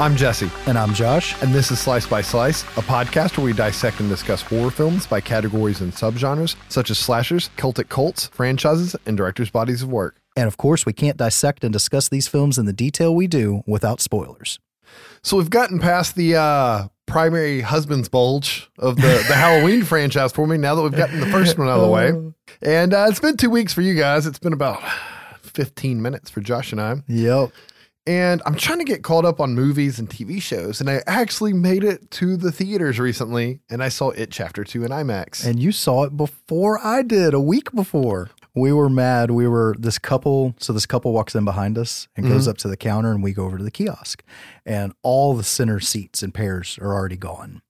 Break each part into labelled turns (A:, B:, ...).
A: I'm Jesse,
B: And I'm Josh.
A: and this is Slice by Slice, a podcast where we dissect and discuss horror films by categories and subgenres, such as slashers, Celtic cults, franchises, and directors' bodies of work.
B: And of course, we can't dissect and discuss these films in the detail we do without spoilers.
A: So we've gotten past the uh, primary husband's bulge of the, the Halloween franchise for me now that we've gotten the first one out of the way. And uh, it's been two weeks for you guys. It's been about 15 minutes for Josh and I.
B: Yep.
A: And I'm trying to get caught up on movies and TV shows. And I actually made it to the theaters recently and I saw It Chapter 2 in IMAX.
B: And you saw it before I did, a week before. We were mad. We were this couple. So this couple walks in behind us and goes mm-hmm. up to the counter, and we go over to the kiosk, and all the center seats and pairs are already gone.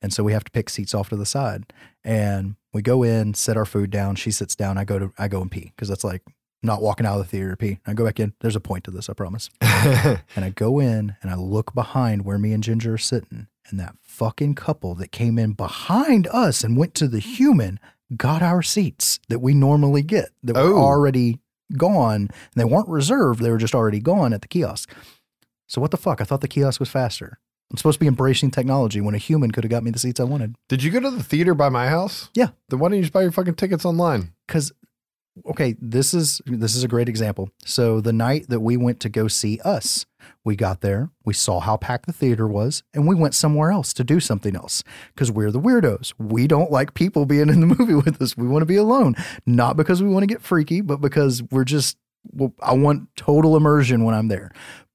B: And so we have to pick seats off to the side. And we go in, set our food down. She sits down. I go to I go and pee because that's like not walking out of the theater to pee. I go back in. There's a point to this, I promise. and I go in and I look behind where me and Ginger are sitting, and that fucking couple that came in behind us and went to the human got our seats that we normally get that were
A: Oh.
B: already gone. And they weren't reserved, they were just already gone at the kiosk. So what the fuck? I thought the kiosk was faster. I'm supposed to be embracing technology when a human could have got me the seats I wanted.
A: Did you go to the theater by my house?
B: Yeah.
A: Then why don't you just buy your fucking tickets online?
B: Because okay, this is this is a great example. So the night that we went to go see us, we got there, we saw how packed the theater was, and we went somewhere else to do something else because we're the weirdos. We don't like people being in the movie with us. We want to be alone, not because we want to get freaky, but because we're just. Well, I want total immersion when I'm there.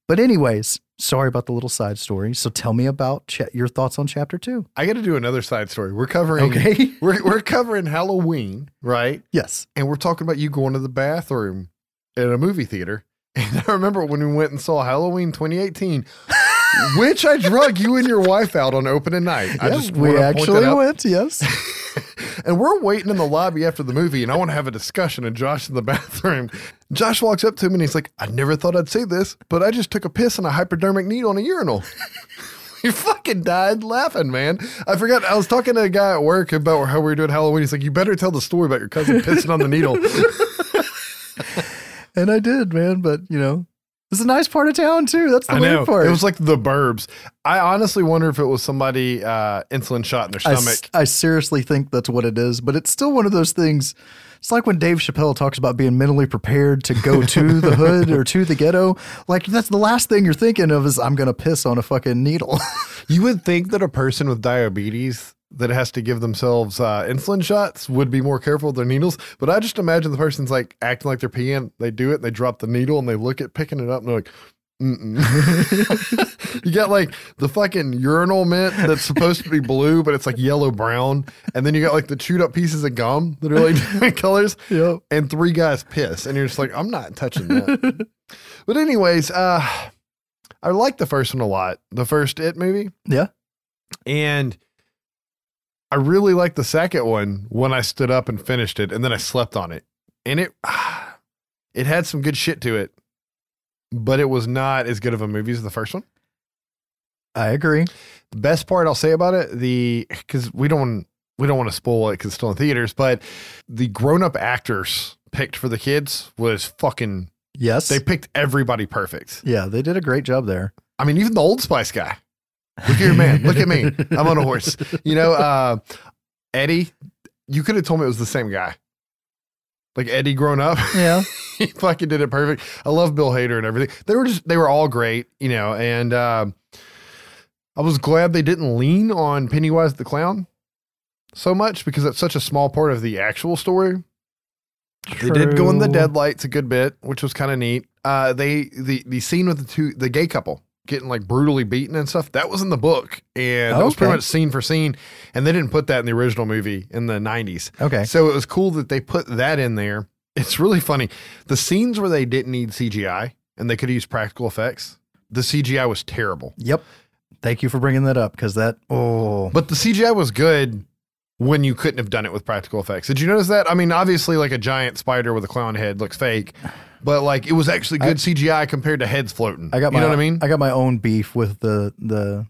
B: But anyways, sorry about the little side story. So tell me about cha- your thoughts on chapter two.
A: I got to do another side story. We're covering
B: Okay.
A: we're we're covering Halloween, right?
B: yes.
A: And we're talking about you going to the bathroom at a movie theater. And I remember when we went and saw Halloween 2018, which I drug you and your wife out on opening night. I just
B: we
A: wanna point that
B: actually went. Yes.
A: And we're waiting in the lobby after the movie, and I want to have a discussion. And Josh in the bathroom. Josh walks up to me and he's like, I never thought I'd say this, but I just took a piss in a hypodermic needle in a urinal. You fucking died laughing, man. I forgot. I was talking to a guy at work about how we were doing Halloween. He's like, You better tell the story about your cousin pissing on the needle.
B: And I did, man. But you know, it's a nice part of town too. That's the
A: I
B: weird
A: know.
B: part.
A: It was like the burbs. I honestly wonder if it was somebody uh, insulin shot in their
B: I, s-
A: stomach.
B: I seriously think that's what it is. But it's still one of those things. It's like when Dave Chappelle talks about being mentally prepared to go to the hood or to the ghetto. Like that's the last thing you're thinking of is I'm gonna piss on a fucking needle.
A: You would think that a person with diabetes that has to give themselves uh, insulin shots would be more careful with their needles. But I just imagine the person's like acting like they're peeing. They do it, they drop the needle, and they look at picking it up, and they're like, Mm-mm. you got like the fucking urinal mint that's supposed to be blue, but it's like yellow brown. And then you got like the chewed up pieces of gum that are like different colors.
B: yep.
A: And three guys piss. And you're just like, I'm not touching that. but, anyways, uh, I like the first one a lot. The first It movie.
B: Yeah.
A: And I really liked the second one when I stood up and finished it, and then I slept on it. And it it had some good shit to it, but it was not as good of a movie as the first one.
B: I agree.
A: The best part I'll say about it, the because we don't we don't want to spoil it because it's still in theaters, but the grown up actors picked for the kids was fucking.
B: Yes.
A: They picked everybody perfect.
B: yeah, they did a great job there.
A: I mean, even the Old Spice guy. Look at your man. Look at me. I'm on a horse. You know, uh, Eddie, you could have told me it was the same guy. Like Eddie grown up.
B: Yeah.
A: he fucking did it perfect. I love Bill Hader and everything. They were just, they were all great, you know, and uh, I was glad they didn't lean on Pennywise the Clown so much because it's such a small part of the actual story. They did go in the deadlights a good bit, which was kind of neat. Uh, they the the scene with the two the gay couple getting like brutally beaten and stuff that was in the book, and that was pretty
B: Okay.
A: much scene for scene. And they didn't put that in the original movie in the '90s,
B: Okay.
A: so it was cool that they put that in there. It's really funny. The scenes where they didn't need CGI and they could use practical effects, the CGI was terrible.
B: Yep. Thank you for bringing that up because that oh
A: But the CGI was good when you couldn't have done it with practical effects. Did you notice that? I mean, obviously, like a giant spider with a clown head looks fake, but like it was actually good CGI compared to heads floating.
B: I got
A: you
B: my
A: know what I mean?
B: I got my own beef with the the.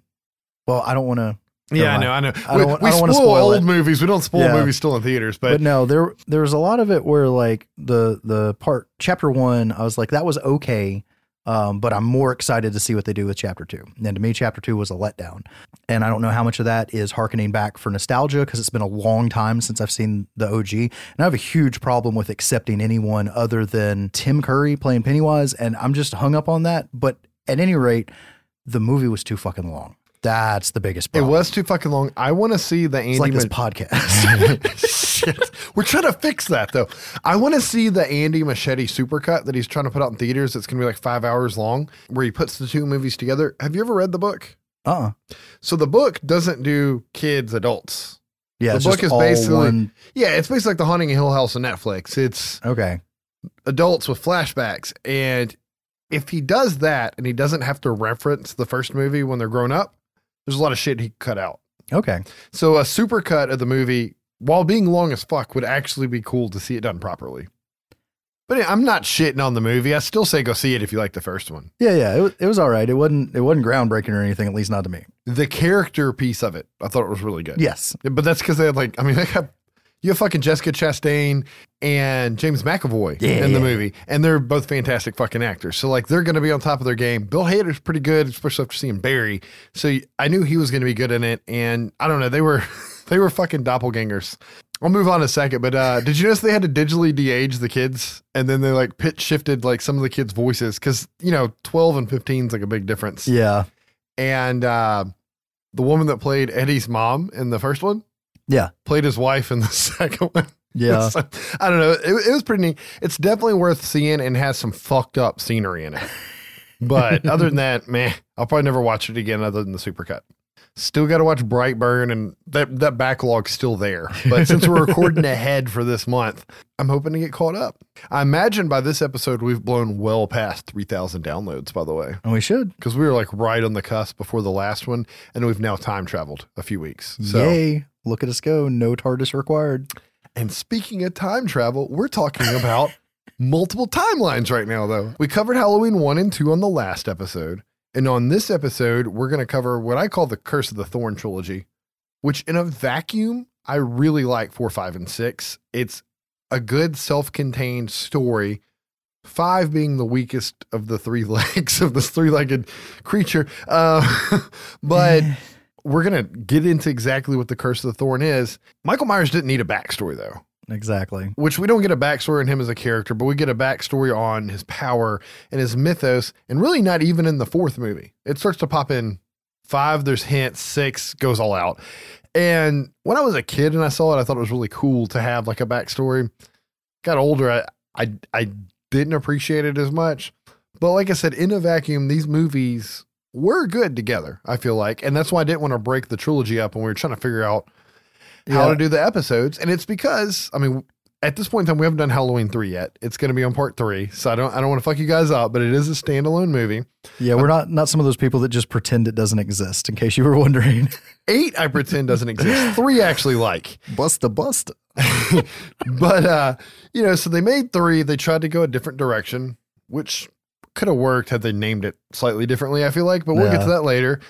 B: Well, I don't want to.
A: yeah, I know, I know.
B: I
A: we
B: don't want-
A: we
B: I don't
A: spoil,
B: spoil
A: old
B: it.
A: movies. We don't spoil
B: Yeah.
A: movies still in theaters, but,
B: But no, there there was a lot of it where like the the part chapter one, I was like that was okay, Um, but I'm more excited to see what they do with chapter two. And to me, chapter two was a letdown. And I don't know how much of that is harkening back for nostalgia because it's been a long time since I've seen the OG. And I have a huge problem with accepting anyone other than Tim Curry playing Pennywise. And I'm just hung up on that. But at any rate, the movie was too fucking long. That's the biggest
A: It was too fucking long. I want to see the Andy.
B: It's like this podcast.
A: Shit. We're trying to fix that though. I want to see the Andy Muschietti supercut that he's trying to put out in theaters. It's going to be like five hours long, where he puts the two movies together. Have you ever read the book?
B: uh-uh.
A: So the book doesn't do kids, adults.
B: Yeah,
A: The
B: it's
A: book is
B: all
A: basically-
B: one-
A: Yeah, it's basically like the Haunting of Hill House on Netflix. It's
B: okay.
A: adults with flashbacks, and if he does that and he doesn't have to reference the first movie when they're grown up, there's a lot of shit he cut out.
B: Okay.
A: So a supercut of the movie, while being long as fuck, would actually be cool to see it done properly. But I'm not shitting on the movie. I still say go see it if you like the first one.
B: Yeah, yeah. It, wa- it was all right. It wasn't it wasn't groundbreaking or anything, at least not to me.
A: The character piece of it, I thought it was really good.
B: Yes.
A: But that's because they had like, I mean, they have you have fucking Jessica Chastain and James McAvoy
B: Yeah,
A: in the
B: yeah.
A: movie, and they're both fantastic fucking actors. So like, they're going to be on top of their game. Bill Hader's pretty good, especially after seeing Barry. So I knew he was going to be good in it, and I don't know, they were they were fucking doppelgangers. I'll move on in a second, but uh, did you notice they had to digitally de-age the kids, and then they like pitch shifted like some of the kids' voices because you know twelve and fifteen is like a big difference.
B: Yeah.
A: And uh, the woman that played Eddie's mom in the first one
B: Yeah.
A: played his wife in the second one.
B: Yeah.
A: So, I don't know. It, it was pretty neat. It's definitely worth seeing and has some fucked up scenery in it. But other than that, man, I'll probably never watch it again other than the supercut. Still got to watch Brightburn, and that that backlog's still there. But since we're recording ahead for this month, I'm hoping to get caught up. I imagine by this episode we've blown well past 3,000 downloads. By the way,
B: And we should.
A: because we were like right on the cusp before the last one, and we've now time traveled a few weeks. So.
B: Yay. Look at us go. No TARDIS required.
A: And speaking of time travel, we're talking about multiple timelines right now, though. We covered Halloween 1 and 2 on the last episode. And on this episode, we're going to cover what I call the Curse of the Thorn trilogy, which in a vacuum, I really like 4, 5, and 6. It's a good self contained story. Five being the weakest of the three legs of this three legged creature. Uh, but we're going to get into exactly what the Curse of the Thorn is. Michael Myers didn't need a backstory, though
B: Exactly.
A: which we don't get a backstory on him as a character, but we get a backstory on his power and his mythos, and really not even in the fourth movie. It starts to pop in five, there's hints, six goes all out. And when I was a kid and I saw it, I thought it was really cool to have like a backstory. Got older, I I, I didn't appreciate it as much. But like I said, in a vacuum, these movies were good together, I feel like. And that's why I didn't want to break the trilogy up when we were trying to figure out how
B: Yeah.
A: to do the episodes. And it's because, I mean, at this point in time, we haven't done Halloween three yet. It's going to be on part three, so I don't, I don't want to fuck you guys up, but it is a standalone movie.
B: Yeah, we're not not some of those people that just pretend it doesn't exist, in case you were wondering.
A: Eight, I pretend doesn't exist. Three, actually like,
B: Busta bust.
A: but uh, you know, so they made three. They tried to go a different direction, which could have worked had they named it slightly differently. I feel like, but we'll get to that later.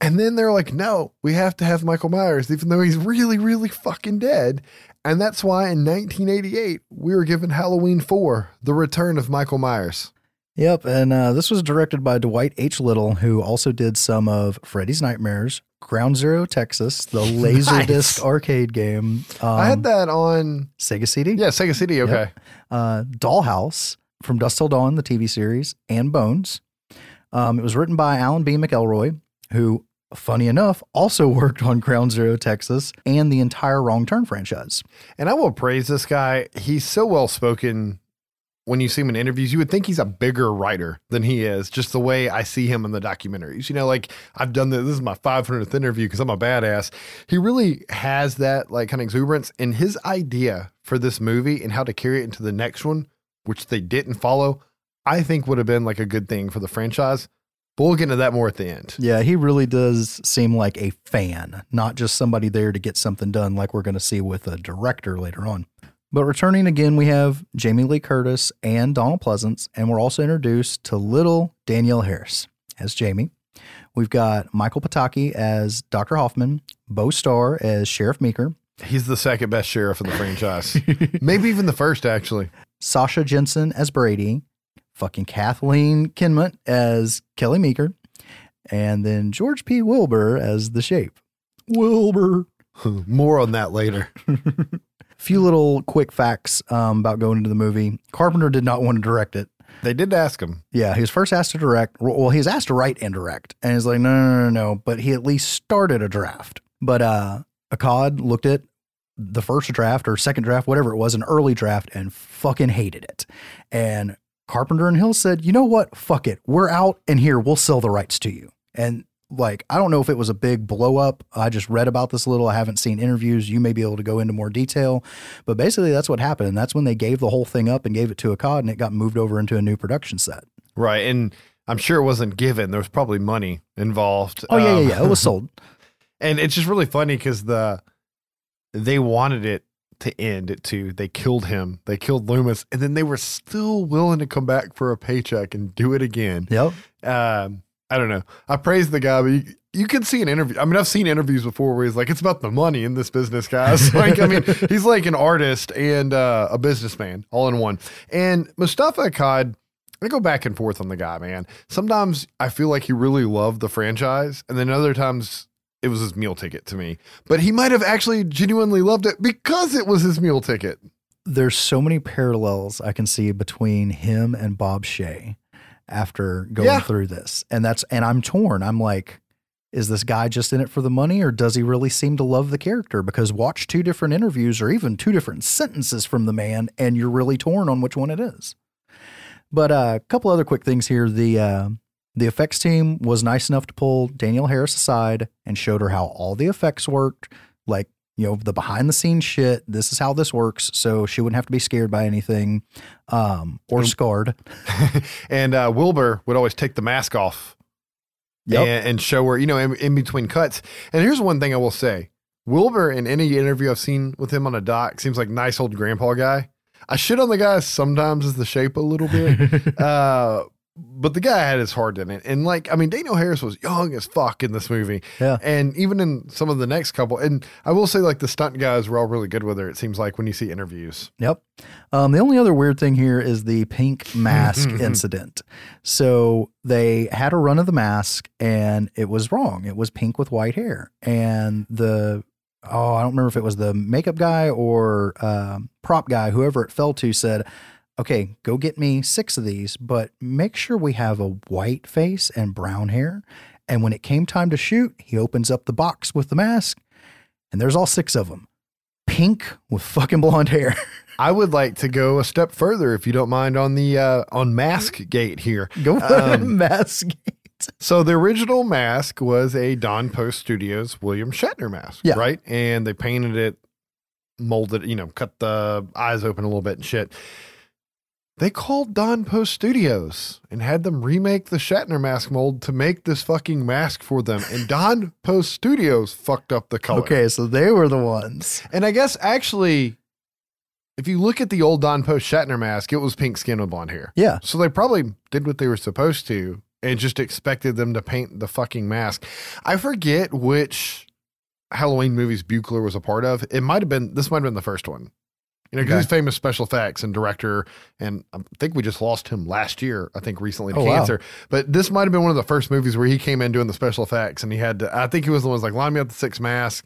A: And then they're like, no, we have to have Michael Myers, even though he's really, really fucking dead. And that's why in 1988, we were given Halloween 4, The Return of Michael Myers.
B: Yep, and uh, this was directed by Dwight H. Little, who also did some of Freddy's Nightmares, Ground Zero Texas, the Laserdisc
A: Nice.
B: arcade game. Um,
A: I had that on,
B: Sega CD.
A: yeah, Sega City. Okay.
B: uh, Dollhouse from Dust Till Dawn, the TV series, and Bones. Um, it was written by Alan B. McElroy, who, funny enough, also worked on Ground Zero Texas and the entire Wrong Turn franchise.
A: And I will praise this guy. He's so well spoken when you see him in interviews. You would think he's a bigger writer than he is, just the way I see him in the documentaries. You know, like I've done this, this is my 500th interview because I'm a badass. He really has that like kind of exuberance. And his idea for this movie and how to carry it into the next one, which they didn't follow, I think would have been like a good thing for the franchise. But we'll get into that more at the end.
B: Yeah, he really does seem like a fan, not just somebody there to get something done like we're going to see with a director later on. But returning again, we have Jamie Lee Curtis and Donald Pleasence, and we're also introduced to little Danielle Harris as Jamie. We've got Michael Pataki as Dr. Hoffman, Beau Starr as Sheriff Meeker,
A: He's the second best sheriff in the franchise. Maybe even the first, actually.
B: Sasha Jensen as Brady, fucking Kathleen Kinmont as Kelly Meeker, and then George P. Wilbur as the Shape. Wilbur.
A: More on that later.
B: A few little quick facts um, about going into the movie. Carpenter did not want to direct it.
A: They did ask him.
B: Yeah, he was first asked to direct. Well, he was asked to write and direct, and he's like, no, no, no, no. But he at least started a draft. But uh, Akkad looked at the first draft or second draft, whatever it was, an early draft, and fucking hated it. And Carpenter and Hill said, you know what? Fuck it. We're out, and here we'll sell the rights to you. And like I don't know if it was a big blow up. I just read about this a little. I haven't seen interviews. You may be able to go into more detail, but basically that's what happened. And that's when they gave the whole thing up and gave it to Akkad and it got moved over into a new production set.
A: Right, and I'm sure it wasn't given. There was probably money involved.
B: Oh yeah,
A: Um,
B: yeah, yeah. It was sold.
A: and it's just really funny because the they wanted it to end at two. They killed him. They killed Loomis, and then they were still willing to come back for a paycheck and do it again.
B: Yep.
A: Um, I don't know. I praise the guy, but you, you can see an interview. I mean, I've seen interviews before where he's like, "It's about the money in this business, guys." like, I mean, he's like an artist and uh, a businessman all in one. And Moustapha Akkad, I go back and forth on the guy, man. Sometimes I feel like he really loved the franchise, and then other times it was his meal ticket to me. But he might have actually genuinely loved it because it was his meal ticket.
B: There's so many parallels I can see between him and Bob Shaye after going
A: Yeah.
B: through this. And that's and I'm torn. I'm like, is this guy just in it for the money or does he really seem to love the character? Because watch two different interviews or even two different sentences from the man and you're really torn on which one it is. But uh, a couple other quick things here. The uh, the effects team was nice enough to pull Danielle Harris aside and showed her how all the effects worked, like you know the behind the scenes shit. This is how this works, so she wouldn't have to be scared by anything um, or scarred.
A: and uh, Wilbur would always take the mask off
B: Yep.
A: and, and show her, you know, in, in between cuts. And here's one thing I will say Wilbur, in any interview I've seen with him on a doc, seems like nice old grandpa guy. I shit on the guy sometimes as the shape a little bit. uh, but the guy had his heart in it. And like, I mean, Danielle Harris was young as fuck in this movie.
B: Yeah.
A: And even in some of the next couple, and I will say, like, the stunt guys were all really good with her, it seems like when you see interviews.
B: Yep. Um, the only other weird thing here is the pink mask incident. So they had a run of the mask and it was wrong. It was pink with white hair. And the, oh, I don't remember if it was the makeup guy or um, prop guy, whoever it fell to, said, okay, go get me six of these, but make sure we have a white face and brown hair. And when it came time to shoot, he opens up the box with the mask and there's all six of them. Pink with fucking blonde hair.
A: I would like to go a step further, if you don't mind, on the uh, on Mask Gate here.
B: Go for
A: Um,
B: mask.
A: So the original mask was a Don Post Studios William Shatner mask,
B: Yeah.
A: right? And they painted it, molded, you know, cut the eyes open a little bit and shit. They called Don Post Studios and had them remake the Shatner mask mold to make this fucking mask for them. And Don Post Studios fucked up the color.
B: Okay, so they were the ones.
A: And I guess actually, if you look at the old Don Post Shatner mask, it was pink skin with blonde hair.
B: Yeah.
A: So they probably did what they were supposed to and just expected them to paint the fucking mask. I forget which Halloween movies Buechler was a part of. It might have been, this might have been the first one. You know, because
B: Okay.
A: he's famous special effects and director. And I think we just lost him last year, I think recently to
B: Oh, wow.
A: cancer. But this might have been one of the first movies where he came in doing the special effects and he had to, I think he was the ones like, line me up the six mask.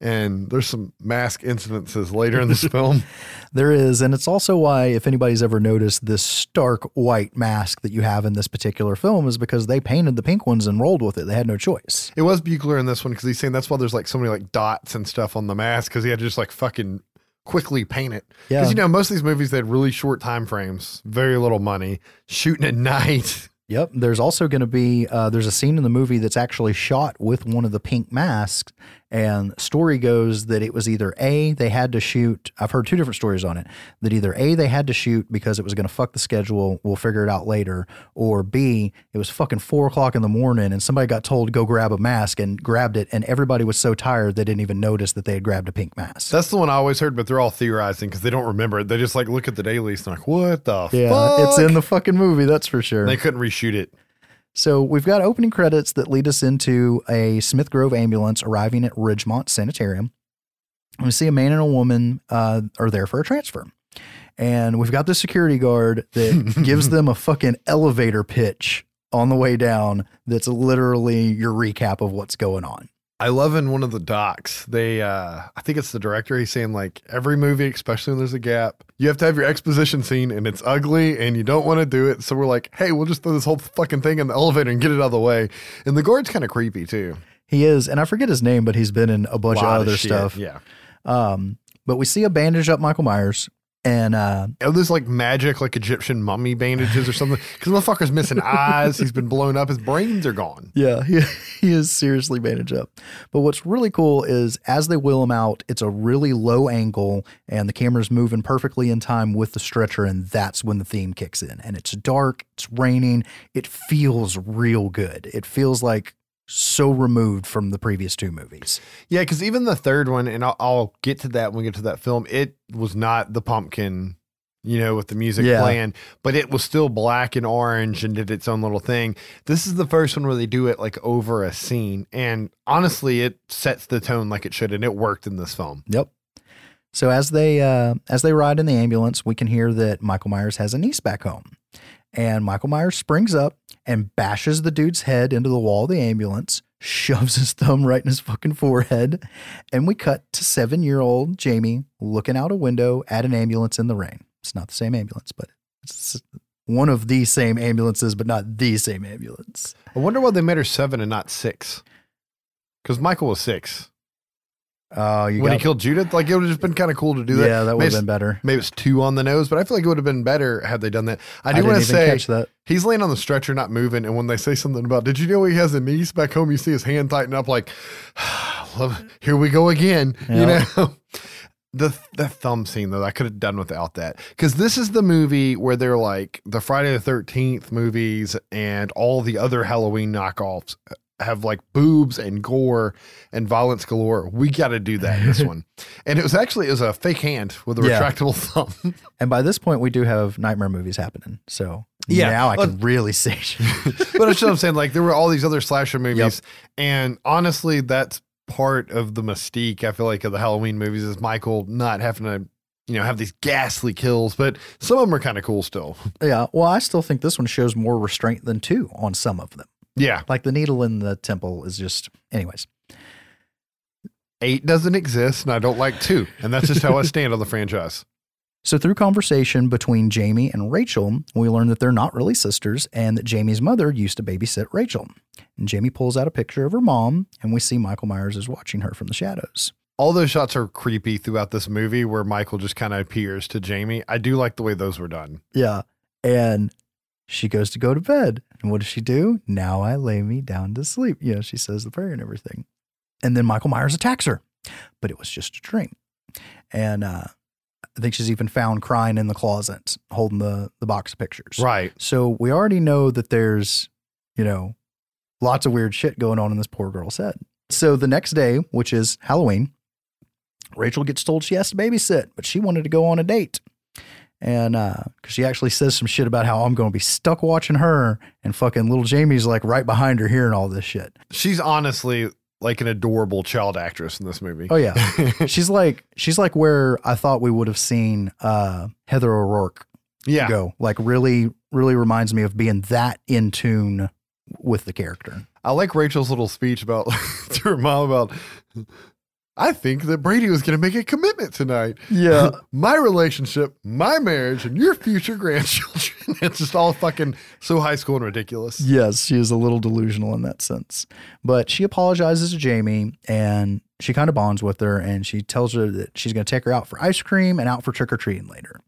A: And there's some mask incidences later in this film.
B: There is, and it's also why, if anybody's ever noticed this stark white mask that you have in this particular film, is because they painted the pink ones and rolled with it. They had no choice.
A: It was Buechler in this one because he's saying that's why there's like so many like dots and stuff on the mask because he had to just like fucking quickly paint it.
B: Yeah.
A: Because you know most of these movies they had really short time frames, very little money, shooting at night.
B: Yep. There's also going to be uh, there's a scene in the movie that's actually shot with one of the pink masks, and story goes that it was either a they had to shoot. I've heard two different stories on it. That either a they had to shoot because it was going to fuck the schedule. We'll figure it out later, or b it was fucking four o'clock in the morning and somebody got told go grab a mask and grabbed it, and everybody was so tired they didn't even notice that they had grabbed a pink mask.
A: That's the one I always heard, but they're all theorizing because they don't remember it. They just like look at the dailies and like, what the
B: yeah,
A: fuck?
B: it's in the fucking movie. That's for sure.
A: And they couldn't reshoot it.
B: So we've got opening credits that lead us into a Smith Grove ambulance arriving at Ridgemont Sanitarium. And we see a man and a woman uh, are there for a transfer. And we've got the security guard that gives them a fucking elevator pitch on the way down that's literally your recap of what's going on.
A: I love in one of the docs, they uh I think it's the director, he's saying like every movie, especially when there's a gap, you have to have your exposition scene and it's ugly and you don't want to do it. So we're like, hey, we'll just throw this whole fucking thing in the elevator and get it out of the way. And the guard's kind of creepy too.
B: He is, and I forget his name, but he's been in a bunch
A: Lot
B: of other
A: shit,
B: stuff.
A: Yeah.
B: Um, but we see a bandage up Michael Myers, and uh,
A: Are those like magic, like Egyptian mummy bandages or something? Because motherfucker's missing eyes. He's been blown up. His brains are gone.
B: yeah, he, he is seriously bandaged up. But what's really cool is as they wheel him out, it's a really low angle, and the camera's moving perfectly in time with the stretcher, and that's when the theme kicks in. And it's dark, it's raining, it feels real good. It feels like so removed from the previous two movies.
A: Yeah, because even the third one, and I'll, I'll get to that when we get to that film, it was not the pumpkin, you know, with the music
B: Yeah.
A: playing, but it was still black and orange and did its own little thing. This is the first one where they do it like over a scene. And honestly, it sets the tone like it should, and it worked in this film.
B: Yep. So as they uh, as they ride in the ambulance, we can hear that Michael Myers has a niece back home, and Michael Myers springs up and bashes the dude's head into the wall of the ambulance, shoves his thumb right in his fucking forehead, and we cut to seven year old Jamie looking out a window at an ambulance in the rain. It's not the same ambulance, but it's one of the same ambulances, but not the same ambulance.
A: I wonder why they made her seven and not six. Because Michael was six.
B: Oh, you
A: when he killed Judith, like it would have just been kind of cool to do that.
B: yeah, that would have been better.
A: Maybe it's two on the nose, but I feel like it would have been better had they done that. I do want to say
B: catch that.
A: he's laying on the stretcher, not moving, and when they say something about, did you know he has a niece back home? You see his hand tighten up, like, love, here we go again. You know, the the thumb scene though, I could have done without that because this is the movie where they're like the Friday the Thirteenth movies and all the other Halloween knockoffs have like boobs and gore and violence galore. We got to do that in this one, and it was actually it was a fake hand with a
B: Yeah.
A: retractable thumb.
B: And by this point, we do have nightmare movies happening. So
A: Yeah.
B: now I can really say.
A: but that's what I'm saying. Like there were all these other slasher movies, and honestly, that's part of the mystique. I feel like of the Halloween movies is Michael not having to, you know, have these ghastly kills. But some of them are kind of cool still.
B: yeah. Well, I still think this one shows more restraint than two on some of them.
A: Yeah,
B: Like the needle in the temple is just, anyways.
A: eight doesn't exist, and I don't like two, and that's just how I stand on the franchise.
B: So through conversation between Jamie and Rachel, we learn that they're not really sisters and that Jamie's mother used to babysit Rachel. And Jamie pulls out a picture of her mom, and we see Michael Myers is watching her from the shadows.
A: All those shots are creepy throughout this movie, where Michael just kind of appears to Jamie. I do like the way those were done.
B: Yeah. And she goes to go to bed. And what does she do? Now I lay me down to sleep. You know, she says the prayer and everything. And then Michael Myers attacks her, but it was just a dream. And uh, I think she's even found crying in the closet, holding the, the box of pictures.
A: Right.
B: So we already know that there's, you know, lots of weird shit going on in this poor girl's head. So the next day, which is Halloween, Rachel gets told she has to babysit, but she wanted to go on a date. And uh, cause she actually says some shit about how I'm going to be stuck watching her, and fucking little Jamie's like right behind her hearing all this shit.
A: She's honestly like an adorable child actress in this movie.
B: Oh yeah, she's like she's like where I thought we would have seen uh, Heather O'Rourke
A: yeah.
B: go. Like really, really reminds me of being that in tune with the character.
A: I like Rachel's little speech about to her mom about. I think that Brady was going to make a commitment tonight.
B: Yeah.
A: my relationship, my marriage, and your future grandchildren. it's just all fucking so high school and ridiculous.
B: Yes, she is a little delusional in that sense. But she apologizes to Jamie and she kind of bonds with her and she tells her that she's going to take her out for ice cream and out for trick or treating later.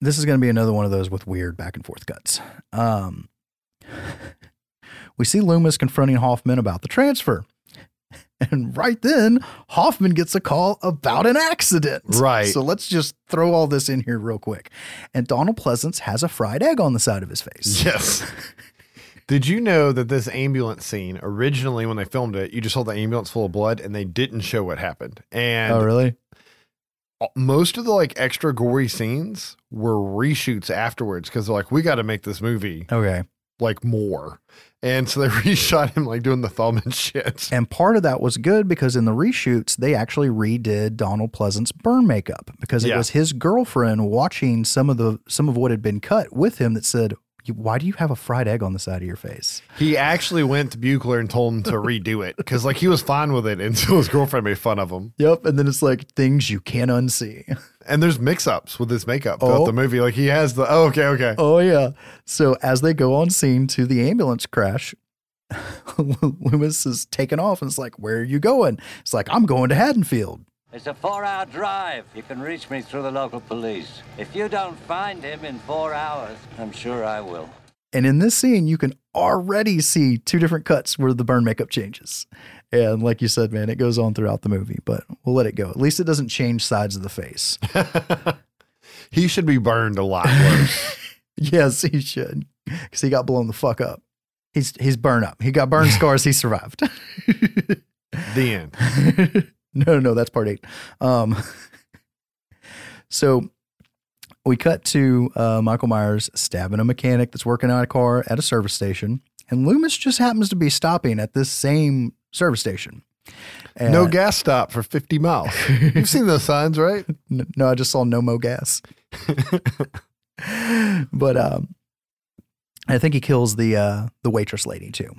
B: This is going to be another one of those with weird back and forth cuts. Um, we see Loomis confronting Hoffman about the transfer. And right then, Hoffman gets a call about an accident.
A: Right.
B: So let's just throw all this in here real quick. And Donald Pleasence has a fried egg on the side of his face.
A: Yes. Did you know that this ambulance scene originally, when they filmed it, you just saw the ambulance full of blood and they didn't show what happened? And
B: Oh, really?
A: most of the like extra gory scenes were reshoots afterwards because they're like, we got to make this movie
B: Okay.
A: like more. And so they reshot him like doing the thumb and shit.
B: And part of that was good because in the reshoots, they actually redid Donald Pleasence's burn makeup because it
A: Yeah.
B: was his girlfriend watching some of the some of what had been cut with him that said, "Why do you have a fried egg on the side of your face?"
A: He actually went to Buechler and told him to redo it because like he was fine with it until his girlfriend made fun of him.
B: Yep. And then it's like things you can't unsee.
A: And there's mix-ups with his makeup throughout
B: Oh.
A: the movie. Like he has the oh, okay, okay.
B: Oh yeah. So as they go on scene to the ambulance crash, Loomis is taken off and it's like, "Where are you going?" It's like, "I'm going to Haddonfield."
C: It's a four hour drive. You can reach me through the local police. If you don't find him in four hours, I'm sure I will.
B: And in this scene, you can already see two different cuts where the burn makeup changes. And like you said, man, it goes on throughout the movie, but we'll let it go. At least it doesn't change sides of the face.
A: He should be burned a lot worse.
B: yes, he should, because he got blown the fuck up. He's he's burned up. He got burn scars. He survived.
A: the end.
B: no, no, that's part eight. Um, so we cut to uh, Michael Myers stabbing a mechanic that's working on a car at a service station, and Loomis just happens to be stopping at this same service station. And-
A: No gas stop for 50 miles. You've seen those signs, right?
B: No, I just saw no mo gas. but um, I think he kills the uh, the waitress lady too.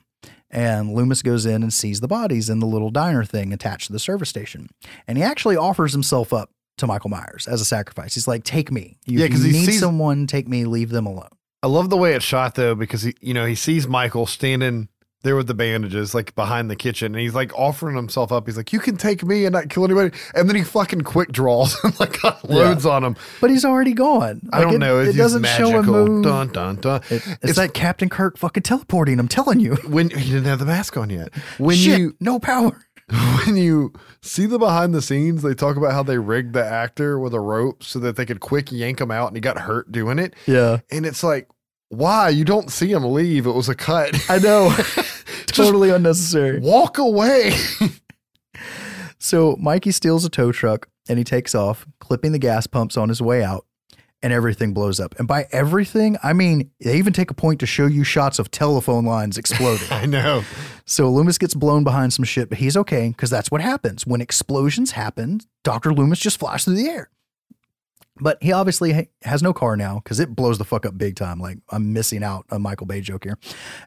B: And Loomis goes in and sees the bodies in the little diner thing attached to the service station. And he actually offers himself up to Michael Myers as a sacrifice. He's like, "Take me. You,
A: Yeah,
B: if
A: 'cause
B: you
A: he
B: need
A: sees-
B: someone. Take me. Leave them alone."
A: I love the way it's shot though, because he, you know, he sees Michael standing there with the bandages, like behind the kitchen, and he's like offering himself up. He's like, "You can take me and not kill anybody," and then he fucking quick draws and like loads on him.
B: But he's already gone.
A: I don't
B: it-
A: know.
B: It,
A: It's
B: doesn't
A: just
B: show him move.
A: Dun dun dun.
B: It- it's, like Captain Kirk fucking teleporting. I'm telling you.
A: when he didn't have the mask on yet. When
B: Shit,
A: you
B: no power.
A: when you see the behind the scenes, they talk about how they rigged the actor with a rope so that they could quick yank him out, and he got hurt doing it.
B: Yeah,
A: And it's like, why? You don't see him leave. It was a cut.
B: I know. Totally unnecessary.
A: walk away.
B: So Mikey steals a tow truck and he takes off, clipping the gas pumps on his way out, and everything blows up. And by everything, I mean they even take a point to show you shots of telephone lines exploding.
A: I know.
B: so Loomis gets blown behind some shit, but he's okay because that's what happens when explosions happen. Doctor Loomis just flies through the air. But he obviously has no car now because it blows the fuck up big time. Like I'm missing out a Michael Bay joke here,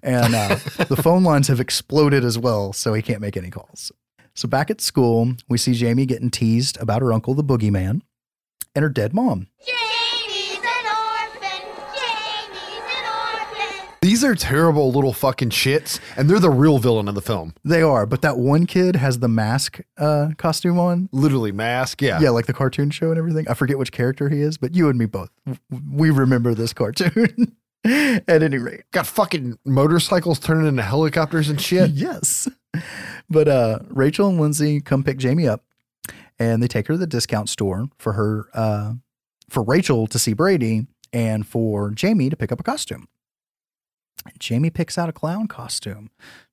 B: and uh, the phone lines have exploded as well, so he can't make any calls. So back at school, we see Jamie getting teased about her uncle, the boogeyman, and her dead mom.
D: Jamie's
A: These are terrible little fucking shits, and they're the real villain of the film.
B: They are, but that one kid has the mask uh, costume on.
A: Literally mask. Yeah.
B: Yeah, like the cartoon show and everything. I forget which character he is, but you and me both. We remember this cartoon at any rate.
A: Got fucking motorcycles turning into helicopters and shit.
B: Yes. But uh, Rachel and Lindsay come pick Jamie up and they take her to the discount store for her, uh, for Rachel to see Brady and for Jamie to pick up a costume. Jamie picks out a clown costume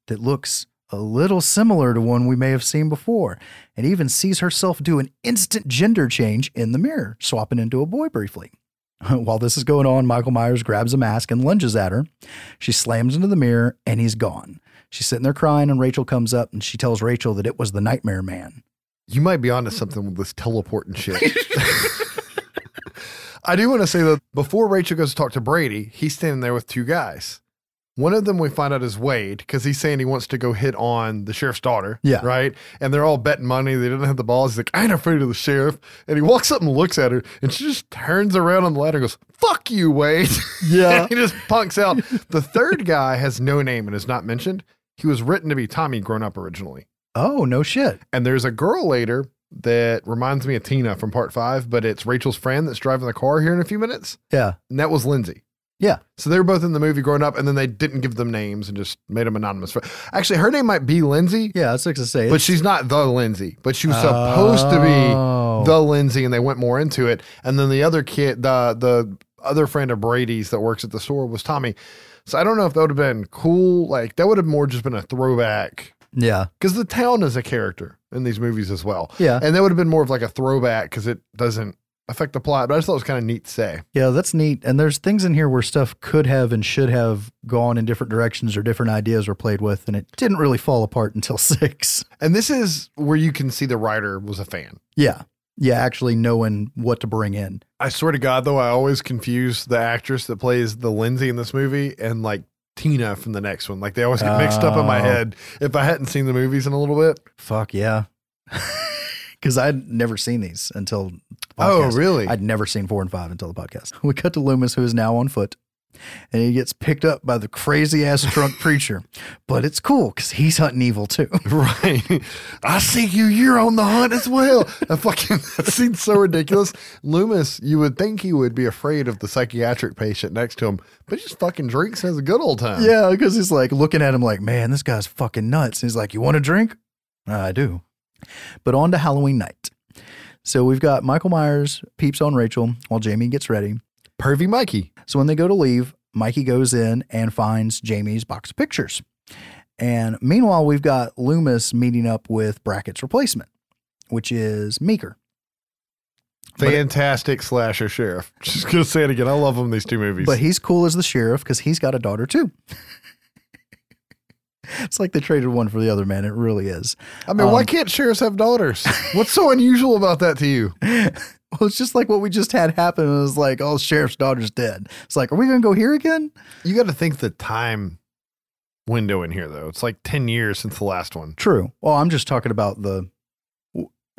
B: that looks a little similar to one we may have seen before and even sees herself do an instant gender change in the mirror, swapping into a boy briefly. While this is going on, Michael Myers grabs a mask and lunges at her. She slams into the mirror and he's gone. She's sitting there crying, and Rachel comes up and she tells Rachel that it was the Nightmare Man.
A: You might be onto something with this teleporting shit. I do want to say that before Rachel goes to talk to Brady, he's standing there with two guys. One of them we find out is Wade because he's saying he wants to go hit on the sheriff's daughter.
B: Yeah.
A: Right. And they're all betting money. They didn't have the balls. He's like, I ain't afraid of the sheriff. And he walks up and looks at her and she just turns around on the ladder and goes, Fuck you, Wade.
B: Yeah.
A: he just punks out. The third guy has no name and is not mentioned. He was written to be Tommy grown up originally.
B: Oh, no shit.
A: And there's a girl later that reminds me of Tina from part five, but it's Rachel's friend that's driving the car here in a few minutes.
B: Yeah.
A: And that was Lindsay.
B: Yeah.
A: So they were both in the movie growing up, and then they didn't give them names and just made them anonymous. Actually, her name might be Lindsay,
B: Yeah, that's like to say.
A: but
B: it's-
A: she's not the Lindsay. But she was supposed to be
B: Oh.
A: the Lindsay, and they went more into it. And then the other kid, the the other friend of Brady's that works at the store was Tommy. So I don't know if that would have been cool. Like that would have more just been a throwback
B: Yeah.
A: because the town is a character in these movies as well.
B: Yeah.
A: And that would have been more of like a throwback because it doesn't affect the plot, but I just thought it was kind of neat to say.
B: Yeah, that's neat. And there's things in here where stuff could have and should have gone in different directions or different ideas were played with, and it didn't really fall apart until six.
A: And this is where you can see the writer was a fan.
B: Yeah. Yeah, actually knowing what to bring in.
A: I swear to God, though, I always confuse the actress that plays the Lindsay in this movie and like Tina from the next one. Like they always get mixed up in my
B: Oh.
A: head if I hadn't seen the movies in a little bit.
B: Fuck yeah. Because I'd never seen these until the
A: Oh, really?
B: I'd never seen four and five until the podcast. We cut to Loomis, who is now on foot, and he gets picked up by the crazy ass drunk preacher. But it's cool because he's hunting evil too.
A: Right. I see you. You're on the hunt as well. That fucking that scene's so ridiculous. Loomis, you would think he would be afraid of the psychiatric patient next to him, but he just fucking drinks and has a good old time.
B: yeah, because he's like looking at him like, man, this guy's fucking nuts. And he's like, you want a drink? I do. But on to Halloween night. So we've got Michael Myers peeps on Rachel while Jamie gets ready.
A: Pervy Mikey.
B: So when they go to leave, Mikey goes in and finds Jamie's box of pictures. And meanwhile, we've got Loomis meeting up with Brackett's replacement, which is Meeker. But it-
A: Fantastic slasher sheriff. Just gonna say it again. I love them in these two movies.
B: But he's cool as the sheriff because he's got a daughter too. It's like they traded one for the other, man. It really is.
A: I mean, why
B: um,
A: can't sheriffs have daughters? What's so unusual about that to you?
B: Well, it's just like what we just had happen. It was like, oh, sheriff's daughter's dead. It's like, are we going to go here again?
A: You got to think the time window in here, though. It's like 10 years since the last one.
B: True. Well, I'm just talking about the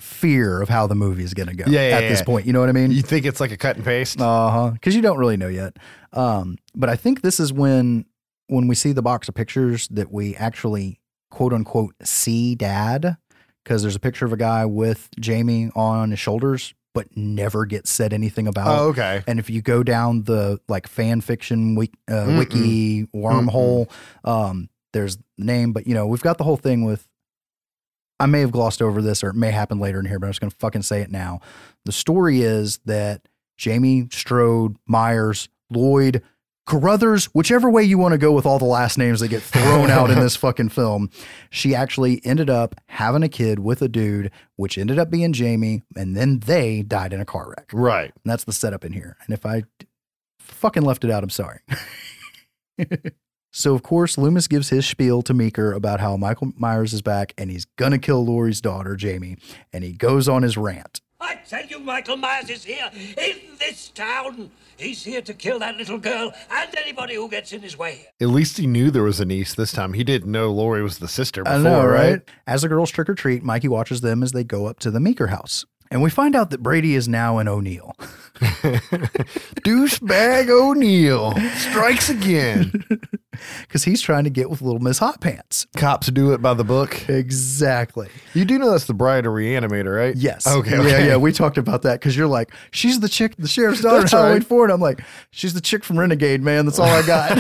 B: fear of how the movie is going to go
A: Yeah, yeah,
B: at this
A: yeah.
B: point. You know what I mean?
A: You think it's like a cut and paste?
B: Uh huh. Because you don't really know yet. Um, but I think this is when when we see the box of pictures that we actually quote unquote see dad. Because there's a picture of a guy with Jamie on his shoulders, but never gets said anything about.
A: Oh, okay.
B: And if you go down the like fan fiction wiki, uh, wiki wormhole, um, there's the name, but you know, we've got the whole thing with. I may have glossed over this or it may happen later in here, but I'm just going to fucking say it now. The story is that Jamie Strode, Myers, Lloyd, Carruthers, whichever way you want to go with all the last names that get thrown out in this fucking film, she actually ended up having a kid with a dude, which ended up being Jamie, and then they died in a car wreck.
A: Right.
B: And that's the setup in here. And if I fucking left it out, I'm sorry. so, of course, Loomis gives his spiel to Meeker about how Michael Myers is back and he's going to kill Laurie's daughter, Jamie. And he goes on his rant.
E: I tell you, Michael Myers is here in this town. He's here to kill that little girl and anybody who gets in his way.
A: At least he knew there was a niece this time. He didn't know Laurie was the sister before,
B: I know,
A: right?
B: right? As the girls trick or treat, Mikey watches them as they go up to the Meeker house. And we find out that Brady is now an O'Neill.
A: Douchebag O'Neill strikes again.
B: Because he's trying to get with Little Miss Hot Pants.
A: Cops do it by the book.
B: Exactly.
A: You do know that's the bride of Reanimator, right?
B: Yes.
A: Okay.
B: Yeah,
A: okay.
B: yeah. We talked about that because you're like, she's the chick, the sheriff's daughter.
A: That's
B: Halloween
A: right.
B: Four, and I'm like, she's the chick from Renegade, man. That's all I got.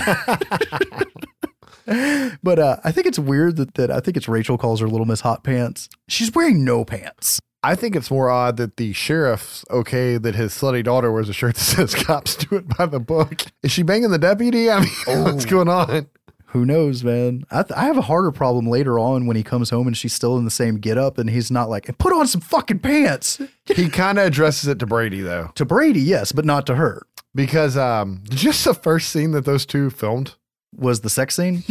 B: but uh, I think it's weird that that I think it's Rachel calls her Little Miss Hot Pants. She's wearing no pants.
A: I think it's more odd that the sheriff's okay that his slutty daughter wears a shirt that says cops do it by the book. Is she banging the deputy? I mean, what's going on?
B: Who knows, man? I, th- I have a harder problem later on when he comes home and she's still in the same getup, and he's not like, put on some fucking pants.
A: He kind of addresses it to Brady, though,
B: To Brady, yes, but not to her.
A: because um, just the first scene that those two filmed,
B: Was the sex scene?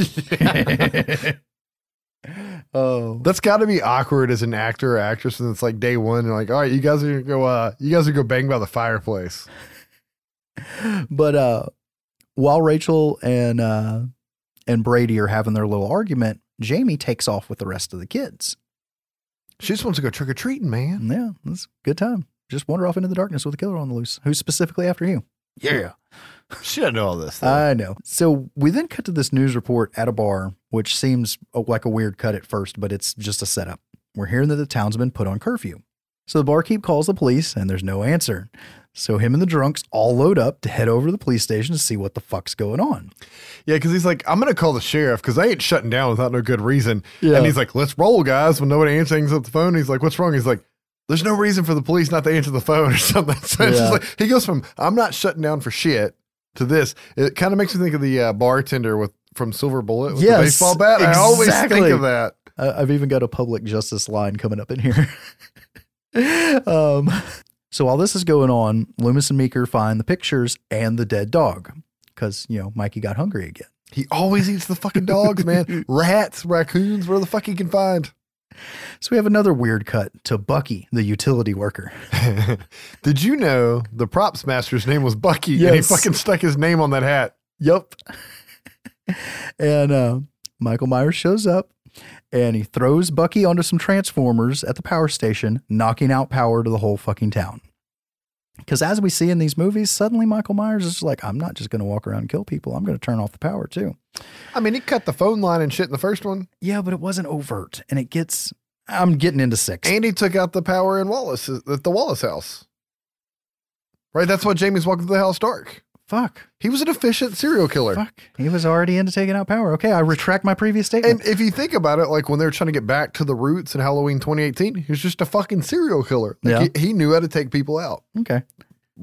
B: oh,
A: that's got to be awkward as an actor or actress. And it's like day one, and like, all right, you guys are gonna go, uh, you guys are gonna go bang by the fireplace.
B: but uh while Rachel and uh and Brady are having their little argument, Jamie takes off with the rest of the kids.
A: She just wants to go trick or treating, man.
B: Yeah, it's a good time. Just wander off into the darkness with a killer on the loose. Who's specifically after you?
A: Yeah. She doesn't know all this. Though.
B: I know. So we then cut to this news report at a bar, which seems uh, like a weird cut at first, but it's just a setup. We're hearing that the town's been put on curfew. So the barkeep calls the police, and there's no answer. So him and the drunks all load up to head over to the police station to see what the fuck's going on.
A: Yeah, because he's like, I'm gonna call the sheriff because I ain't shutting down without no good reason.
B: Yeah.
A: And he's like, let's roll, guys. When nobody answers up the phone, he's like, what's wrong? He's like, there's no reason for the police not to answer the phone or something. So it's
B: Yeah.
A: just like he goes from I'm not shutting down for shit to this. It kind of makes me think of the uh, bartender with from Silver Bullet with
B: Yes,
A: the baseball bat. I always think of that.
B: I- I've even got a public justice line coming up in here. um, So while this is going on, Loomis and Meeker find the pictures and the dead dog because, you know, Mikey got hungry again.
A: He always eats the fucking dogs, man. Rats, raccoons, where the fuck he can find.
B: So we have another weird cut to Bucky, the utility worker.
A: Did you know the props master's name was Bucky and he fucking stuck his name on that hat?
B: Yep. and uh, Michael Myers shows up and he throws Bucky onto some transformers at the power station, knocking out power to the whole fucking town. Because as we see in these movies, suddenly Michael Myers is like, I'm not just going to walk around and kill people. I'm going to turn off the power too.
A: I mean, he cut the phone line and shit in the first one.
B: Yeah, but it wasn't overt. And it gets, I'm getting into six.
A: And he took out the power in Wallace uh, at the Wallace house. Right? That's why Jamie's walking through the house dark.
B: fuck.
A: He was an efficient serial killer.
B: Fuck. He was already into taking out power. Okay, I retract my previous statement.
A: And if you think about it, like when they were trying to get back to the roots in Halloween 2018, he was just a fucking serial killer. Like
B: Yeah.
A: he, he knew how to take people out.
B: okay.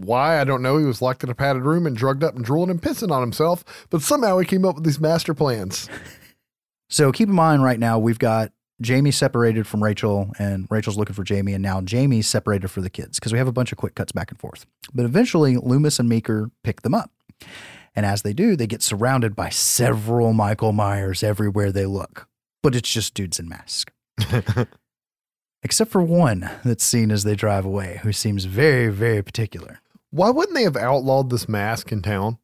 A: Why? I don't know. He was locked in a padded room and drugged up and drooling and pissing on himself, but somehow he came up with these master plans.
B: So keep in mind right now, we've got Jamie separated from Rachel, and Rachel's looking for Jamie, and now Jamie's separated for the kids because we have a bunch of quick cuts back and forth. But eventually, Loomis and Meeker pick them up. And as they do, they get surrounded by several Michael Myers everywhere they look. But it's just dudes in masks. Except for one that's seen as they drive away, who seems very, very particular.
A: Why wouldn't they have outlawed this mask in town?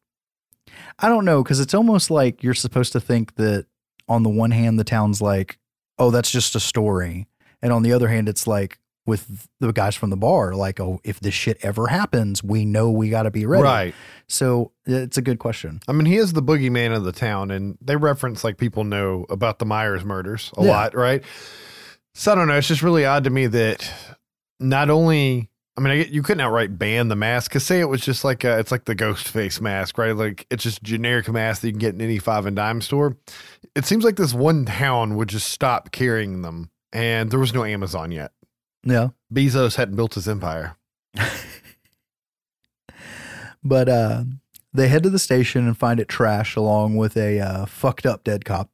B: I don't know because it's almost like you're supposed to think that on the one hand the town's like, oh, that's just a story, and on the other hand, it's like with the guys from the bar, like, oh, if this shit ever happens, we know we got to be ready.
A: Right.
B: So it's a good question.
A: I mean, he is the boogeyman of the town, and they reference like people know about the Myers murders a
B: Yeah.
A: lot, right? So I don't know. It's just really odd to me that not only, I mean, I get, you couldn't outright ban the mask because say it was just like a, it's like the ghost face mask, right? Like it's just generic mask that you can get in any five and dime store. It seems like this one town would just stop carrying them, and there was no Amazon yet.
B: Yeah.
A: Bezos hadn't built his empire.
B: But uh, they head to the station and find it trash along with a uh, fucked up dead cop.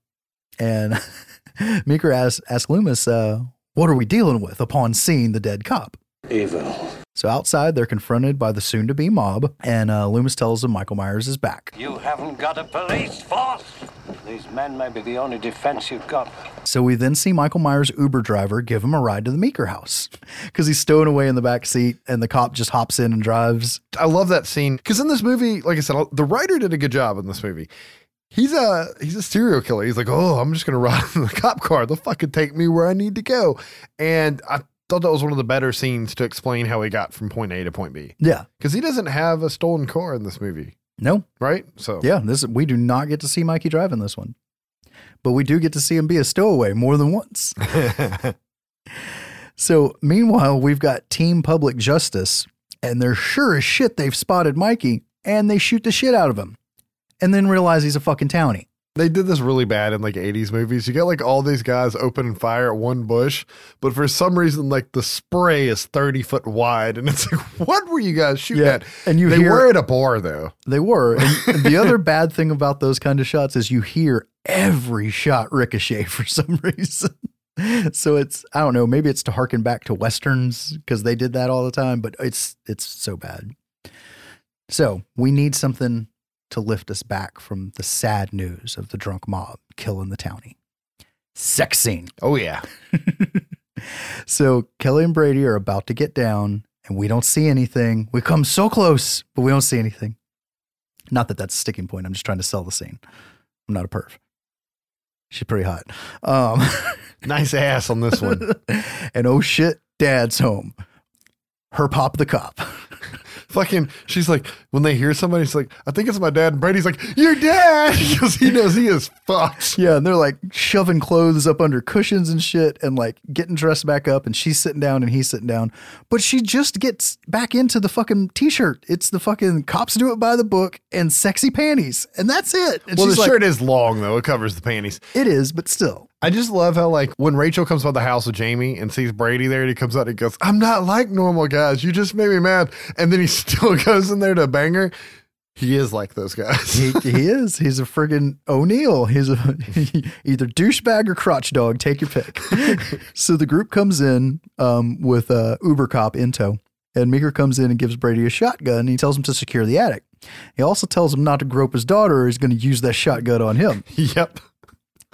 B: And Meeker asks, asks Loomis, uh, what are we dealing with upon seeing the dead cop?
E: Evil.
B: So outside, they're confronted by the soon to be mob, and uh, Loomis tells them Michael Myers is back.
C: You haven't got a police force. These men may be the only defense you've got.
B: So we then see Michael Myers' Uber driver give him a ride to the Meeker house because he's stowing away in the back seat, and the cop just hops in and drives.
A: I love that scene because in this movie, like I said, the writer did a good job in this movie. He's a he's a serial killer. He's like, oh, I'm just gonna ride in the cop car. They'll fucking take me where I need to go. And I thought that was one of the better scenes to explain how he got from point A to point B
B: Yeah.
A: because he doesn't have a stolen car in this movie,
B: No.
A: right? So
B: Yeah. This we do not get to see Mikey drive in this one, but we do get to see him be a stowaway more than once. So meanwhile, we've got Team Public Justice, and they're sure as shit they've spotted Mikey, and they shoot the shit out of him, and then realize he's a fucking townie.
A: They did this really bad in like 80s movies. You get like all these guys opening fire at one bush, but for some reason, like the spray is 30 foot wide, and it's like, what were you guys shooting
B: Yeah,
A: at?
B: and you
A: they
B: hear-
A: were at a bar though.
B: They were. And the other bad thing about those kind of shots is you hear every shot ricochet for some reason. So it's I don't know, maybe it's to harken back to westerns because they did that all the time, but it's it's so bad. So we need something to lift us back from the sad news of the drunk mob killing the townie. Sex scene.
A: Oh yeah.
B: So Kelly and Brady are about to get down, and we don't see anything. We come so close, but we don't see anything. Not that that's a sticking point. I'm just trying to sell the scene. I'm not a perv. She's pretty hot. Um,
A: Nice ass on this one.
B: and oh shit, dad's home. Her pop the cop.
A: Fucking, she's like, when they hear somebody, she's like, I think it's my dad. And Brady's like, Your dad! Because he knows he is fucked.
B: Yeah, and they're like shoving clothes up under cushions and shit and like getting dressed back up and she's sitting down and he's sitting down. But she just gets back into the fucking t-shirt. It's the fucking cops do it by the book and sexy panties. And that's it. And
A: Well, the
B: like,
A: shirt is long, though. It covers the panties.
B: It is, but still.
A: I just love how, like, when Rachel comes by the house with Jamie and sees Brady there, and he comes out and he goes, I'm not like normal guys. You just made me mad. And then he still goes in there to bang her. He is like those guys.
B: He, he is. He's a friggin' O'Neill. He's a either douchebag or crotch dog. Take your pick. so the group comes in um, with uh, Uber cop in tow, And Meeker comes in and gives Brady a shotgun. And he tells him to secure the attic. He also tells him not to grope his daughter or he's going to use that shotgun on him.
A: Yep.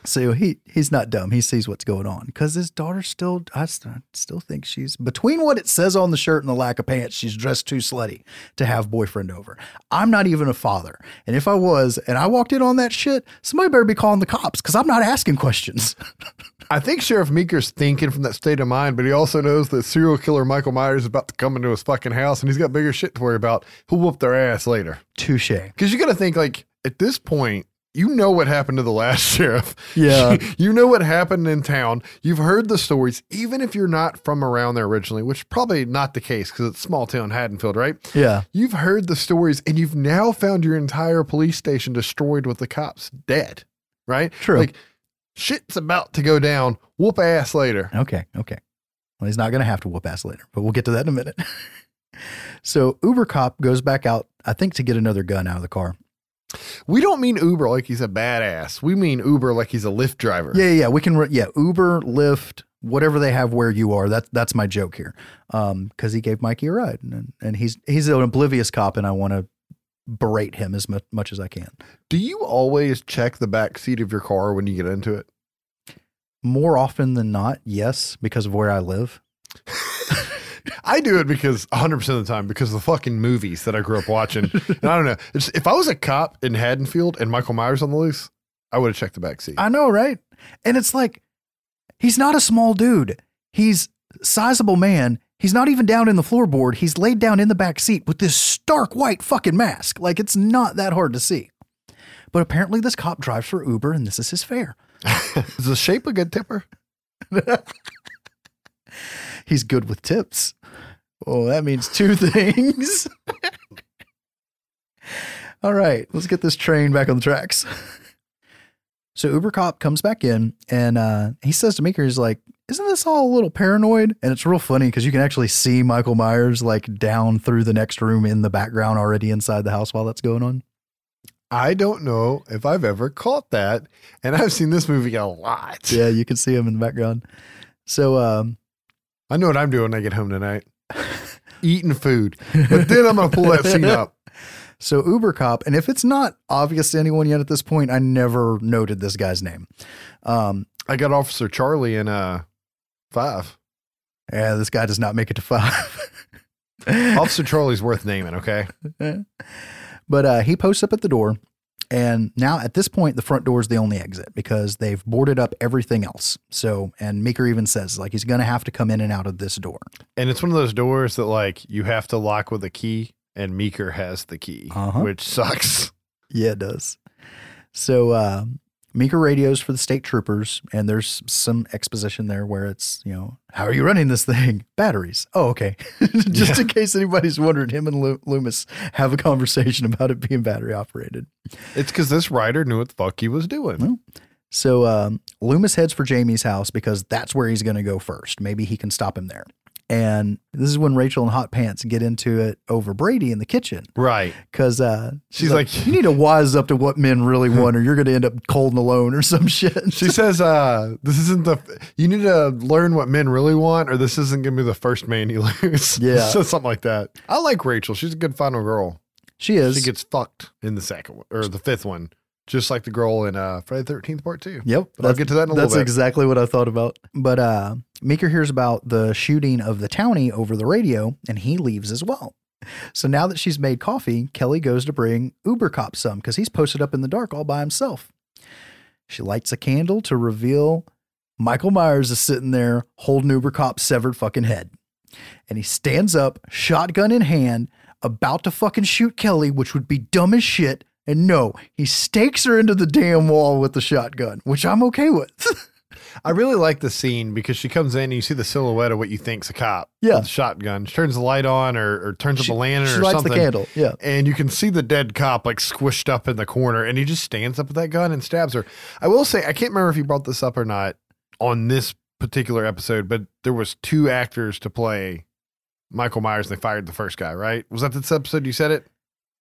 B: So he he's not dumb. He sees what's going on because his daughter still. I still think she's between what it says on the shirt and the lack of pants. She's dressed too slutty to have boyfriend over. I'm not even a father, and if I was, and I walked in on that shit, somebody better be calling the cops because I'm not asking questions.
A: I think Sheriff Meeker's thinking from that state of mind, but he also knows that serial killer Michael Myers is about to come into his fucking house and he's got bigger shit to worry about. Who'll whoop their ass later.
B: Touche.
A: Because you got to think, like, at this point, you know what happened to the last sheriff.
B: Yeah.
A: you know what happened in town. You've heard the stories, even if you're not from around there originally, which probably not the case because it's small town Haddonfield, right?
B: Yeah.
A: You've heard the stories and you've now found your entire police station destroyed with the cops dead, right?
B: True.
A: Like, shit's about to go down. Whoop ass later.
B: Okay. Okay. Well, he's not going to have to whoop ass later, but we'll get to that in a minute. so Uber cop goes back out, I think, to get another gun out of the car.
A: We don't mean Uber like he's a badass. We mean Uber like he's a Lyft driver.
B: Yeah, yeah. We can, re- yeah, Uber, Lyft, whatever they have where you are. That's that's my joke here. Um, because he gave Mikey a ride, and and he's he's an oblivious cop, and I want to berate him as mu- much as I can.
A: Do you always check the back seat of your car when you get into it?
B: More often than not, yes, because of where I live.
A: I do it because 100% of the time because of the fucking movies that I grew up watching. and I don't know. It's, if I was a cop in Haddonfield and Michael Myers on the loose, I would have checked the back seat.
B: I know, right? And it's like he's not a small dude. He's sizable man. He's not even down in the floorboard. He's laid down in the back seat with this stark white fucking mask. Like it's not that hard to see. But apparently this cop drives for Uber and this is his fare.
A: Is the shape a good tipper?
B: He's good with tips. Oh, that means two things. All right, let's get this train back on the tracks. So Uber cop comes back in and uh, he says to Meeker, he's like, Isn't this all a little paranoid? And it's real funny because you can actually see Michael Myers like down through the next room in the background already inside the house while that's going on.
A: I don't know if I've ever caught that. And I've seen this movie a lot.
B: Yeah, you can see him in the background. So um,
A: I know what I'm doing when I get home tonight. Eating food. But then I'm going to pull that scene up.
B: So Uber cop, and if it's not obvious to anyone yet at this point, I never noted this guy's name. Um,
A: I got Officer Charlie in uh, five.
B: yeah, this guy does not make it to five.
A: Officer Charlie's worth naming, okay?
B: but uh, he posts up at the door, and now at this point, the front door is the only exit because they've boarded up everything else. So, and Meeker even says like he's going to have to come in and out of this door.
A: And it's one of those doors that like you have to lock with a key, and Meeker has the key,
B: Uh-huh.
A: which sucks.
B: Yeah, it does. So uh, Meeker radios for the state troopers, and there's some exposition there where it's, you know, how are you running this thing? Batteries. Oh, okay. Just in case anybody's wondering, him and Lu- Loomis have a conversation about it being battery operated.
A: It's because this writer knew what the fuck he was doing.
B: Well, So um, Loomis heads for Jamie's house because that's where he's going to go first. Maybe he can stop him there. And this is when Rachel and Hot Pants get into it over Brady in the kitchen
A: Right.
B: because uh,
A: She's like-
B: you need to wise up to what men really want, or you're going to end up cold and alone or some shit.
A: She says, uh, this isn't the, you need to learn what men really want, or this isn't going to be the first man you lose.
B: Yeah.
A: so something like that. I like Rachel. She's a good final girl.
B: she is.
A: She gets fucked in the second one, or the fifth one, just like the girl in uh, Friday the 13th Part 2.
B: Yep.
A: But I'll get to that in a little bit.
B: That's exactly what I thought about. But uh, Meeker hears about the shooting of the townie over the radio, and he leaves as well. So now that she's made coffee, Kelly goes to bring Uber Cop some because he's posted up in the dark all by himself. She lights a candle to reveal Michael Myers is sitting there holding Uber Cop's severed fucking head. And he stands up, shotgun in hand, about to fucking shoot Kelly, which would be dumb as shit. And no, he stakes her into the damn wall with the shotgun, which I'm okay with.
A: I really like the scene because she comes in and you see the silhouette of what you think's a cop.
B: Yeah.
A: With a shotgun. She turns the light on or, or turns
B: She-
A: up a lantern
B: she
A: or
B: lights
A: something.
B: the candle. Yeah.
A: And you can see the dead cop like squished up in the corner and he just stands up with that gun and stabs her. I will say, I can't remember if you brought this up or not on this particular episode, but there was two actors to play Michael Myers and they fired the first guy, right? Was that this episode you said it?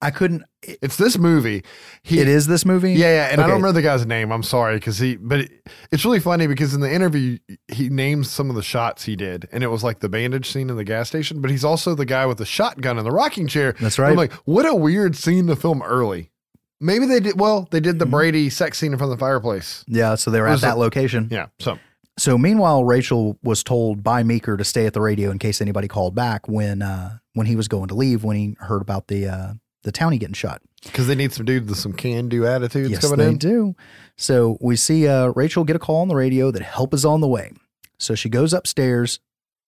B: I couldn't. It,
A: It's this movie. He,
B: it is this movie.
A: Yeah, yeah, and I don't remember the guy's name. I'm sorry because he, but it, it's really funny because in the interview he names some of the shots he did, and it was like the bandage scene in the gas station. But he's also the guy with the shotgun in the rocking chair.
B: That's right.
A: I'm like, what a weird scene to film early. Maybe they did. Well, they did the
B: Mm-hmm.
A: Brady sex scene in front of the fireplace.
B: Yeah. So they were at that
A: a-
B: location.
A: Yeah. So
B: So meanwhile, Rachel was told by Meeker to stay at the radio in case anybody called back when uh, when he was going to leave when he heard about the uh, the townie getting shot.
A: because they need some dudes with some can do attitudes
B: yes,
A: coming
B: they
A: in.
B: do. So we see uh, Rachel get a call on the radio that help is on the way. So she goes upstairs.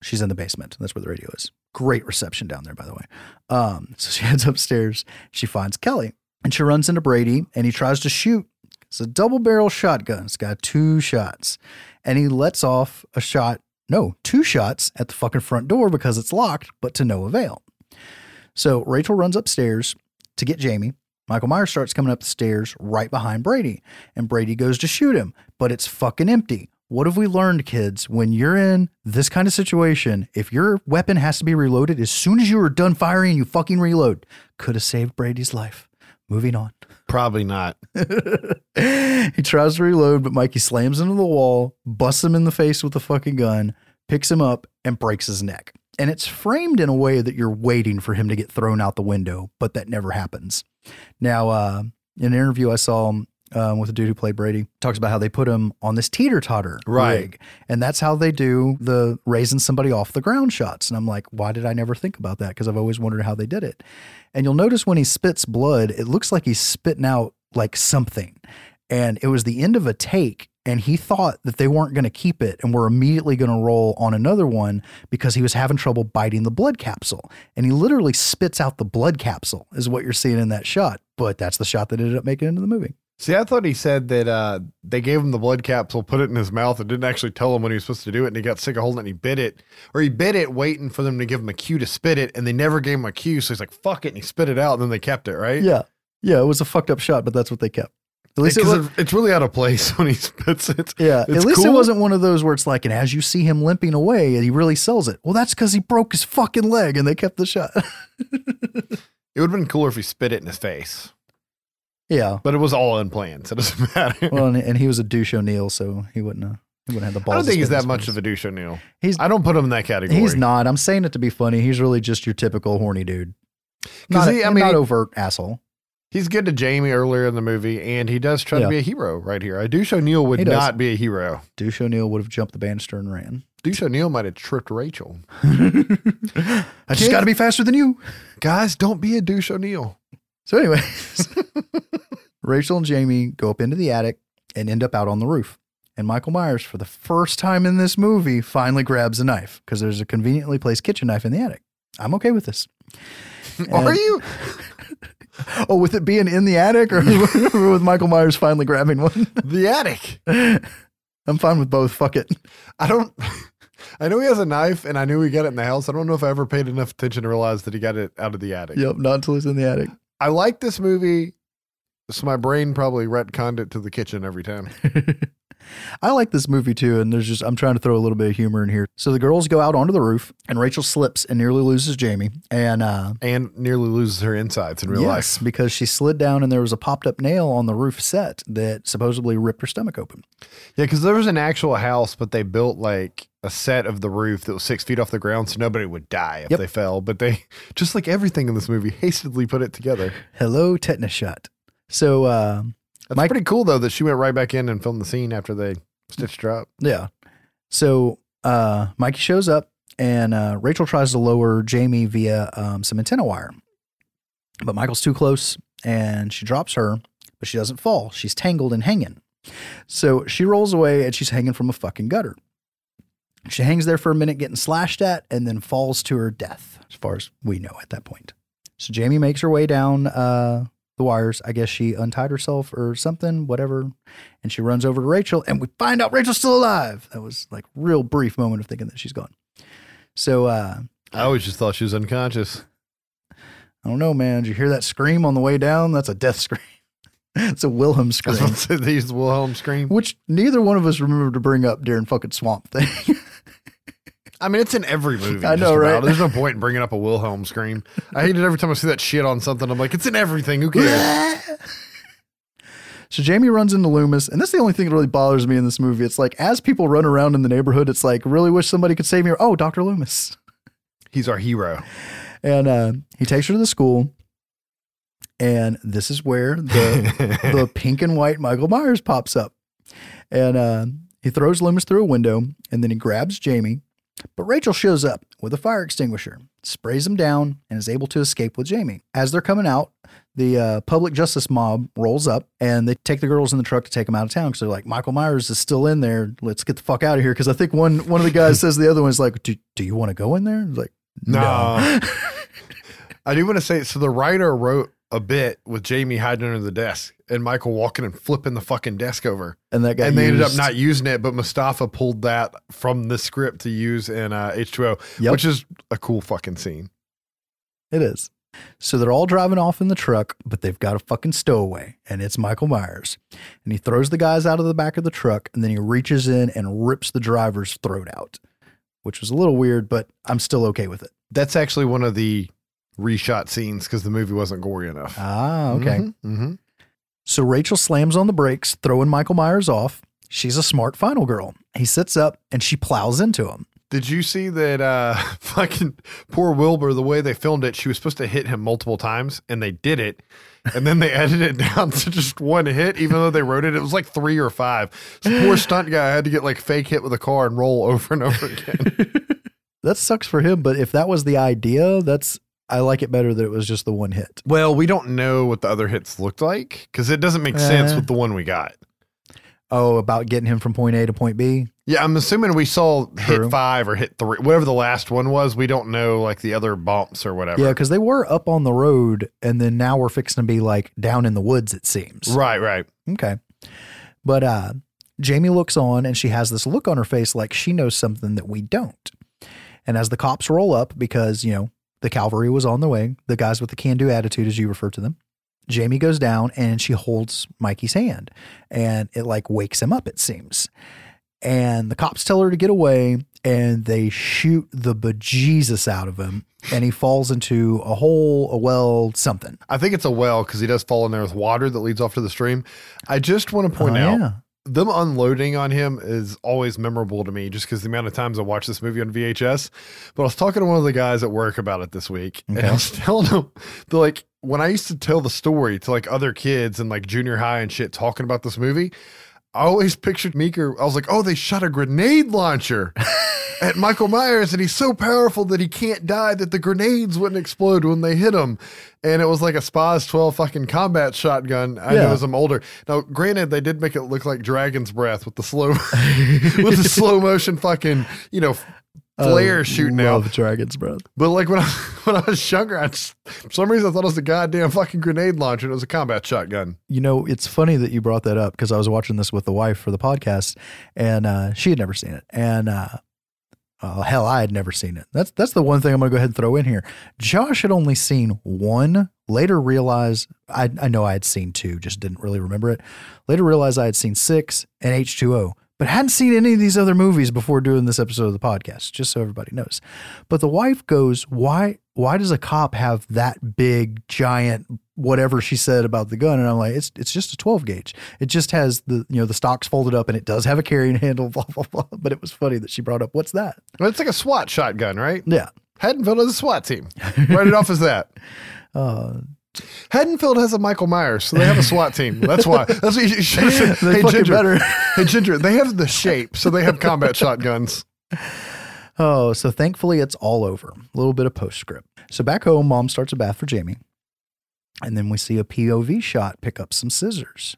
B: She's in the basement. That's where the radio is. Great reception down there, by the way. Um, so she heads upstairs. She finds Kelly and she runs into Brady and he tries to shoot. It's a double barrel shotgun. It's got two shots. And he lets off a shot, no, two shots at the fucking front door because it's locked, but to no avail. So Rachel runs upstairs to get Jamie. Michael Myers starts coming up the stairs right behind Brady, and Brady goes to shoot him, but it's fucking empty. What have we learned, kids? When you're in this kind of situation, if your weapon has to be reloaded, as soon as you are done firing, you fucking reload. Could have saved Brady's life. Moving on.
A: Probably not.
B: he tries to reload, but Mikey slams into the wall, busts him in the face with the fucking gun, picks him up, and breaks his neck. And it's framed in a way that you're waiting for him to get thrown out the window, but that never happens. Now, uh, in an interview I saw um, with a dude who played Brady, talks about how they put him on this teeter totter
A: Right.
B: rig, and that's how they do the raising somebody off the ground shots. And I'm like, why did I never think about that? Because I've always wondered how they did it. And you'll notice when he spits blood, it looks like he's spitting out like something. And it was the end of a take, and he thought that they weren't going to keep it and were immediately going to roll on another one because he was having trouble biting the blood capsule. And he literally spits out the blood capsule, is what you're seeing in that shot. But that's the shot that ended up making it into the movie.
A: See, I thought he said that uh, they gave him the blood capsule, put it in his mouth, and didn't actually tell him when he was supposed to do it. And he got sick of holding it and he bit it. Or he bit it waiting for them to give him a cue to spit it. And they never gave him a cue. So he's like, fuck it. And he spit it out. And then they kept it, right?
B: Yeah. Yeah, it was a fucked up shot, but that's what they kept. At least it was,
A: it, it's really out of place when he spits it.
B: Yeah,
A: It's
B: at least it wasn't one of those where it's like, and as you see him limping away, and he really sells it. Well, that's because he broke his fucking leg, and they kept the shot.
A: It would have been cooler if he spit it in his face.
B: yeah.
A: But it was all unplanned. So it doesn't matter.
B: Well, and, and he was a douche O'Neill, so he wouldn't. Uh, he wouldn't have the balls.
A: I don't think he's that much
B: face.
A: of a douche O'Neill.
B: He's
A: I don't put him in that category.
B: he's not. I'm saying it to be funny. He's really just your typical horny dude. Not,
A: he-
B: a,
A: I mean,
B: not overt asshole.
A: He's good to Jamie earlier in the movie, and he does try
B: Yeah.
A: to be a hero right here. A douche O'Neill would not be a hero.
B: Douche O'Neill would have jumped the banister and ran.
A: Douche O'Neill might have tripped Rachel.
B: I just got to be faster than you.
A: Guys, don't be a douche O'Neill.
B: So, anyways, Rachel and Jamie go up into the attic and end up out on the roof. And Michael Myers, for the first time in this movie, finally grabs a knife because there's a conveniently placed kitchen knife in the attic. I'm okay with this.
A: Are you?
B: Oh, with it being in the attic or with Michael Myers finally grabbing one?
A: The attic.
B: I'm fine with both. Fuck it.
A: I don't. I know he has a knife, and I knew he got it in the house. I don't know if I ever paid enough attention to realize that he got it out of the attic.
B: Yep, not until it's in the attic.
A: I like this movie, so my brain probably retconned it to the kitchen every time.
B: I like this movie too, and there's just I'm trying to throw a little bit of humor in here. So the girls go out onto the roof, and Rachel slips and nearly loses Jamie. And uh,
A: and nearly loses her insides in real
B: yes,
A: life.
B: because she slid down, and there was a popped up nail on the roof set that supposedly ripped her stomach open.
A: Yeah, because there was an actual house, but they built like a set of the roof that was six feet off the ground, so nobody would die if
B: Yep.
A: they fell. But they, just like everything in this movie, hastily put it together.
B: Hello, tetanus shot. So uh,
A: That's
B: Mike-
A: pretty cool though that she went right back in and filmed the scene after they stitched her up.
B: Yeah. So uh, Mikey shows up and uh, Rachel tries to lower Jamie via um, some antenna wire. But Michael's too close and she drops her, but she doesn't fall. She's tangled and hanging. So she rolls away and she's hanging from a fucking gutter. She hangs there for a minute, getting slashed at, and then falls to her death, as far as we know at that point. So Jamie makes her way down uh, the wires. I guess she untied herself or something, whatever. And she runs over to Rachel, and we find out Rachel's still alive. That was like real brief moment of thinking that she's gone. So uh,
A: I always just thought she was unconscious.
B: I don't know, man. Did you hear that scream on the way down? That's a death scream. it's a Wilhelm scream,
A: about to say they used the Wilhelm scream.
B: which neither one of us remember to bring up during fucking Swamp Thing.
A: I mean, it's in every movie.
B: I know, right?
A: about. There's no point in bringing up a Wilhelm scream. I hate it every time I see that shit on something. I'm like, it's in everything. Who cares?
B: So Jamie runs into Loomis, and that's the only thing that really bothers me in this movie. It's like as people run around in the neighborhood, it's like really wish somebody could save me. Oh, Doctor Loomis,
A: He's our hero.
B: and uh, he takes her to the school, and this is where the the pink and white Michael Myers pops up, and uh, he throws Loomis through a window, and then he grabs Jamie, but Rachel shows up with a fire extinguisher, sprays him down, and is able to escape with Jamie. As they're coming out, the uh, public justice mob rolls up and they take the girls in the truck to take them out of town because they're like, Michael Myers is still in there. Let's get the fuck out of here. Because I think one one of the guys says the other one's like, "Do, do you want to go in there?" Like,
A: No. I do want to say so. The writer wrote a bit with Jamie hiding under the desk and Michael walking and flipping the fucking desk over.
B: And that guy
A: and they ended up not using it, but Moustapha pulled that from the script to use in uh, H2O,
B: Yep.
A: which is a cool fucking scene.
B: It is. So they're all driving off in the truck, but they've got a fucking stowaway, and it's Michael Myers. And he throws the guys out of the back of the truck, and then he reaches in and rips the driver's throat out, which was a little weird, but I'm still okay with it.
A: That's actually one of the reshot scenes because the movie wasn't gory enough.
B: Ah, okay.
A: hmm
B: So Rachel slams on the brakes, throwing Michael Myers off. She's a smart final girl. He sits up and she plows into him.
A: Did you see that uh fucking poor Wilbur, the way they filmed it, she was supposed to hit him multiple times and they did it. And then they edited it down to just one hit, even though they wrote it, it was like three or five. So poor stunt guy had to get like fake hit with a car and roll over and over again.
B: That sucks for him, but if that was the idea, that's I like it better that it was just the one hit.
A: well, we don't know what the other hits looked like because it doesn't make sense
B: Uh.
A: with the one we got.
B: Oh, about getting him from point A to point B.
A: Yeah, I'm assuming we saw
B: True.
A: hit five or hit three, whatever the last one was. We don't know like the other bumps or whatever.
B: Yeah, because they were up on the road, and then now we're fixing to be like down in the woods. It seems.
A: Right, right.
B: Okay. But uh, Jamie looks on, and she has this look on her face like she knows something that we don't. And as the cops roll up, because you know the cavalry was on the way, the guys with the can-do attitude, as you refer to them. Jamie goes down and she holds Mikey's hand, and it like wakes him up. It seems. And the cops tell her to get away, and they shoot the bejesus out of him, and he falls into a hole, a well, something.
A: I think it's a well because he does fall in there with water that leads off to the stream. I just want to point
B: Oh,
A: out
B: yeah.
A: Them unloading on him is always memorable to me just because the amount of times I watched this movie on VHS. But I was talking to one of the guys at work about it this week, and I was telling him that like when I used to tell the story to like other kids in like junior high and shit talking about this movie, I always pictured Meeker. I was like, oh, they shot a grenade launcher. At Michael Myers, and he's so powerful that he can't die, that the grenades wouldn't explode when they hit him. And it was like a SPAS-12 fucking combat shotgun. I know
B: Yeah.
A: as I'm older. Now, granted, they did make it look like Dragon's Breath with the slow, with the slow motion fucking, you know, flare shooting
B: love
A: out.
B: Dragon's bro.
A: But like when I when I was younger, I just, for some reason I thought it was a goddamn fucking grenade launcher. and It was a combat shotgun.
B: You know, it's funny that you brought that up because I was watching this with the wife for the podcast, and uh, she had never seen it, and uh, uh, hell, I had never seen it. That's that's the one thing I'm going to go ahead and throw in here. Josh had only seen one. Later realized I I know I had seen two, just didn't really remember it. Later realized I had seen six and H two O, but hadn't seen any of these other movies before doing this episode of the podcast. Just so everybody knows. But the wife goes, "Why? Why does a cop have that big, giant, whatever she said about the gun?" And I'm like, "It's it's just a 12 gauge. It just has the you know the stocks folded up, and it does have a carrying handle." Blah blah blah. But it was funny that she brought up, "What's that?"
A: Well, It's like a SWAT shotgun, right?
B: Yeah.
A: Haddonfield has a SWAT team. Write it off as that.
B: Uh,
A: Haddonfield has a Michael Myers, so they have a SWAT team. That's why. That's what you should.
B: They
A: Hey, Ginger.
B: better.
A: Hey, Ginger. They have the shape, so they have combat shotguns.
B: Oh, so thankfully it's all over. A little bit of postscript. So back home, mom starts a bath for Jamie. And then we see a POV shot pick up some scissors,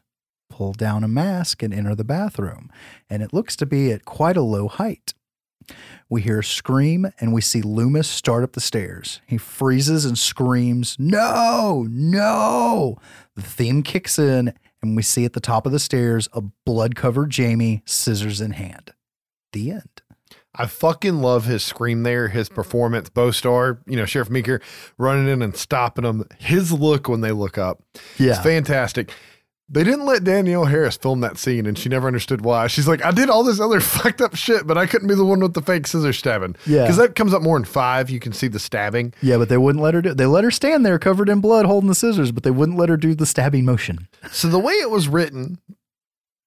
B: pull down a mask, and enter the bathroom. And it looks to be at quite a low height. We hear a scream and we see Loomis start up the stairs. He freezes and screams, No, no. The theme kicks in, and we see at the top of the stairs a blood covered Jamie, scissors in hand. The end.
A: I fucking love his scream there, his mm-hmm. performance. Beau Starr, you know, Sheriff Meeker running in and stopping him. His look when they look up.
B: Yeah.
A: It's fantastic. They didn't let Danielle Harris film that scene, and she never understood why. She's like, I did all this other fucked up shit, but I couldn't be the one with the fake scissor stabbing.
B: Yeah.
A: Because that comes up more in five. You can see the stabbing.
B: Yeah, but they wouldn't let her do. They let her stand there covered in blood, holding the scissors, but they wouldn't let her do the stabbing motion.
A: So the way it was written,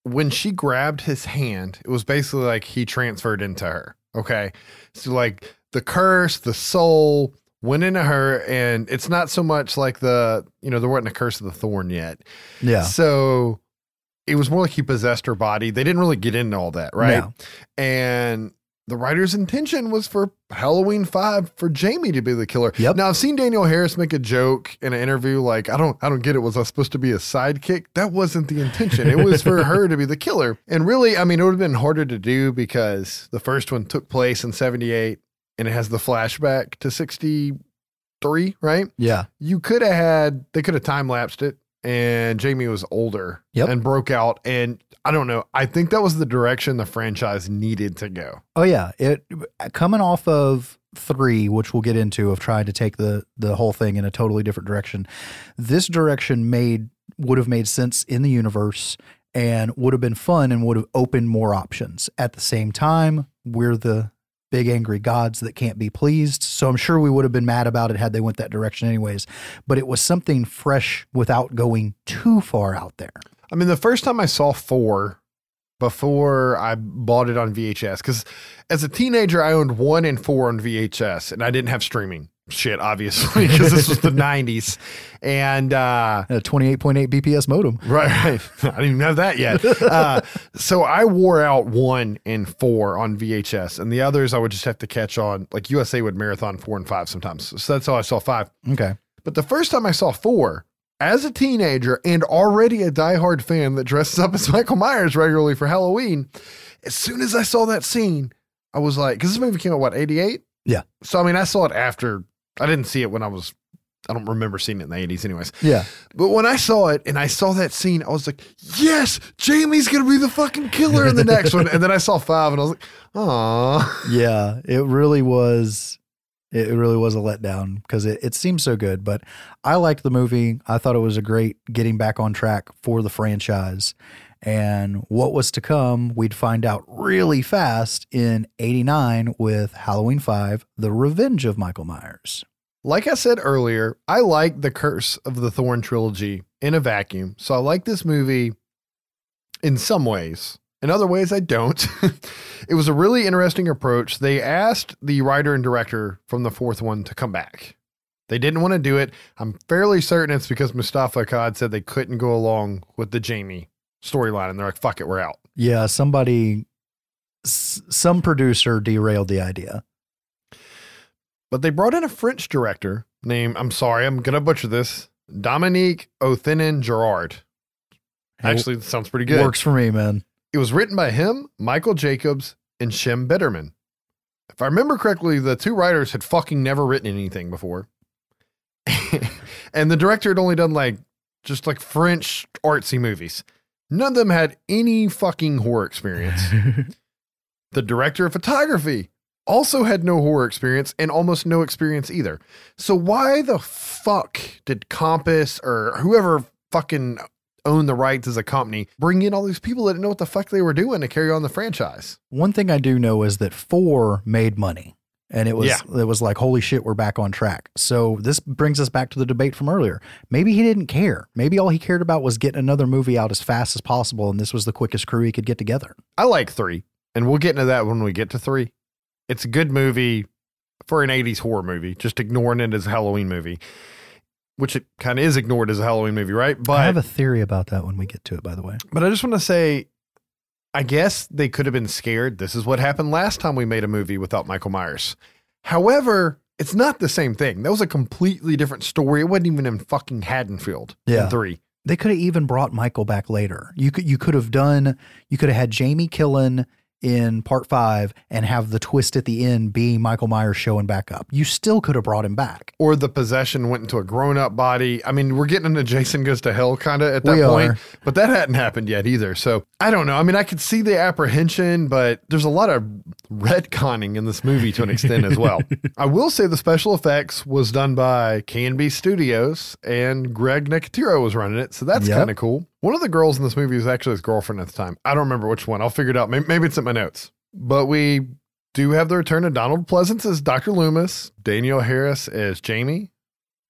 A: when she grabbed his hand, it was basically like he transferred into her. Okay. So like the curse, the soul went into her, and it's not so much like the, you know, there wasn't a curse of the thorn yet.
B: Yeah,
A: So it was more like he possessed her body. They didn't really get into all that, right?
B: No.
A: And the writer's intention was for Halloween Five for Jamie to be the killer.
B: Yep.
A: Now I've seen Danielle Harris make a joke in an interview like, I don't I don't get it. Was I supposed to be a sidekick? That wasn't the intention. It was for her to be the killer. And really, I mean, it would have been harder to do because the first one took place in 78 and it has the flashback to 63, right?
B: yeah,
A: you could have had they could have time lapsed it and Jamie was older
B: Yep.
A: and broke out and I don't know. I think that was the direction the franchise needed to go.
B: Oh yeah, it coming off of three, which we'll get into, of trying to take the the whole thing in a totally different direction. This direction made would have made sense in the universe and would have been fun and would have opened more options. At the same time, we're the big angry gods that can't be pleased. So I'm sure we would have been mad about it had they went that direction anyways. But it was something fresh without going too far out there.
A: I mean, the first time I saw 4 before I bought it on VHS cuz as a teenager I owned 1 and 4 on VHS and I didn't have streaming. Shit, obviously, because this was the 90s. And uh
B: A 28.8 BPS modem.
A: Right, right. I didn't even have that yet. Uh, so I wore out one and four on VHS, and the others I would just have to catch on. Like USA would marathon four and five sometimes. So that's how I saw five.
B: Okay.
A: But the first time I saw four, as a teenager and already a diehard fan that dresses up as Michael Myers regularly for Halloween, as soon as I saw that scene, I was like, because this movie came out, what, 88?
B: Yeah.
A: So, I mean, I saw it after, I didn't see it when I was, I don't remember seeing it in the 80s, anyways.
B: Yeah.
A: But when I saw it and I saw that scene, I was like, yes, Jamie's going to be the fucking killer in the next one. And then I saw five and I was like, aw.
B: yeah, it really was. It really was a letdown because it, it seemed so good. But I liked the movie. I thought it was a great getting back on track for the franchise. And what was to come, we'd find out really fast in 89 with Halloween 5, The Revenge of Michael Myers.
A: Like I said earlier, I like the Curse of the Thorn trilogy in a vacuum. So I like this movie in some ways. In other ways, I don't. it was a really interesting approach. They asked the writer and director from the fourth one to come back. They didn't want to do it. I'm fairly certain it's because Moustapha Akkad said they couldn't go along with the Jamie storyline, and they're like, "Fuck it, we're out."
B: Yeah, somebody, s- some producer derailed the idea.
A: But they brought in a French director named, I'm sorry, I'm going to butcher this, Dominique Othenin-Girard. Actually, sounds pretty good.
B: Works for me, man.
A: It was written by him, Michael Jacobs, and Shem Bitterman. If I remember correctly, the two writers had fucking never written anything before. and the director had only done like just like French artsy movies. None of them had any fucking horror experience. the director of photography also had no horror experience and almost no experience either. So why the fuck did Compass or whoever fucking owned the rights as a company bring in all these people that didn't know what the fuck they were doing to carry on the franchise?
B: One thing I do know is that four made money. And it was
A: Yeah.
B: it was like, holy shit, we're back on track. So this brings us back to the debate from earlier. Maybe he didn't care. Maybe all he cared about was getting another movie out as fast as possible, and this was the quickest crew he could get together.
A: I like three, and we'll get into that when we get to three. It's a good movie for an 80s horror movie, just ignoring it as a Halloween movie, which it kind of is ignored as a Halloween movie, right? But
B: I have a theory about that when we get to it, by the way.
A: But I just want to say, I guess they could have been scared. This is what happened last time we made a movie without Michael Myers. However, it's not the same thing. That was a completely different story. It wasn't even in fucking Haddonfield.
B: Yeah.
A: In three.
B: They could have even brought Michael back later. You could you could have done you could have had Jamie Killen in part five and have the twist at the end be Michael Myers showing back up. You still could have brought him back.
A: Or the possession went into a grown up body. I mean, we're getting into Jason Goes to Hell kind of at that
B: We
A: point,
B: are.
A: but that hadn't happened yet either. So I don't know. I mean, I could see the apprehension, but there's a lot of retconning in this movie to an extent as well. I will say the special effects was done by K&B Studios and Greg Nicotero was running it. So that's
B: Yep.
A: kind of cool. One of the girls in this movie was actually his girlfriend at the time. I don't remember which one. I'll figure it out. Maybe, maybe it's in my notes. But we do have the return of Donald Pleasence as Dr. Loomis, Danielle Harris as Jamie,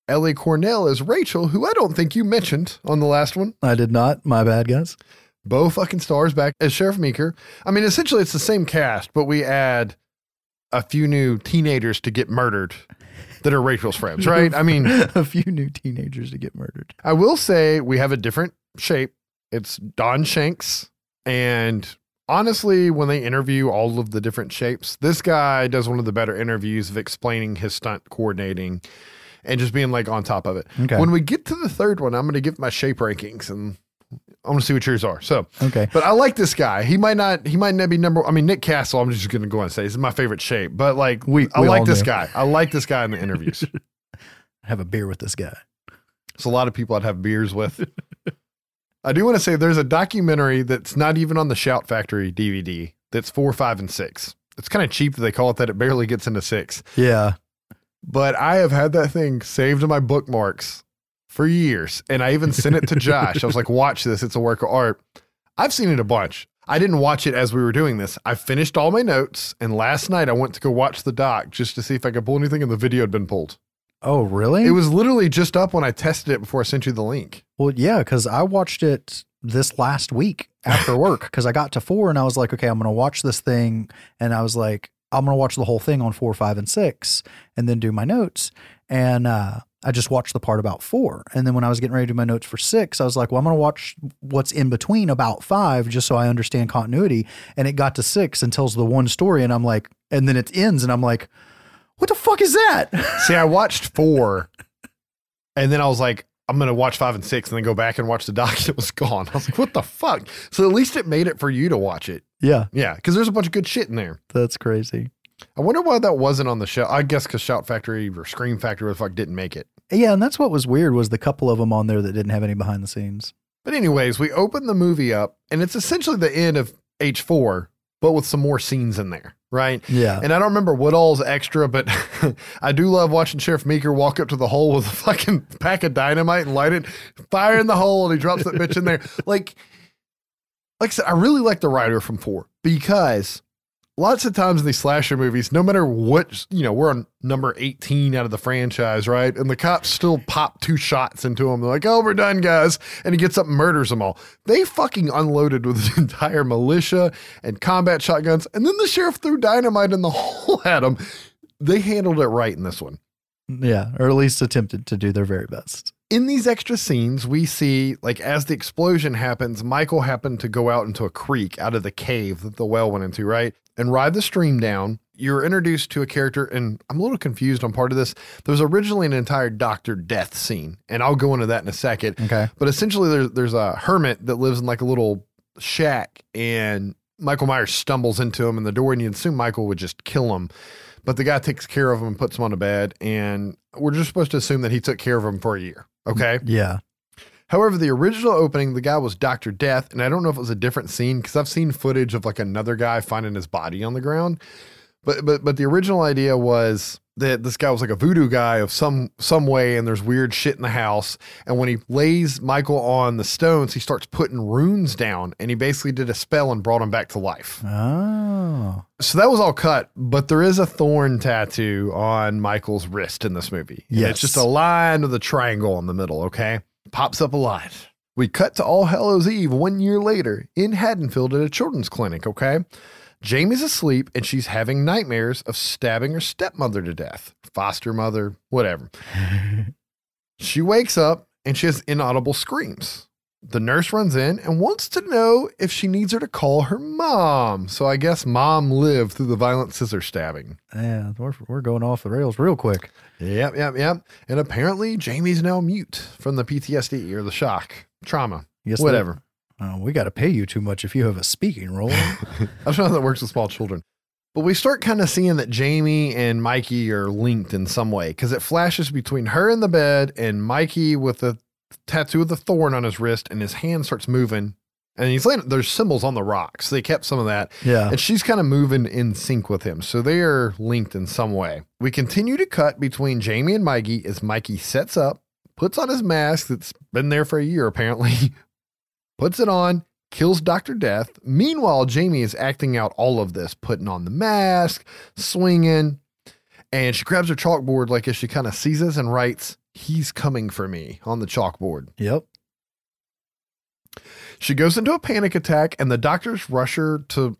A: Ellie Cornell as Rachel, who I don't think you mentioned on the last one.
B: I did not. My bad, guys.
A: Beau fucking Starr's back as Sheriff Meeker. I mean, essentially it's the same cast, but we add a few new teenagers to get murdered that are Rachel's friends, right? I mean,
B: a few new teenagers to get murdered.
A: I will say we have a different shape. It's Don Shanks. And honestly, when they interview all of the different shapes, this guy does one of the better interviews of explaining his stunt coordinating and just being like on top of it.
B: Okay.
A: When we get to the third one, I'm going to give my shape rankings and I'm going to see what yours are. So,
B: Okay.
A: but I like this guy. He might not. He might not be number. I mean, Nick Castle. I'm just going to go and say this is my favorite shape. But like,
B: We-
A: I
B: we
A: like this
B: do.
A: guy. I like this guy in the interviews.
B: Have a beer with this guy.
A: It's a lot of people I'd have beers with. I do want to say there's a documentary that's not even on the Shout Factory DVD. That's four, five, and six. It's kind of cheap that they call it that. It barely gets into six.
B: Yeah.
A: But I have had that thing saved in my bookmarks for years. And I even sent it to Josh. I was like, watch this. It's a work of art. I've seen it a bunch. I didn't watch it as we were doing this. I finished all my notes. And last night I went to go watch the doc just to see if I could pull anything, and the video had been pulled.
B: Oh, really?
A: It was literally just up when I tested it before I sent you the link.
B: Well, yeah, because I watched it this last week after work because I got to four and I was like, okay, I'm going to watch this thing. And I was like, I'm going to watch the whole thing on four, five, and six and then do my notes. And uh, I just watched the part about four. And then when I was getting ready to do my notes for six, I was like, well, I'm going to watch what's in between about five just so I understand continuity. And it got to six and tells the one story. And I'm like, and then it ends and I'm like, what the fuck is that?
A: See, I watched four, and then I was like, I'm gonna watch five and six, and then go back and watch the doc, and it was gone. I was like, what the fuck? So at least it made it for you to watch it.
B: yeah,
A: Yeah, because there's a bunch of good shit in there.
B: that's crazy.
A: I wonder why that wasn't on the show. I guess because Shout Factory or Scream Factory, the fuck, didn't make it.
B: Yeah, and that's what was weird was the couple of them on there that didn't have any behind the scenes.
A: But anyways, we open the movie up, and it's essentially the end of H4, but with some more scenes in there, right?
B: Yeah.
A: And I don't remember what all's extra, but I do love watching Sheriff Meeker walk up to the hole with a fucking pack of dynamite and light it, fire in the hole, and he drops that bitch in there. Like, like I said, I really like the writer from four because lots of times in these slasher movies, no matter what, you know, we're on number 18 out of the franchise, right? And the cops still pop two shots into him. They're like, oh, we're done, guys. And he gets up and murders them all. They fucking unloaded with the entire militia and combat shotguns. And then the sheriff threw dynamite in the hole at him. They handled it right in this one.
B: Yeah, or at least attempted to do their very best.
A: in these extra scenes, we see like as the explosion happens, Michael happened to go out into a creek out of the cave that the well went into, right? And ride the stream down. You're introduced to a character, and I'm a little confused on part of this. There was originally an entire Doctor Death scene, and I'll go into that in a second.
B: Okay.
A: But essentially, there's there's a hermit that lives in like a little shack, and Michael Myers stumbles into him in the door, and you assume Michael would just kill him. But the guy takes care of him and puts him on a bed, and we're just supposed to assume that he took care of him for a year. Okay.
B: Yeah.
A: However, the original opening, the guy was Dr. Death, and I don't know if it was a different scene because I've seen footage of like another guy finding his body on the ground. But but but the original idea was that this guy was like a voodoo guy of some some way, and there's weird shit in the house. And when he lays Michael on the stones, he starts putting runes down, and he basically did a spell and brought him back to life.
B: Oh.
A: So that was all cut, but there is a thorn tattoo on Michael's wrist in this movie.
B: Yes.
A: It's just a line with a triangle in the middle, okay? Pops up a lot. We cut to All Hallows Eve one year later in Haddonfield at a children's clinic, okay? Jamie's asleep and she's having nightmares of stabbing her stepmother to death, foster mother, whatever. she wakes up and she has inaudible screams. The nurse runs in and wants to know if she needs her to call her mom. So I guess mom lived through the violent scissor stabbing.
B: Yeah, we're, we're going off the rails real quick.
A: Yep, yep, yep. And apparently Jamie's now mute from the PTSD or the shock, trauma,
B: Yes,
A: whatever.
B: Oh, we got to pay you too much if you have a speaking role.
A: I don't know how that works with small children. But we start kind of seeing that Jamie and Mikey are linked in some way because it flashes between her in the bed and Mikey with the tattoo of the thorn on his wrist and his hand starts moving. And he's laying, there's symbols on the rocks. They kept some of that.
B: yeah.
A: And she's kind of moving in sync with him. So they are linked in some way. We continue to cut between Jamie and Mikey as Mikey sets up, puts on his mask that's been there for a year apparently, puts it on, kills Dr. Death. Meanwhile, Jamie is acting out all of this, putting on the mask, swinging, and she grabs her chalkboard like as she kind of sees seizes and writes, He's coming for me on the chalkboard.
B: Yep.
A: She goes into a panic attack, and the doctors rush her to.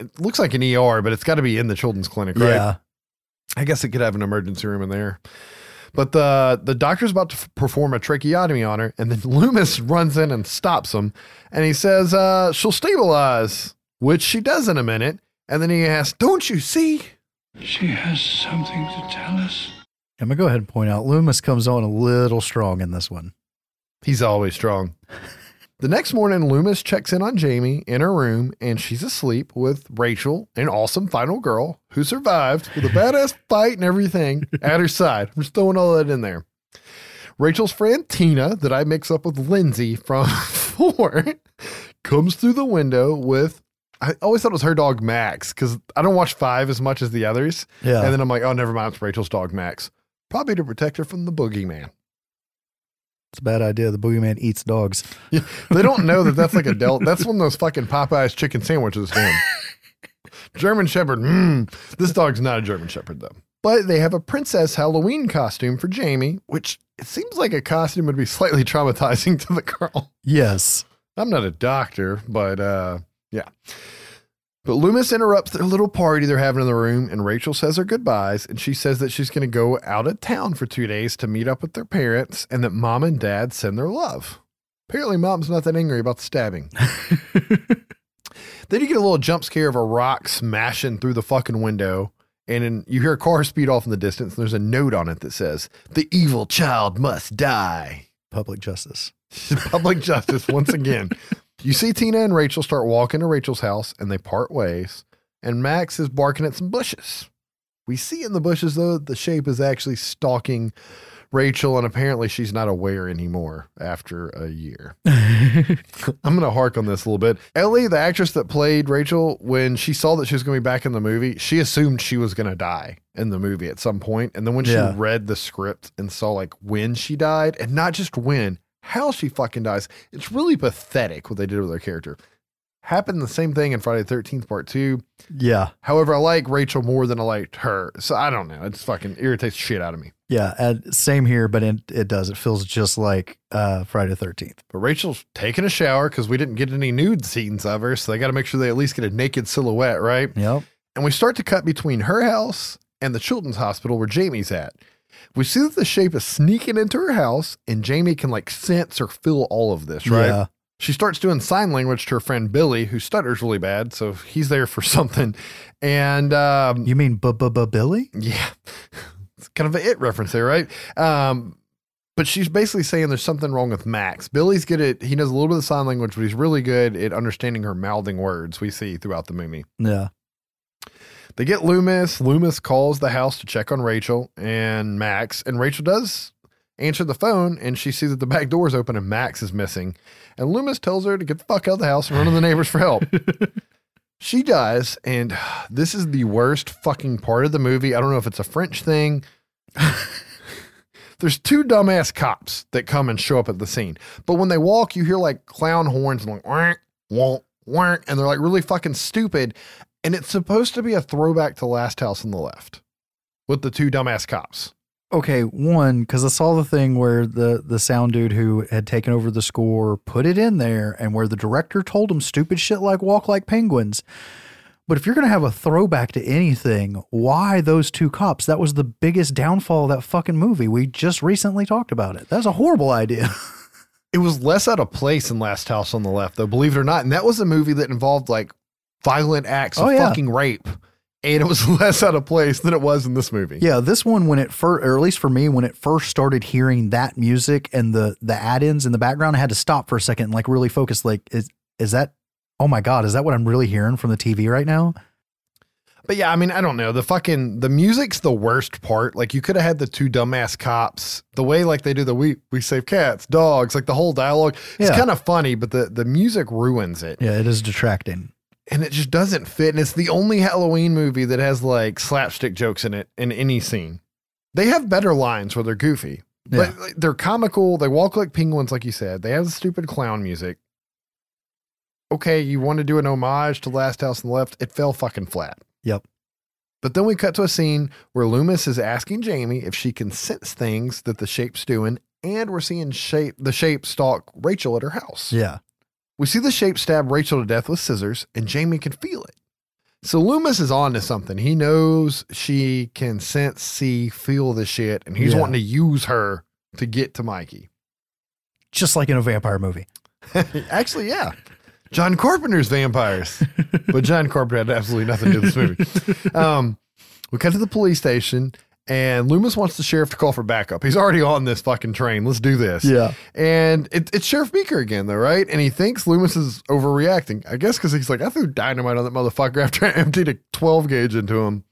A: It looks like an ER, but it's got to be in the children's clinic, right?
B: Yeah.
A: I guess it could have an emergency room in there. But the the doctor's about to f- perform a tracheotomy on her, and then Loomis runs in and stops him, and he says uh, she'll stabilize, which she does in a minute. And then he asks, "Don't you see?"
F: She has something to tell us.
B: I'm gonna go ahead and point out Loomis comes on a little strong in this one.
A: He's always strong. The next morning, Loomis checks in on Jamie in her room, and she's asleep with Rachel, an awesome final girl who survived with a badass fight and everything at her side. I'm just throwing all that in there. Rachel's friend Tina, that I mix up with Lindsay from four, comes through the window with. I always thought it was her dog Max because I don't watch five as much as the others.
B: Yeah.
A: And then I'm like, oh, never mind, it's Rachel's dog Max. Probably to protect her from the boogeyman.
B: It's a bad idea. The boogeyman eats dogs.
A: They don't know that that's like a del. That's one of those fucking Popeyes chicken sandwiches. him. German Shepherd. Mm, this dog's not a German Shepherd though. But they have a princess Halloween costume for Jamie, which it seems like a costume would be slightly traumatizing to the girl.
B: Yes.
A: I'm not a doctor, but uh, yeah. But Loomis interrupts their little party they're having in the room, and Rachel says her goodbyes, and she says that she's going to go out of town for two days to meet up with their parents, and that mom and dad send their love. Apparently, mom's not that angry about the stabbing. then you get a little jump scare of a rock smashing through the fucking window, and then you hear a car speed off in the distance, and there's a note on it that says, The evil child must die.
B: Public justice.
A: Public justice once again. You see Tina and Rachel start walking to Rachel's house and they part ways, and Max is barking at some bushes. We see in the bushes, though, the shape is actually stalking Rachel, and apparently she's not aware anymore after a year. I'm going to hark on this a little bit. Ellie, the actress that played Rachel, when she saw that she was going to be back in the movie, she assumed she was going to die in the movie at some point. And then when
B: Yeah.
A: she read the script and saw like when she died, and not just when, how she fucking dies, it's really pathetic what they did with her character. Happened the same thing in Friday the 13th Part 2.
B: Yeah.
A: However, I like Rachel more than I liked her. So I don't know. It's fucking irritates shit out of me.
B: Yeah. And same here, but it, it does. It feels just like uh, Friday the 13th.
A: But Rachel's taking a shower because we didn't get any nude scenes of her. So they got to make sure they at least get a naked silhouette, right?
B: Yep.
A: And we start to cut between her house and the children's hospital where Jamie's at. We see that the shape is sneaking into her house, and Jamie can like sense or feel all of this, right?
B: Yeah.
A: She starts doing sign language to her friend Billy, who stutters really bad. So he's there for something. And um,
B: You mean Billy?
A: yeah, it's kind of an it reference there, right? Um, but she's basically saying there's something wrong with Max. Billy's good at, he knows a little bit of sign language, but he's really good at understanding her mouthing words we see throughout the movie.
B: Yeah.
A: They get Loomis. Loomis calls the house to check on Rachel and Max, and Rachel does answer the phone, and she sees that the back door is open and Max is missing. And Loomis tells her to get the fuck out of the house and run to the neighbors for help. she does, and this is the worst fucking part of the movie. I don't know if it's a French thing. There's two dumbass cops that come and show up at the scene, but when they walk, you hear like clown horns and like wonk, wonk, wonk, and they're like really fucking stupid. And it's supposed to be a throwback to Last House on the Left with the two dumbass cops.
B: Okay, one because I saw the thing where the the sound dude who had taken over the score put it in there, and where the director told him stupid shit like "walk like penguins." But if you're gonna have a throwback to anything, why those two cops? That was the biggest downfall of that fucking movie. We just recently talked about it. That's a horrible idea.
A: It was less out of place in Last House on the Left, though, believe it or not. And that was a movie that involved like violent acts of
B: Oh, yeah.
A: fucking rape. And it was less out of place than it was in this movie.
B: yeah, this one when it first, or at least for me, when it first started hearing that music and the the add-ins in the background, I had to stop for a second and like really focus. Like, is is that? Oh my god, is that what I'm really hearing from the TV right now?
A: But yeah, I mean, I don't know. The fucking the music's the worst part. Like you could have had the two dumbass cops. The way like they do the we we save cats, dogs, like the whole dialogue. It's
B: Yeah.
A: kind of funny, but the the music ruins it.
B: Yeah, it is detracting.
A: And it just doesn't fit. And it's the only Halloween movie that has like slapstick jokes in it in any scene. They have better lines where they're goofy, but
B: Yeah.
A: like, they're comical. They walk like penguins, like you said. They have the stupid clown music. okay, you want to do an homage to Last House on the Left. It fell fucking flat.
B: Yep.
A: But then we cut to a scene where Loomis is asking Jamie if she can sense things that the shape's doing, and we're seeing shape the shape stalk Rachel at her house.
B: Yeah.
A: We see the shape stab Rachel to death with scissors, and Jamie can feel it. So Loomis is on to something. He knows she can sense, see, feel the shit, and he's
B: Yeah.
A: wanting to use her to get to Mikey.
B: Just like in a vampire movie.
A: Actually, yeah. John Carpenter's vampires. but John Carpenter had absolutely nothing to do with this movie. Um, we cut to the police station, and Loomis wants the sheriff to call for backup. He's already on this fucking train. Let's do this.
B: Yeah.
A: And it, it's Sheriff Meeker again, though, right? And he thinks Loomis is overreacting. I guess because he's like, I threw dynamite on that motherfucker after I emptied a 12 gauge into him.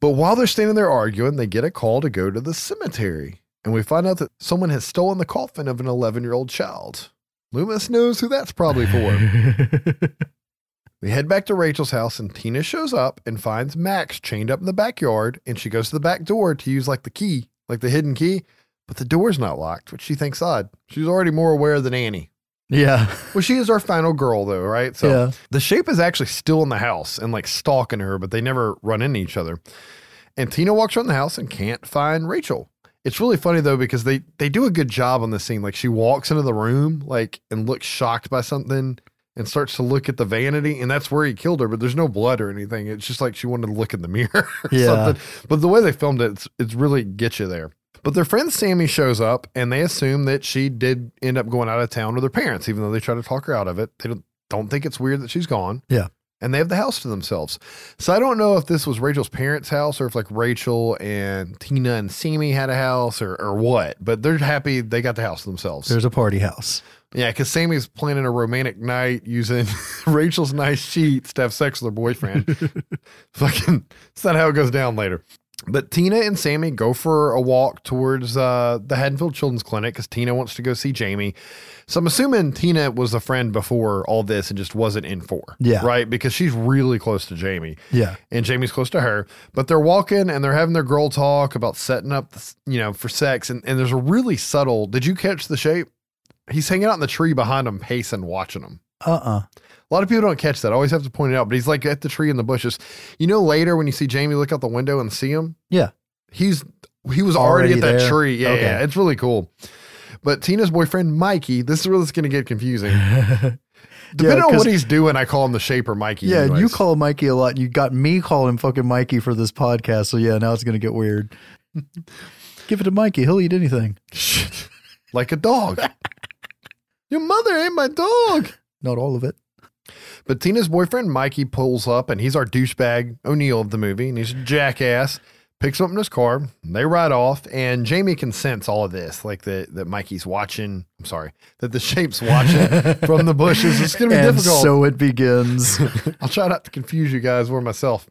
A: But while they're standing there arguing, they get a call to go to the cemetery. And we find out that someone has stolen the coffin of an 11 year old child. Loomis knows who that's probably for. we head back to Rachel's house, and Tina shows up and finds Max chained up in the backyard. And she goes to the back door to use like the key, like the hidden key, but the door's not locked, which she thinks odd. She's already more aware than Annie.
B: yeah.
A: Well, she is our final girl, though, right? So
B: Yeah.
A: the shape is actually still in the house and like stalking her, but they never run into each other. And Tina walks around the house and can't find Rachel. It's really funny though because they they do a good job on this scene. Like she walks into the room like and looks shocked by something and starts to look at the vanity, and that's where he killed her. But there's no blood or anything. It's just like she wanted to look in the mirror or
B: Yeah.
A: something. But the way they filmed it, it's, it's really get you there. But their friend Sammy shows up, and they assume that she did end up going out of town with her parents, even though they try to talk her out of it. They don't, don't think it's weird that she's gone.
B: Yeah.
A: And they have the house to themselves. So I don't know if this was Rachel's parents' house or if like Rachel and Tina and Sammy had a house or, or what, but they're happy they got the house to themselves.
B: There's a party house.
A: Yeah, because Sammy's planning a romantic night using Rachel's nice sheets to have sex with her boyfriend. Fucking, it's not how it goes down later. But Tina and Sammy go for a walk towards uh, the Haddonfield Children's Clinic because Tina wants to go see Jamie. So I'm assuming Tina was a friend before all this and just wasn't in for.
B: Yeah.
A: Right? Because she's really close to Jamie
B: Yeah.
A: and Jamie's close to her. But they're walking and they're having their girl talk about setting up, you know, for sex. And, and there's a really subtle. Did you catch the shape? He's hanging out in the tree behind him, pacing, watching him.
B: Uh-uh.
A: A lot of people don't catch that. I always have to point it out, but he's like at the tree in the bushes. You know, later when you see Jamie look out the window and see him,
B: Yeah.
A: he's he was already,
B: Already
A: at that
B: there?
A: tree. Yeah,
B: Okay.
A: yeah, it's really cool. But Tina's boyfriend Mikey, this is where is going to get confusing. Depending on what he's doing, I call him the Shaper Mikey.
B: Yeah, and you call him Mikey a lot. And you got me calling him fucking Mikey for this podcast. So yeah, now it's gonna get weird. Give it to Mikey. He'll eat anything.
A: like a dog. Your mother ain't my dog.
B: Not all of it.
A: But Tina's boyfriend Mikey pulls up, and he's our douchebag O'Neill of the movie, and he's a jackass. Picks up in his car. They ride off, and Jamie can sense all of this, like that that Mikey's watching. I'm sorry, that the shape's watching from the bushes. It's gonna be
B: and
A: difficult.
B: so it begins.
A: I'll try not to confuse you guys or myself.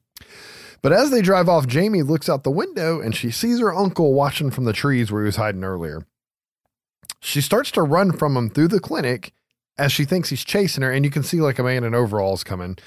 A: But as they drive off, Jamie looks out the window and she sees her uncle watching from the trees where he was hiding earlier. She starts to run from him through the clinic as she thinks he's chasing her, and you can see like a man in overalls coming.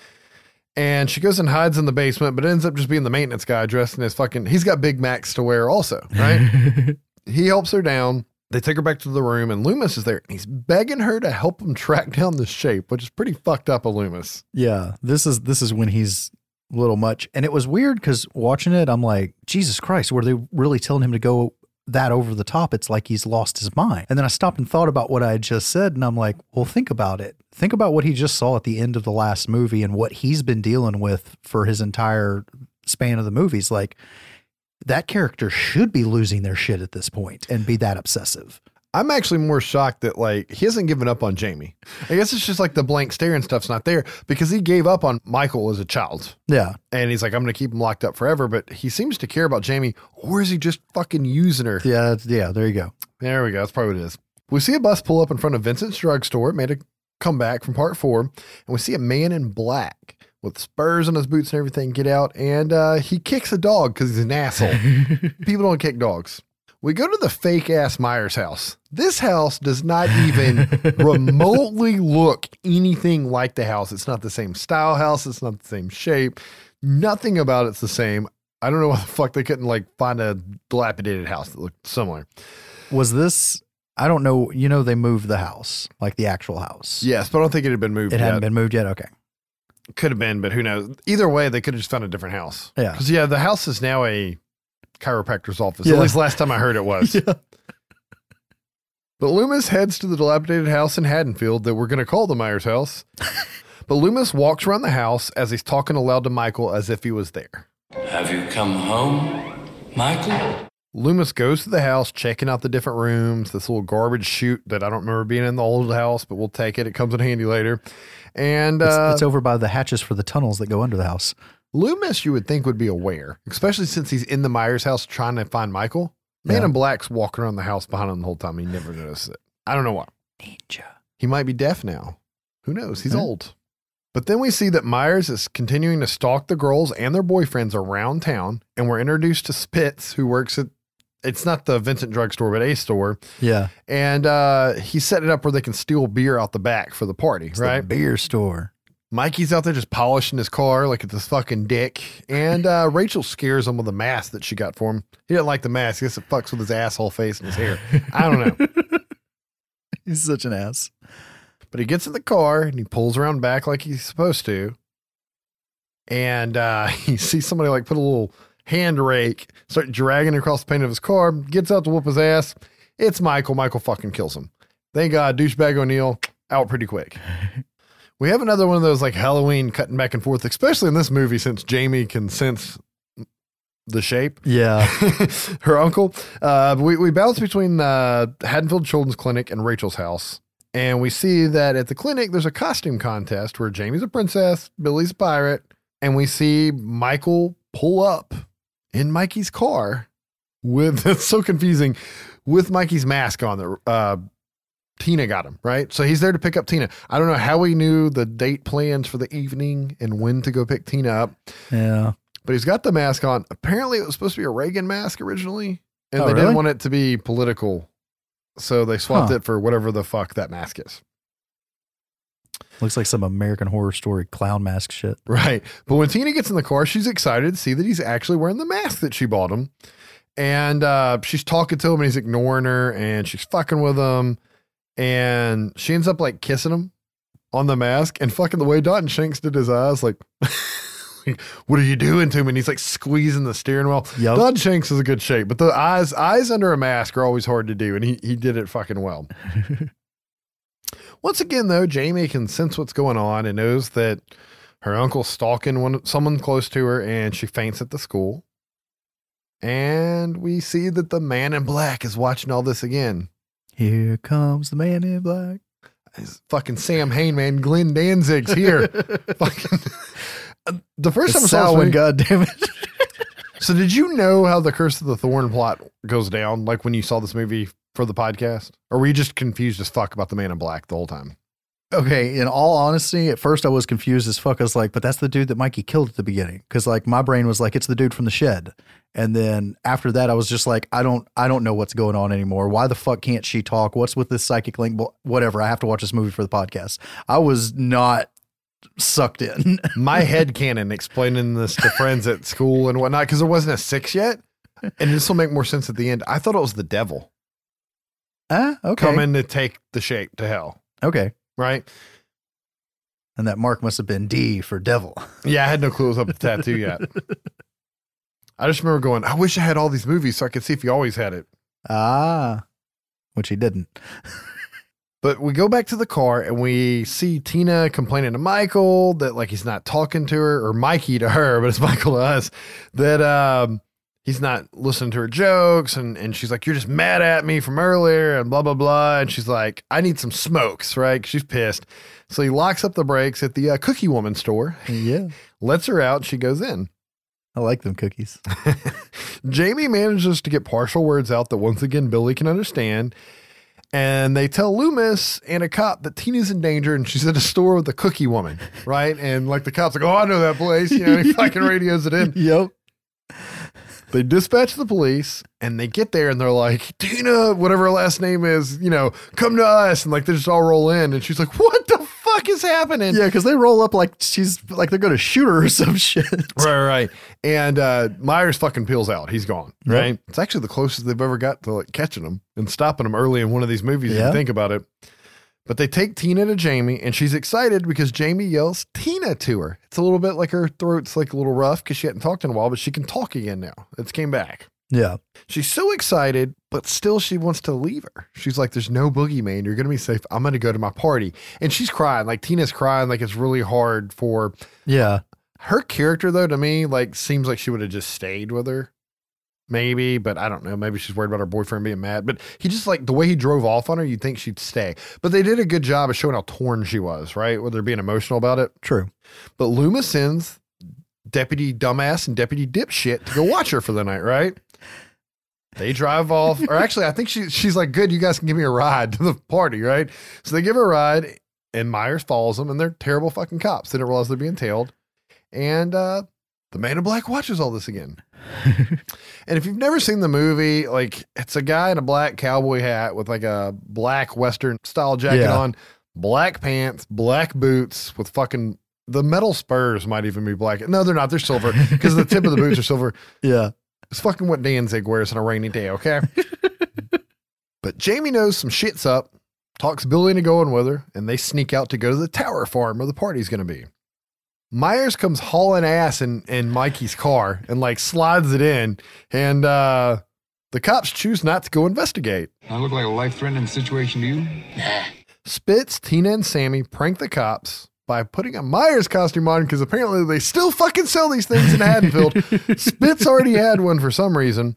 A: And she goes and hides in the basement, but ends up just being the maintenance guy dressed in his fucking. He's got Big Macs to wear also, right? he helps her down. They take her back to the room, and Loomis is there. He's begging her to help him track down the shape, which is pretty fucked up of Loomis.
B: yeah, this is this is when he's a little much, and it was weird because watching it, I'm like, Jesus Christ, were they really telling him to go that over the top? It's like he's lost his mind. And then I stopped and thought about what I had just said, and I'm like, well, think about it. Think about what he just saw at the end of the last movie and what he's been dealing with for his entire span of the movies. Like that character should be losing their shit at this point and be that obsessive.
A: I'm actually more shocked that like he hasn't given up on Jamie. I guess it's just like the blank stare and stuff's not there because he gave up on Michael as a child.
B: Yeah.
A: And he's like, I'm gonna keep him locked up forever, but he seems to care about Jamie, or is he just fucking using her?
B: Yeah. Yeah. There you go.
A: There we go. That's probably what it is. We see a bus pull up in front of Vincent's drugstore, it made a comeback from part four, and we see a man in black with spurs on his boots and everything get out, and uh, he kicks a dog because he's an asshole. People don't kick dogs. We go to the fake ass Myers house. This house does not even remotely look anything like the house. It's not the same style house. It's not the same shape. Nothing about it's the same. I don't know why the fuck they couldn't like find a dilapidated house that looked similar.
B: Was this? I don't know. You know, they moved the house, like the actual house.
A: Yes, but I don't think it had been moved
B: It
A: yet.
B: hadn't been moved yet. Okay.
A: Could have been, but who knows? Either way, they could have just found a different house.
B: Yeah.
A: Because, yeah, the house is now a chiropractor's office.
B: Yeah.
A: At least last time I heard it was.
B: Yeah.
A: But Loomis heads to the dilapidated house in Haddonfield that we're going to call the Myers house. but Loomis walks around the house as he's talking aloud to Michael as if he was there.
F: Have you come home, Michael?
A: Loomis goes to the house, checking out the different rooms, this little garbage chute that I don't remember being in the old house, but we'll take it. It comes in handy later. And
B: It's,
A: uh,
B: it's over by the hatches for the tunnels that go under the house.
A: Loomis, you would think, would be aware, especially since he's in the Myers house trying to find Michael. Man
B: Yeah.
A: in Black's walking around the house behind him the whole time. He never noticed it. I don't know why.
B: Ninja.
A: He might be deaf now. Who knows? He's
B: Yeah.
A: old. But then we see that Myers is continuing to stalk the girls and their boyfriends around town, and we're introduced to Spitz, who works at it's not the Vincent drugstore, but a store.
B: Yeah.
A: And uh, he set it up where they can steal beer out the back for the party,
B: It's
A: right?
B: the beer store.
A: Mikey's out there just polishing his car like it's this fucking dick. And uh, Rachel scares him with a mask that she got for him. He didn't like the mask. I guess it fucks with his asshole face and his hair. I don't know.
B: He's such an ass.
A: But he gets in the car and he pulls around back like he's supposed to. And uh, he sees somebody like put a little hand rake, start dragging across the paint of his car, gets out to whoop his ass. It's Michael. Michael fucking kills him. Thank God, douchebag O'Neill out pretty quick. We have another one of those like Halloween cutting back and forth, especially in this movie since Jamie can sense the shape
B: Yeah.
A: her uncle. Uh, we, we bounce between uh, Haddonfield Children's Clinic and Rachel's house. And we see that at the clinic, there's a costume contest where Jamie's a princess, Billy's a pirate. And we see Michael pull up in Mikey's car with, it's so confusing, with Mikey's mask on that uh, Tina got him, right? So he's there to pick up Tina. I don't know how he knew the date plans for the evening and when to go pick Tina up
B: Yeah.
A: but he's got the mask on. Apparently, it was supposed to be a Reagan mask originally, and
B: Oh,
A: they
B: really?
A: didn't want it to be political, so they swapped
B: Huh.
A: it for whatever the fuck that mask is.
B: Looks like some American Horror Story clown mask shit.
A: Right. But when Tina gets in the car, she's excited to see that he's actually wearing the mask that she bought him, and uh, she's talking to him, and he's ignoring her, and she's fucking with him, and she ends up like kissing him on the mask, and fucking the way Dalton Shanks did his eyes, like. What are you doing to him? And he's like squeezing the steering wheel.
B: Yup.
A: Don Shanks is a good shape, but the eyes eyes under a mask are always hard to do, and he he did it fucking well. Once again, though, Jamie can sense what's going on and knows that her uncle's stalking one someone close to her, and she faints at the school. And we see that the man in black is watching all this again.
B: Here comes the man in black.
A: It's fucking Sam Hain, man. Glenn Danzig's here. fucking. Uh, the first time I saw this
B: Samhain, God damn it.
A: So did you know how the Curse of the Thorn plot goes down? Like when you saw this movie for the podcast, or were you just confused as fuck about the Man in Black the whole time?
B: Okay, in all honesty, at first I was confused as fuck. I was like, but that's the dude that Mikey killed at the beginning. Cause like my brain was like, it's the dude from the shed. And then after that, I was just like, I don't, I don't know what's going on anymore. Why the fuck can't she talk? What's with this psychic link? Whatever. I have to watch this movie for the podcast. I was not sucked in.
A: My head canon explaining this to friends at school and whatnot because it wasn't a six yet, and this will make more sense at the end. I thought it was the devil
B: ah, okay.
A: coming to take the shape to hell,
B: Okay.
A: Right?
B: And that mark must have been D for devil.
A: Yeah, I had no clue it was up the tattoo yet. I just remember going, I wish I had all these movies so I could see if he always had it.
B: Ah, which he didn't.
A: But we go back to the car and we see Tina complaining to Michael that like he's not talking to her or Mikey to her, but it's Michael to us that um he's not listening to her jokes and and she's like you're just mad at me from earlier and blah blah blah and she's like I need some smokes, right? She's pissed. So he locks up the brakes at the uh, Cookie Woman store,
B: Yeah.
A: lets her out, she goes in.
B: I like them cookies.
A: Jamie manages to get partial words out that once again Billy can understand. And they tell Loomis and a cop that Tina's in danger and she's at a store with a cookie woman, right? And like the cop's like, oh, I know that place. You know, he fucking radios it in.
B: Yep.
A: They dispatch the police and they get there and they're like, Tina, whatever her last name is, you know, come to us. And like they just all roll in. And she's like, what the fuck is happening?
B: Yeah, because they roll up like she's like they're going to shoot her or some shit.
A: Right, right. And uh, Myers fucking peels out. He's gone.
B: Yep.
A: Right. It's actually the closest they've ever got to like catching him and stopping him early in one of these movies. If you think about it. But they take Tina to Jamie, and she's excited because Jamie yells Tina to her. It's a little bit like her throat's like a little rough because she hadn't talked in a while, but she can talk again now. It's came back.
B: Yeah.
A: She's so excited, but still she wants to leave her. She's like, There's no boogeyman. You're going to be safe. I'm going to go to my party. And she's crying. Like Tina's crying. Like it's really hard for
B: Yeah.
A: her character, though, to me, like seems like she would have just stayed with her. Maybe, but I don't know. Maybe she's worried about her boyfriend being mad. But he just like the way he drove off on her, you'd think she'd stay. But they did a good job of showing how torn she was, right? With her being emotional about it.
B: True.
A: But Loomis sends Deputy Dumbass and Deputy Dipshit to go watch her for the night, right? They drive off, or actually, I think she she's like, "Good, you guys can give me a ride to the party, right?" So they give her a ride, and Myers follows them, and they're terrible fucking cops. They don't realize they're being tailed, and uh, the Man in Black watches all this again. and if you've never seen the movie, like it's a guy in a black cowboy hat with like a black Western style jacket
B: Yeah.
A: on, black pants, black boots with fucking the metal spurs might even be black. No, they're not. They're silver because the tip of the boots are silver.
B: Yeah.
A: It's fucking what Danzig wears on a rainy day, okay? but Jamie knows some shit's up, talks Billy into going with her, and they sneak out to go to the tower farm where the party's gonna be. Myers comes hauling ass in, in Mikey's car and like slides it in, and uh the cops choose not to go investigate.
G: I look like a life threatening situation to you? Nah.
A: Spitz, Tina, and Sammy prank the cops by putting a Myers costume on because apparently they still fucking sell these things in Haddonfield. Spitz already had one for some reason.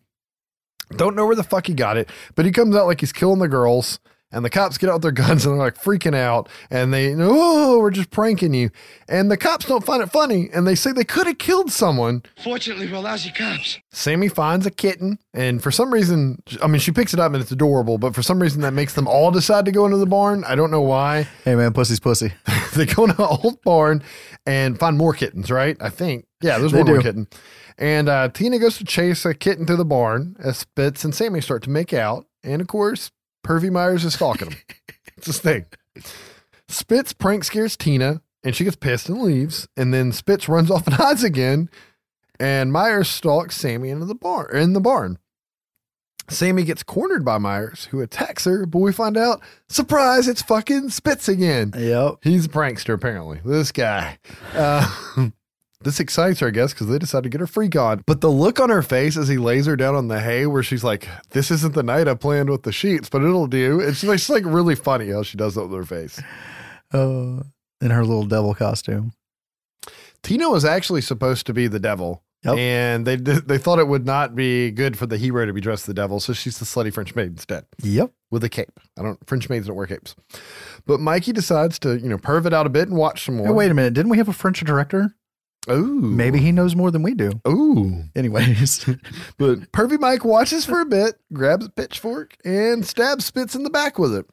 A: Don't know where the fuck he got it, but he comes out like he's killing the girls. And the cops get out their guns and they're like freaking out. And they, oh, we're just pranking you. And the cops don't find it funny. And they say they could have killed someone.
H: Fortunately, we're lousy cops.
A: Sammy finds a kitten. And for some reason, I mean, she picks it up and it's adorable. But for some reason, that makes them all decide to go into the barn. I don't know why.
B: Hey man, pussy's pussy.
A: they go in an old barn and find more kittens, right? I think. Yeah, there's
B: They
A: one more
B: do.
A: kitten. And uh, Tina goes to chase a kitten to the barn as Spitz and Sammy start to make out. And of course, Pervy Myers is stalking him. it's his thing. Spitz prank scares Tina and she gets pissed and leaves. And then Spitz runs off and hides again. And Myers stalks Sammy into the barn in the barn. Sammy gets cornered by Myers, who attacks her, but we find out, surprise, it's fucking Spitz again.
B: Yep.
A: He's a prankster, apparently. This guy. Uh, this excites her, I guess, because they decide to get her freak on. But the look on her face as he lays her down on the hay, where she's like, This isn't the night I planned with the sheets, but it'll do. It's just like really funny how she does that with her face.
B: Uh, in her little devil costume.
A: Tina was actually supposed to be the devil.
B: Yep.
A: And they they thought it would not be good for the hero to be dressed the devil, so she's the slutty French maid instead.
B: Yep.
A: with a cape. I don't French maids don't wear capes. But Mikey decides to, you know, perv it out a bit and watch some more.
B: Hey, wait a minute. Didn't we have a French director?
A: Ooh.
B: Maybe he knows more than we do.
A: Ooh.
B: Anyways.
A: But Pervy Mike watches for a bit, grabs a pitchfork, and stabs Spitz in the back with it.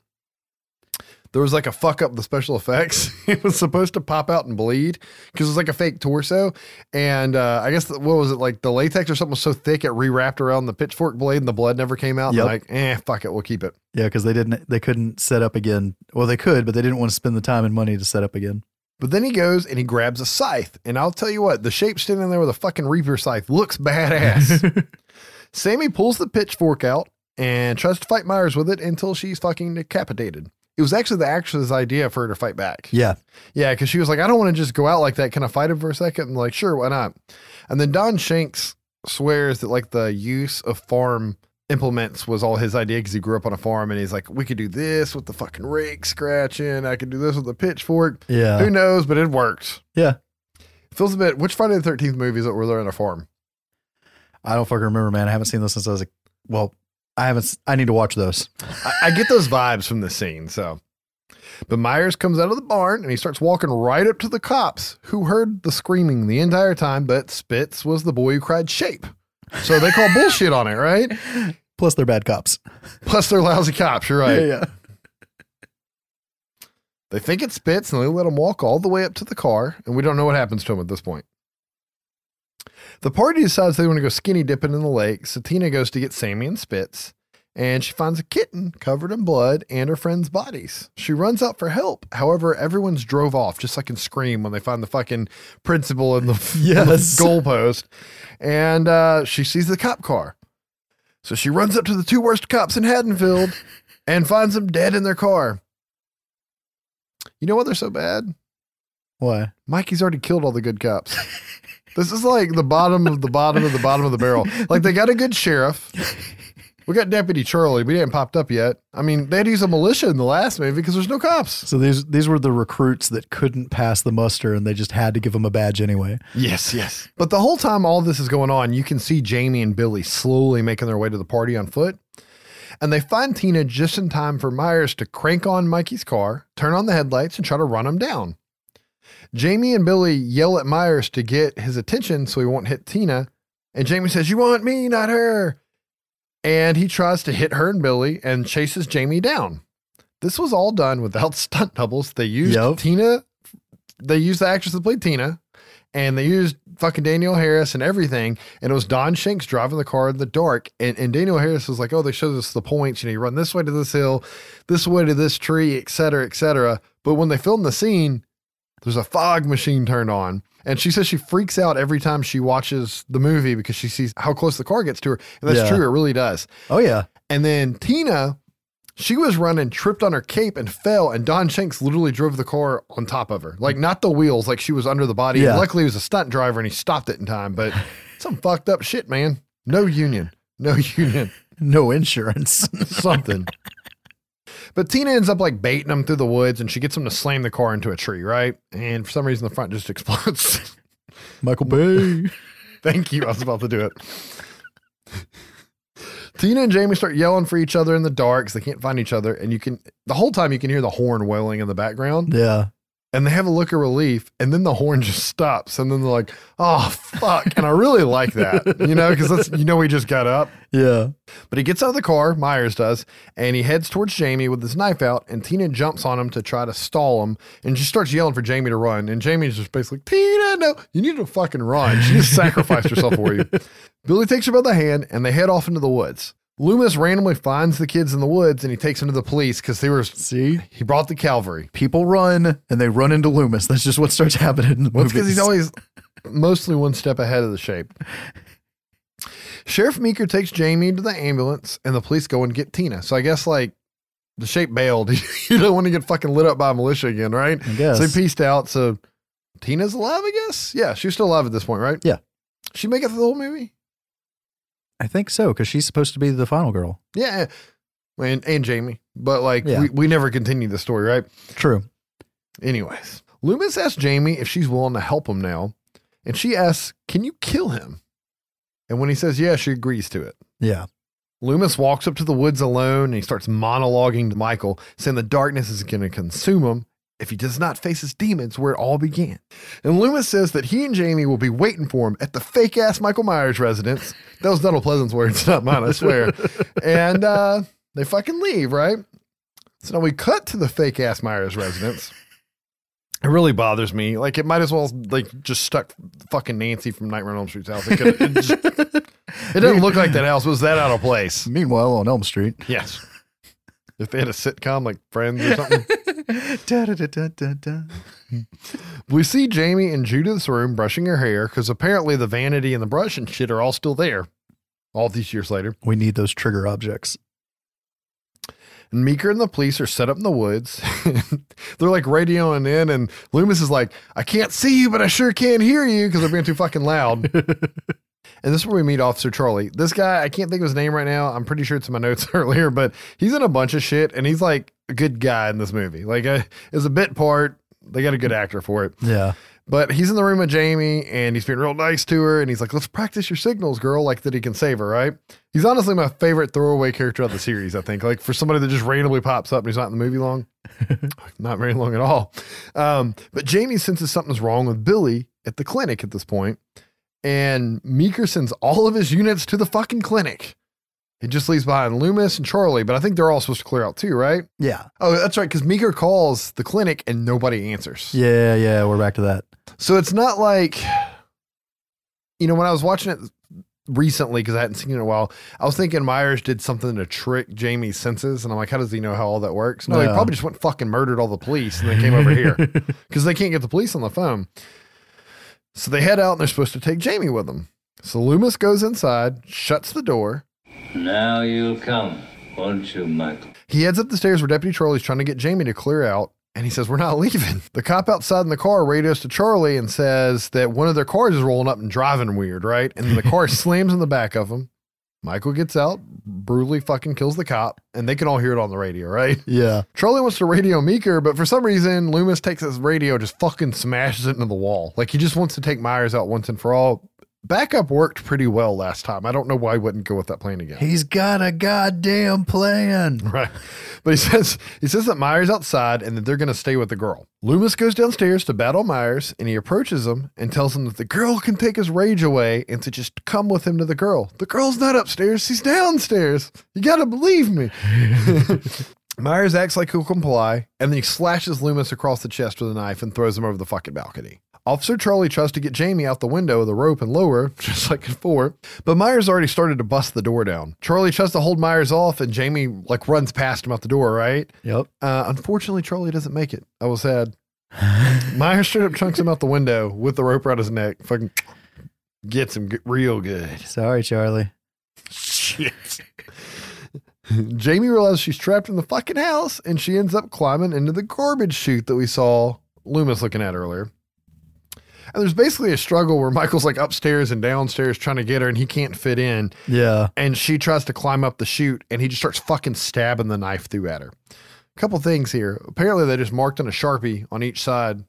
A: There was like a fuck up with the special effects. it was supposed to pop out and bleed because it was like a fake torso. And uh, I guess, the, what was it, like the latex or something was so thick it rewrapped around the pitchfork blade and the blood never came out.
B: Yep.
A: Like, eh, fuck it, we'll keep it.
B: yeah, because they didn't they couldn't set up again. Well, they could, but they didn't want to spend the time and money to set up again.
A: But then he goes and he grabs a scythe. And I'll tell you what, the shape standing there with a fucking Reaper scythe looks badass. Sammy pulls the pitchfork out and tries to fight Myers with it until she's fucking decapitated. It was actually the actress's idea for her to fight back.
B: Yeah.
A: Yeah, because she was like, I don't want to just go out like that. Can I fight him for a second? I'm like, sure, why not? And then Don Shanks swears that like the use of farm implements was all his idea because he grew up on a farm and he's like, we could do this with the fucking rake scratching. I could do this with the pitchfork.
B: Yeah.
A: Who knows? But it works.
B: Yeah.
A: Feels a bit. Which Friday the Thirteenth movies is it where they're on a farm?
B: I don't fucking remember, man. I haven't seen those since I was like, well, I haven't I need to watch those.
A: I, I get those vibes from the scene. So, but Myers comes out of the barn and he starts walking right up to the cops who heard the screaming the entire time. But Spitz was the boy who cried shape, so they call bullshit on it, right?
B: Plus they're bad cops.
A: Plus they're lousy cops. You're right.
B: Yeah, yeah.
A: They think it's Spitz and they let him walk all the way up to the car, and we don't know what happens to him at this point. The party decides they want to go skinny dipping in the lake, So Tina goes to get Sammy and Spitz. and she finds a kitten covered in blood and her friends' bodies. She runs out for help. However, everyone's drove off, just like in Scream when they find the fucking principal in the, on the
B: Yes.
A: goalpost. And uh, she sees the cop car. So she runs up to the two worst cops in Haddonfield and finds them dead in their car. You know why they're so bad?
B: Why?
A: Mikey's already killed all the good cops. this is like the bottom of the bottom of the bottom of the barrel. Like they got a good sheriff. We got Deputy Charlie, but he hadn't popped up yet. I mean, they had to use a militia in the last movie because there's no cops.
B: So these these were the recruits that couldn't pass the muster, and they just had to give them a badge anyway.
A: Yes, yes. But the whole time all this is going on, you can see Jamie and Billy slowly making their way to the party on foot. And they find Tina just in time for Myers to crank on Mikey's car, turn on the headlights, and try to run him down. Jamie and Billy yell at Myers to get his attention so he won't hit Tina. And Jamie says, You want me, not her. And he tries to hit her and Billy and chases Jamie down. This was all done without stunt doubles. They used
B: Yep.
A: Tina, they used the actress that played Tina, and they used fucking Danielle Harris and everything. And it was Don Shanks driving the car in the dark. And, and Danielle Harris was like, oh, they showed us the points. You know, you run this way to this hill, this way to this tree, et cetera, et cetera. But when they filmed the scene, there's a fog machine turned on. And she says she freaks out every time she watches the movie because she sees how close the car gets to her. And that's
B: Yeah.
A: true, it really does.
B: Oh yeah,
A: And then Tina, she was running, tripped on her cape and fell, and Don Shanks literally drove the car on top of her. Like not the wheels, like she was under the body.
B: Yeah.
A: Luckily he was a stunt driver and he stopped it in time. But some fucked up shit, man. No union. No union.
B: no insurance.
A: Something. But Tina ends up like baiting him through the woods and she gets him to slam the car into a tree, right? And for some reason the front just explodes.
B: Michael Bay.
A: Thank you. I was about to do it. Tina and Jamie start yelling for each other in the dark because they can't find each other. And you can, the whole time, you can hear the horn wailing in the background.
B: Yeah.
A: And they have a look of relief. And then the horn just stops. And then they're like, oh, fuck. And I really like that, you know, because that's, you know, he just got up.
B: Yeah.
A: But he gets out of the car, Myers does, and he heads towards Jamie with his knife out. And Tina jumps on him to try to stall him. And she starts yelling for Jamie to run. And Jamie's just basically, Tina, no, you need to fucking run. She just sacrificed herself for you. Billy takes her by the hand and they head off into the woods. Loomis randomly finds the kids in the woods and he takes them to the police because they were,
B: See,
A: he brought the cavalry.
B: people run and they run into Loomis. That's just what starts happening in the
A: Well, because he's always mostly one step ahead of the shape. Sheriff Meeker takes Jamie to the ambulance, and the police go and get Tina. So I guess like the shape bailed. you don't want to get fucking lit up by a militia again, right?
B: I guess.
A: So they pieced out. So Tina's alive, I guess. Yeah, she's still alive at this point, right?
B: Yeah.
A: She make it through the whole movie.
B: I think so because she's supposed to be the final girl.
A: Yeah, and and Jamie, but like
B: Yeah.
A: we, we never continued the story, right?
B: True.
A: Anyways, Loomis asks Jamie if she's willing to help him now, and she asks, "Can you kill him?" And when he says yes, she agrees to it.
B: Yeah.
A: Loomis walks up to the woods alone and he starts monologuing to Michael, saying the darkness is going to consume him if he does not face his demons where it all began. And Loomis says that he and Jamie will be waiting for him at the fake ass Michael Myers residence. That was Donald Pleasence's words, not mine, I swear. and uh, they fucking leave, right? So now we cut to the fake ass Myers residence. It really bothers me. Like it might as well like just stuck fucking Nancy from Nightmare on Elm Street's house. It, it, just- it didn't look like that house. It was that out of place?
B: Meanwhile, on Elm Street.
A: Yes. If they had a sitcom like Friends or something.
B: Da, da, da,
A: we see Jamie in Judith's room brushing her hair because apparently the vanity and the brush and shit are all still there all these years later.
B: We need those trigger objects.
A: And Meeker and the police are set up in the woods. they're like radioing in, and Loomis is like, I can't see you, but I sure can hear you because they're being too fucking loud. and this is where we meet Officer Charlie. This guy, I can't think of his name right now. I'm pretty sure it's in my notes earlier, but he's in a bunch of shit, and he's like a good guy in this movie. Like, uh, it's a bit part. They got a good actor for it.
B: Yeah.
A: But he's in the room with Jamie and he's being real nice to her. And he's like, let's practice your signals, girl, like that he can save her, right? He's honestly my favorite throwaway character of the series, I think. Like for somebody that just randomly pops up and he's not in the movie long, not very long at all. Um, but Jamie senses something's wrong with Billy at the clinic at this point, And Meeker sends all of his units to the fucking clinic. It just leaves behind Loomis and Charlie, but I think they're all supposed to clear out too, right?
B: Yeah.
A: Oh, that's right, because Meeker calls the clinic and nobody answers.
B: Yeah, yeah, we're back to that.
A: So it's not like, you know, when I was watching it recently because I hadn't seen it in a while. I was thinking Myers did something to trick Jamie's senses, and I'm like, how does he know how all that works? No, he probably just went fucking murdered all the police and then came over here because they can't get the police on the phone. So they head out and they're supposed to take Jamie with them. So Loomis goes inside, shuts the door.
C: Now you'll come, won't you, Michael?
A: He heads up the stairs where Deputy Charlie's trying to get Jamie to clear out, and he says, We're not leaving. The cop outside in the car radios to Charlie and says that one of their cars is rolling up and driving weird, right? And the car slams in the back of him. Michael gets out, brutally fucking kills the cop, and they can all hear it on the radio, right?
B: Yeah.
A: Charlie wants to radio Meeker, but for some reason, Loomis takes his radio, just fucking smashes it into the wall. Like he just wants to take Myers out once and for all. Backup worked pretty well last time. I don't know why he wouldn't go with that plan again.
B: He's got a goddamn plan.
A: Right. But he says he says that Myers outside and that they're gonna stay with the girl. Loomis goes downstairs to battle Myers and he approaches him and tells him that the girl can take his rage away and to just come with him to the girl. The girl's not upstairs, she's downstairs. You gotta believe me. Myers acts like he'll comply, and then he slashes Loomis across the chest with a knife and throws him over the fucking balcony. Officer Charlie tries to get Jamie out the window with the rope and lower, just like before, but Myers already started to bust the door down. Charlie tries to hold Myers off, and Jamie like runs past him out the door, right?
B: Yep.
A: Uh, unfortunately, Charlie doesn't make it. I was sad. Myers straight up chunks him out the window with the rope around his neck. Fucking gets him g- real good.
B: Sorry, Charlie.
A: Shit. Jamie realizes she's trapped in the fucking house and she ends up climbing into the garbage chute that we saw Loomis looking at earlier. And there's basically a struggle where Michael's like upstairs and downstairs trying to get her and he can't fit in.
B: Yeah.
A: And she tries to climb up the chute and he just starts fucking stabbing the knife through at her. A Couple things here. Apparently, they just marked on a Sharpie on each side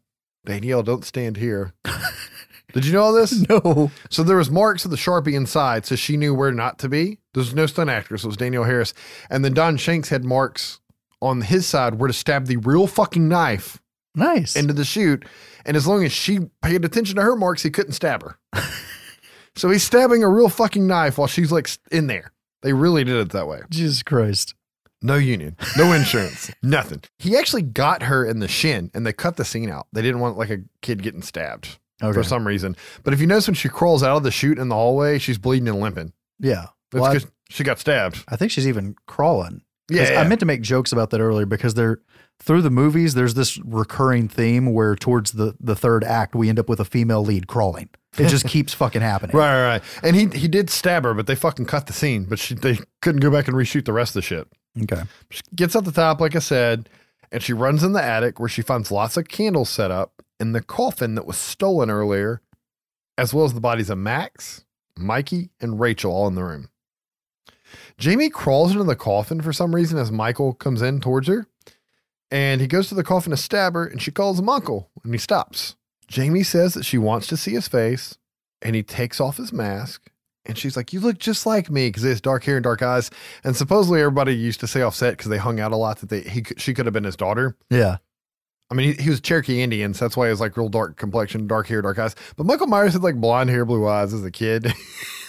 A: Danielle, don't stand here. Did you know all this?
B: No.
A: So there was marks of the Sharpie inside, so she knew where not to be. There's no stunt actress. It was Danielle Harris. And then Don Shanks had marks on his side where to stab the real fucking knife
B: Nice.
A: into the chute. And as long as she paid attention to her marks, he couldn't stab her. so he's stabbing a real fucking knife while she's like in there. They really did it that way.
B: Jesus Christ.
A: No union, no insurance, nothing. He actually got her in the shin and they cut the scene out. They didn't want like a kid getting stabbed
B: Okay.
A: for some reason. But if you notice when she crawls out of the chute in the hallway, she's bleeding and limping.
B: Yeah.
A: That's
B: Well, I-
A: because she got stabbed.
B: I think she's even crawling.
A: Yeah, yeah.
B: I meant to make jokes about that earlier because they're through the movies. There's this recurring theme where towards the the third act we end up with a female lead crawling. It just keeps fucking happening.
A: Right, right, right. And he he did stab her, but they fucking cut the scene. But she, they couldn't go back and reshoot the rest of the shit.
B: Okay.
A: She gets up the top, like I said, and she runs in the attic where she finds lots of candles set up in the coffin that was stolen earlier, as well as the bodies of Max, Mikey, and Rachel all in the room. Jamie crawls into the coffin for some reason as Michael comes in towards her, and he goes to the coffin to stab her, and she calls him uncle, and he stops. Jamie says that she wants to see his face, and he takes off his mask. And she's like, "You look just like me," because he has dark hair and dark eyes. And supposedly everybody used to say offset because they hung out a lot that they he she could have been his daughter.
B: Yeah.
A: I mean, he, he was Cherokee Indian, so that's why he was like real dark complexion, dark hair, dark eyes. But Michael Myers had like blonde hair, blue eyes as a kid.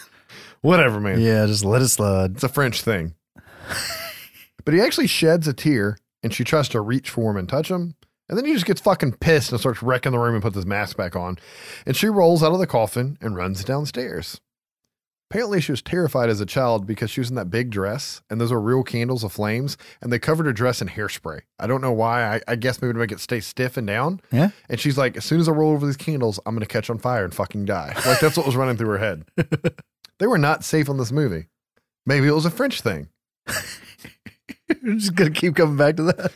A: Whatever, man.
B: Yeah. Just let it slide.
A: It's a French thing. but he actually sheds a tear, and she tries to reach for him and touch him. And then he just gets fucking pissed and starts wrecking the room and puts his mask back on. And she rolls out of the coffin and runs downstairs. Apparently, she was terrified as a child because she was in that big dress, and those are real candles of flames, and they covered her dress in hairspray. I don't know why. I, I guess maybe to make it stay stiff and down.
B: Yeah.
A: And she's like, as soon as I roll over these candles, I'm going to catch on fire and fucking die. Like, that's what was running through her head. they were not safe on this movie. Maybe it was a French thing.
B: You're just gonna keep coming back to that.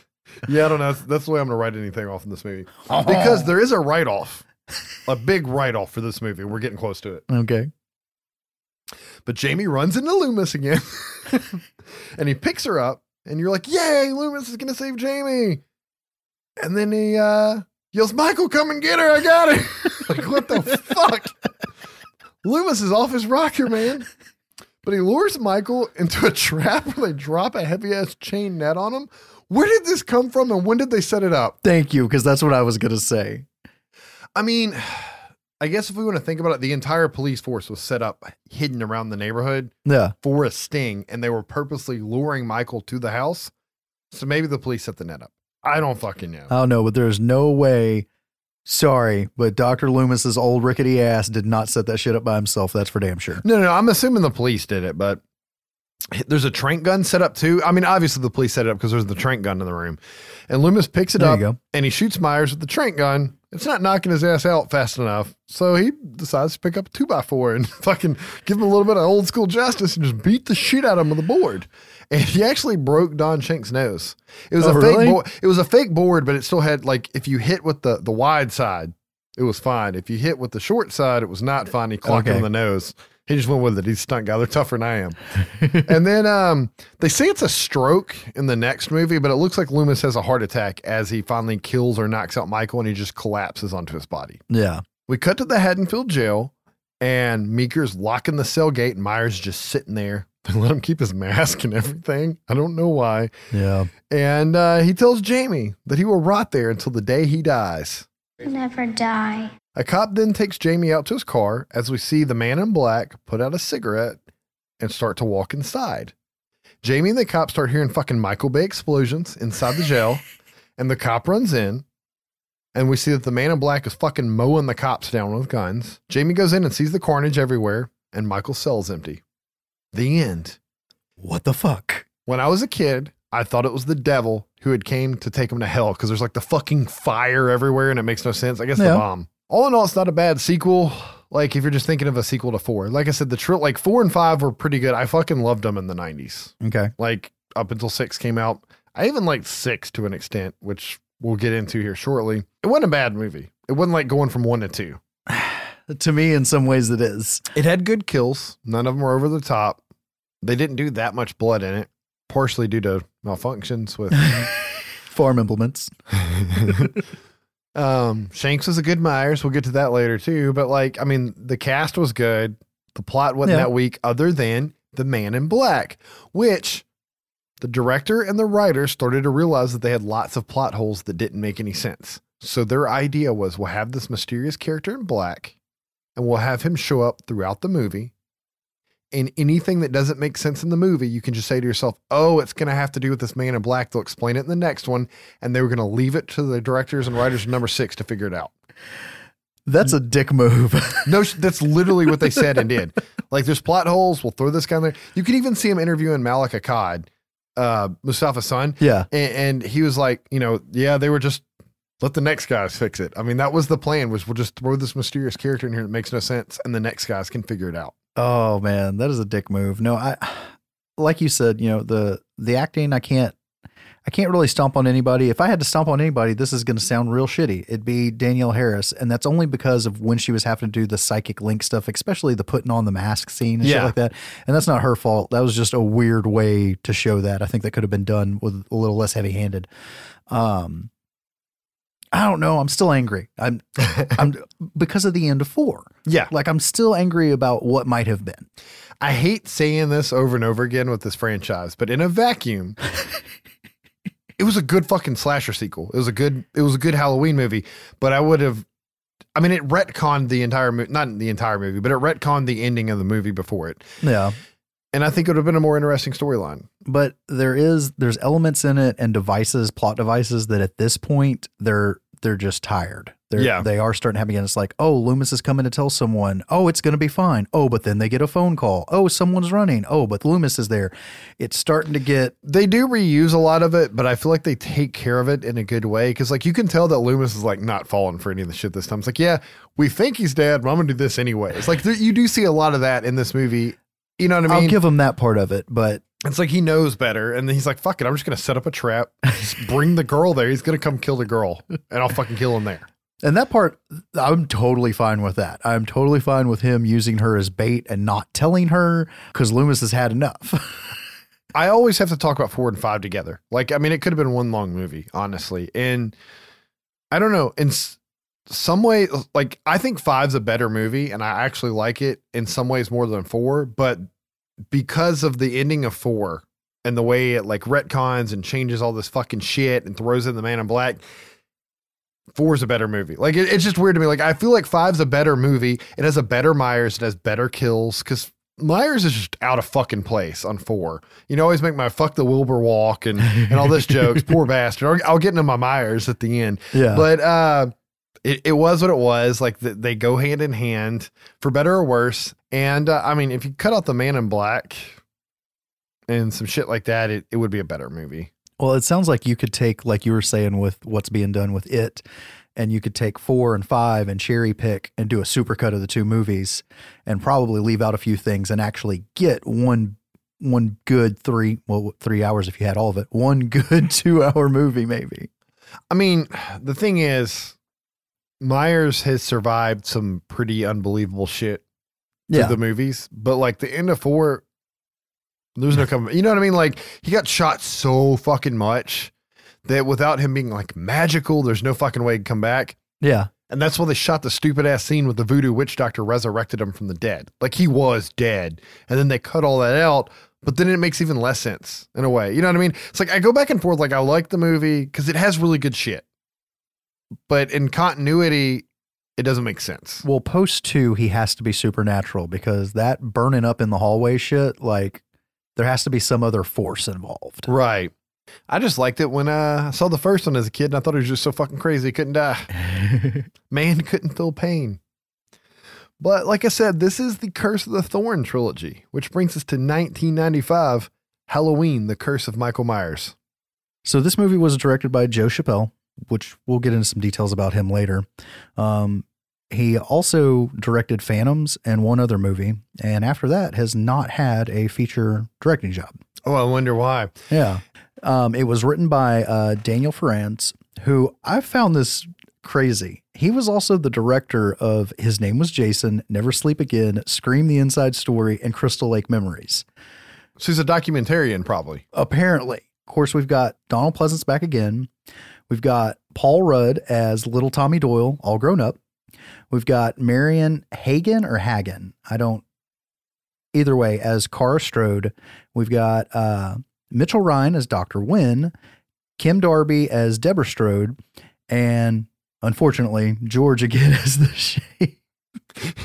A: Yeah, I don't know. That's, that's the way I'm going to write anything off in this movie. Because there is a write off, a big write off for this movie. We're getting close to it.
B: Okay.
A: But Jamie runs into Loomis again and he picks her up, and you're like, Yay, Loomis is going to save Jamie. And then he uh, yells, Michael, come and get her. I got her. like, what the fuck? Loomis is off his rocker, man. But he lures Michael into a trap where they drop a heavy ass chain net on him. Where did this come from and when did they set it up?
B: Thank you, because that's what I was gonna say.
A: I mean, I guess if we want to think about it, the entire police force was set up hidden around the neighborhood
B: Yeah.
A: for a sting, and they were purposely luring Michael to the house. So maybe the police set the net up. I don't fucking know.
B: I don't know, but there's no way Sorry, but Dr. Loomis's old rickety ass did not set that shit up by himself. That's for damn sure.
A: No, no, no. I'm assuming the police did it, but there's a trank gun set up too. I mean, obviously the police set it up because there's the trank gun in the room. And Loomis picks it
B: There
A: up and he shoots Myers with the trank gun. It's not knocking his ass out fast enough. So he decides to pick up a two by four and fucking give him a little bit of old school justice and just beat the shit out of him with the board. And he actually broke Don Shank's nose. It was
B: Oh,
A: a fake
B: really?
A: board. It was a fake board, but it still had like if you hit with the the wide side, it was fine. If you hit with the short side, it was not fine. He clocked him in the nose. He just went with it. He's a stunt guy. They're tougher than I am. and then um, they say it's a stroke in the next movie, but it looks like Loomis has a heart attack as he finally kills or knocks out Michael and he just collapses onto his body.
B: Yeah.
A: We cut to the Haddonfield jail and Meeker's locking the cell gate and Myers just sitting there. They let him keep his mask and everything. I don't know why.
B: Yeah.
A: And uh, he tells Jamie that he will rot there until the day he dies.
D: Never die.
A: A cop then takes Jamie out to his car as we see the man in black put out a cigarette and start to walk inside. Jamie and the cop start hearing fucking Michael Bay explosions inside the jail, and the cop runs in, and we see that the man in black is fucking mowing the cops down with guns. Jamie goes in and sees the carnage everywhere, and Michael's cell's empty. The end.
B: What the fuck?
A: When I was a kid, I thought it was the devil who had came to take him to hell because there's like the fucking fire everywhere and it makes no sense. I guess the bomb. All in all, it's not a bad sequel. Like if you're just thinking of a sequel to four, like I said, the trill like four and five were pretty good. I fucking loved them in the '90s.
B: Okay.
A: Like up until six came out. I even liked six to an extent, which we'll get into here shortly. It wasn't a bad movie. It wasn't like going from one to two.
B: To me, in some ways, it is.
A: It had good kills. None of them were over the top. They didn't do that much blood in it, partially due to malfunctions with
B: Farm implements.
A: Um, Shanks was a good Myers. We'll get to that later too. But like, I mean, the cast was good. The plot wasn't
B: Yeah.
A: that weak, other than the Man in Black, which the director and the writer started to realize that they had lots of plot holes that didn't make any sense. So their idea was we'll have this mysterious character in black, and we'll have him show up throughout the movie. And anything that doesn't make sense in the movie, you can just say to yourself, "Oh, it's going to have to do with this man in black." They'll explain it in the next one, and they were going to leave it to the directors and writers of number six to figure it out.
B: That's a dick move.
A: No, that's literally what they said and did. Like, there's plot holes. We'll throw this guy in there. You can even see him interviewing Malek Akkad, uh, Moustapha's son,
B: yeah.
A: and, and he was like, you know, yeah, they were just let the next guys fix it. I mean, that was the plan. Was we'll just throw this mysterious character in here that makes no sense, and the next guys can figure it out.
B: Oh man, that is a dick move. No, I like you said, you know, the the acting I can't I can't really stomp on anybody. If I had to stomp on anybody, this is going to sound real shitty. It'd be Danielle Harris, and that's only because of when she was having to do the psychic link stuff, especially the putting on the mask scene and shit
A: Yeah.
B: like that. And that's not her fault. That was just a weird way to show that. I think that could have been done with a little less heavy-handed. Um I don't know. I'm still angry. I'm I'm because of the end of 4.
A: Yeah,
B: Like I'm still angry about what might have been.
A: I hate saying this over and over again with this franchise, but in a vacuum, it was a good fucking slasher sequel. It was a good it was a good Halloween movie, but I would have I mean it retconned the entire movie, not the entire movie, but it retconned the ending of the movie before it.
B: Yeah.
A: And I think it would have been a more interesting storyline.
B: But there is there's elements in it and devices, plot devices that at this point they're they're just tired. They're,
A: Yeah.
B: They are starting to happen again. It's like, oh, Loomis is coming to tell someone, oh, it's going to be fine. Oh, but then they get a phone call. Oh, someone's running. Oh, but Loomis is there. It's starting to get,
A: They do reuse a lot of it, but I feel like they take care of it in a good way. Cause like you can tell that Loomis is like not falling for any of the shit this time. It's like, yeah, we think he's dead, but I'm gonna do this anyway. It's like there, you do see a lot of that in this movie. You know what I mean?
B: I'll give him that part of it. But
A: It's like he knows better, and then he's like, "Fuck it, I'm just gonna set up a trap, just bring the girl there. He's gonna come kill the girl, and I'll fucking kill him there."
B: And that part, I'm totally fine with that. I'm totally fine with him using her as bait and not telling her because Loomis has had enough.
A: I always have to talk about four and five together. Like, I mean, it could have been one long movie, honestly. And I don't know. In s- some way, like, I think five's a better movie, and I actually like it in some ways more than four. But because of the ending of four and the way it like retcons and changes all this fucking shit and throws in the Man in Black, Four is a better movie. Like, it, it's just weird to me. Like, I feel like five's a better movie. It has a better Myers. It has better kills because. Myers is just out of fucking place on four. You know, always make my fuck the Wilbur walk and, and all this jokes. Poor bastard. I'll, I'll get into my Myers at the end.
B: Yeah.
A: But uh, It, it was what it was. Like th- they go hand in hand for better or worse. And uh, I mean, if you cut out the man in black and some shit like that, it, it would be a better movie.
B: Well, it sounds like you could take, like you were saying, with what's being done with it, and you could take four and five and cherry pick and do a supercut of the two movies, and probably leave out a few things and actually get one one good three well three hours if you had all of it one good two hour movie maybe
A: I mean, the thing is, Myers has survived some pretty unbelievable shit through
B: yeah
A: the movies, but like the end of four, there's no coming. You know what I mean? Like he got shot so fucking much that without him being like magical, there's no fucking way he'd come back.
B: yeah
A: And that's why they shot the stupid ass scene with the voodoo witch doctor resurrected him from the dead. Like he was dead. And then they cut all that out, but then it makes even less sense in a way. You know what I mean? It's like I go back and forth. Like I like the movie because it has really good shit. But in continuity, it doesn't make sense.
B: well post two he has to be supernatural because that burning up in the hallway shit like there has to be some other force involved
A: Right. I just liked it when uh, I saw the first one as a kid and I thought it was just so fucking crazy. He couldn't die. Man couldn't feel pain. But like I said, this is the Curse of the Thorn trilogy, which brings us to 1995 Halloween, The Curse of Michael Myers.
B: So this movie was directed by Joe Chappelle, which we'll get into some details about him later. Um, he also directed Phantoms and one other movie, and after that has not had a feature directing job.
A: Oh, I wonder why.
B: Yeah, um, it was written by uh, Daniel Farrands, who I found this crazy. He was also the director of His Name Was Jason, Never Sleep Again, Scream: The Inside Story, and Crystal Lake Memories.
A: So he's a documentarian, probably.
B: apparently. Of course, we've got Donald Pleasence back again. We've got Paul Rudd as little Tommy Doyle, all grown up. We've got Marion Hagen or Hagen. I don't, either way, as Cara Strode. We've got uh, Mitchell Ryan as Dr. Wynn, Kim Darby as Deborah Strode, and unfortunately, George again as the Shape.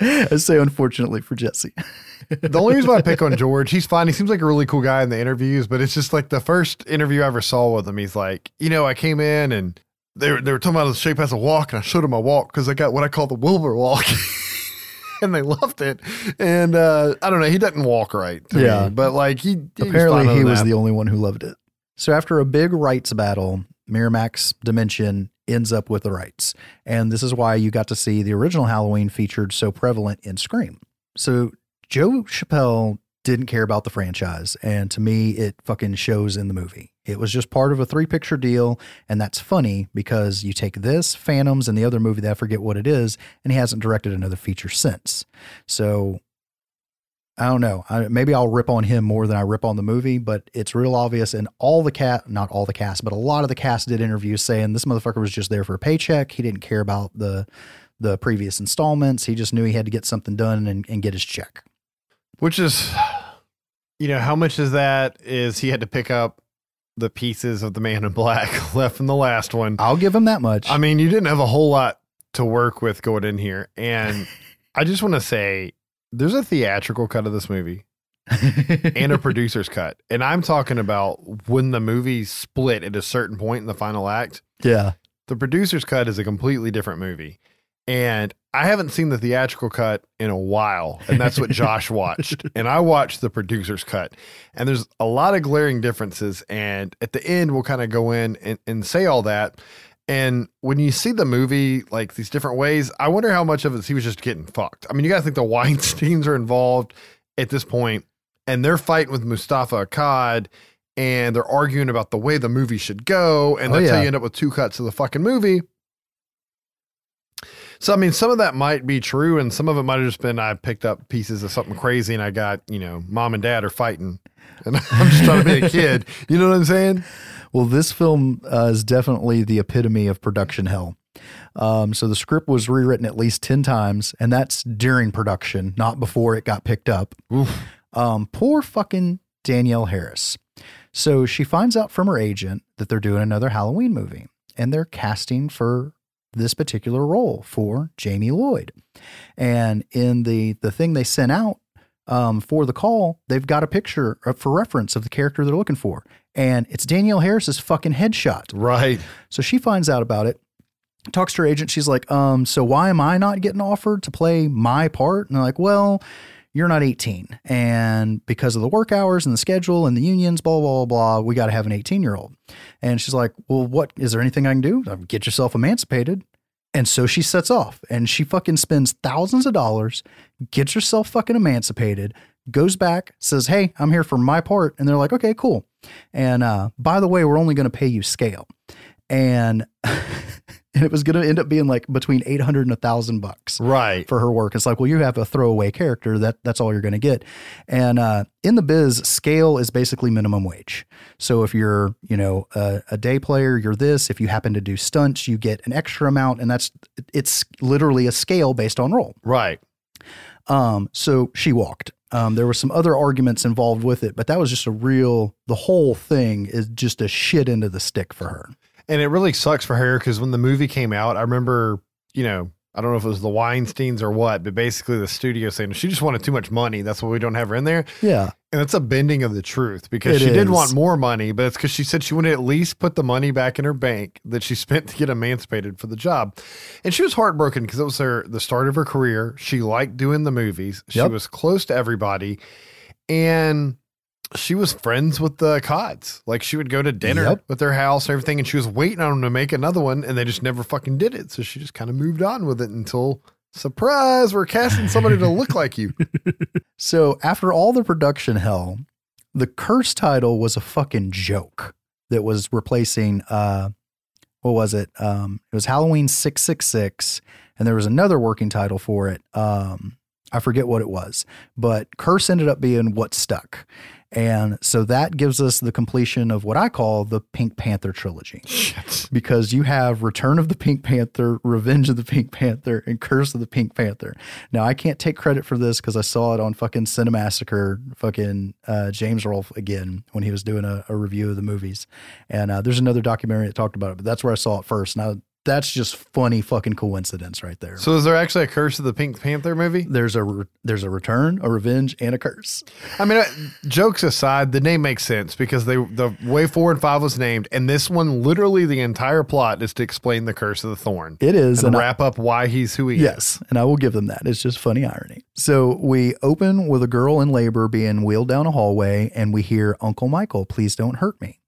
B: I say unfortunately for Jesse.
A: The only reason why I pick on George, he's fine. He seems like a really cool guy in the interviews, but it's just like the first interview I ever saw with him. He's like, you know, I came in and they were, they were talking about the shape has a walk, and I showed him my walk because I got what I call the Wilbur walk. and they loved it. And uh, I don't know, he doesn't walk right.
B: Yeah.
A: me, but like he, he
B: Apparently,
A: was
B: he was the only one who loved it. So after a big rights battle, Miramax Dimension ends up with the rights, and this is why you got to see the original Halloween featured so prevalent in Scream. So Joe Chappelle didn't care about the franchise, and to me, it fucking shows in the movie. It was just part of a three picture deal, and that's funny because you take this, Phantoms, and the other movie that I forget what it is, and he hasn't directed another feature since. So I don't know. I, maybe I'll rip on him more than I rip on the movie, but it's real obvious. And all the cast, not all the cast, but a lot of the cast did interviews saying this motherfucker was just there for a paycheck. He didn't care about the the previous installments. He just knew he had to get something done and, and get his check.
A: Which is, you know, how much is that? Is he had to pick up the pieces of the Man in Black left from the last one?
B: I'll give him that much.
A: I mean, you didn't have a whole lot to work with going in here. And I just want to say there's a theatrical cut of this movie and a producer's cut. And I'm talking about when the movie split at a certain point in the final act.
B: yeah.
A: The producer's cut is a completely different movie. And I haven't seen the theatrical cut in a while. And that's what Josh watched. And I watched the producer's cut. And there's a lot of glaring differences. And at the end, we'll kind of go in and, and say all that. And when you see the movie like these different ways, I wonder how much of it he was just getting fucked. I mean, you got to think the Weinsteins are involved at this point, and they're fighting with Moustapha Akkad, and they're arguing about the way the movie should go, and
B: Oh,
A: that's how you end up with two cuts of the fucking movie. So I mean, some of that might be true, and some of it might have just been I picked up pieces of something crazy, and I got you know, mom and dad are fighting, and I'm just trying to be a kid. You know what I'm saying?
B: Well, this film uh, is definitely the epitome of production hell. Um, so the script was rewritten at least 10 times, and that's during production, not before it got picked up. Um, poor fucking Danielle Harris. So she finds out from her agent that they're doing another Halloween movie, and they're casting for this particular role for Jamie Lloyd. And in the the thing they sent out um, for the call, they've got a picture for reference of the character they're looking for, and it's Danielle Harris's fucking headshot.
A: Right.
B: So she finds out about it. talks to her agent. She's like, um, so why am I not getting offered to play my part? And they're like, well, you're not 18. And because of the work hours and the schedule and the unions, blah, blah, blah, blah, we got to have an 18 year old. And she's like, well, what is there anything I can do? Get yourself emancipated. And so she sets off and she fucking spends thousands of dollars, gets herself fucking emancipated, goes back, says, Hey, I'm here for my part. And they're like, Okay, cool. And uh, by the way, we're only going to pay you scale. And and it was going to end up being like between 800 and a thousand bucks
A: Right.
B: for her work. It's like, well, you have a throwaway character. That that's all you're going to get. And uh, in the biz, scale is basically minimum wage. So if you're, you know, a, a day player, you're this. If you happen to do stunts, you get an extra amount, and that's it's literally a scale based on role.
A: Right.
B: Um, so she walked. Um, there were some other arguments involved with it, but that was just a real. The whole thing is just a shit into the stick for her.
A: And it really sucks for her because when the movie came out, I remember, you know, I don't know if it was the Weinsteins or what, but basically the studio saying she just wanted too much money. That's why we don't have her in there.
B: Yeah,
A: And it's a bending of the truth because
B: It
A: she did want more money, but it's because she said she wanted to at least put the money back in her bank that she spent to get emancipated for the job. And she was heartbroken because it was her the start of her career. She liked doing the movies. She
B: Yep.
A: was close to everybody. And she was friends with the Akkads. Like she would go to dinner
B: Yep.
A: with their house and everything, and she was waiting on them to make another one, and they just never fucking did it. So she just kind of moved on with it until surprise, we're casting somebody to look like you.
B: So after all the production hell, the curse title was a fucking joke that was replacing uh what was it? Um it was Halloween 666 and there was another working title for it. Um I forget what it was, but curse ended up being what stuck. And so that gives us the completion of what I call the Pink Panther trilogy because you have Return of the Pink Panther, Revenge of the Pink Panther, and Curse of the Pink Panther. Now I can't take credit for this because I saw it on fucking Cinemassacre, fucking uh, James Rolfe again when he was doing a, a review of the movies. And uh, there's another documentary that talked about it, but that's where I saw it first. Now that's just funny fucking coincidence right there.
A: So is there actually a Curse of the Pink Panther movie?
B: there's a re- there's a return, a revenge, and a curse.
A: I mean, jokes aside, the name makes sense because they the way four and five was named, and this one literally the entire plot is to explain the curse of the thorn
B: It is,
A: and
B: and I-
A: wrap up why he's who he is.
B: Yes, and I will give them that. It's just funny irony. So we open with a girl in labor being wheeled down a hallway, and we hear Uncle Michael, please don't hurt me.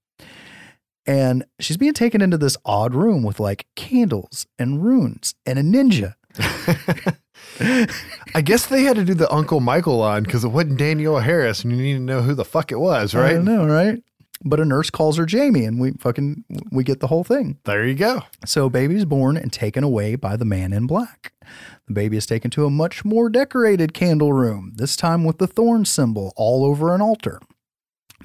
B: And she's being taken into this odd room with like candles and runes and a ninja.
A: I guess they had to do the Uncle Michael line because it wasn't Danielle Harris, and you need to know who the fuck it was,
B: I
A: right?
B: don't know, right? But a nurse calls her Jamie, and we fucking we get the whole thing.
A: There you go.
B: So baby's born and taken away by the man in black. The baby is taken to a much more decorated candle room, this time with the thorn symbol all over an altar.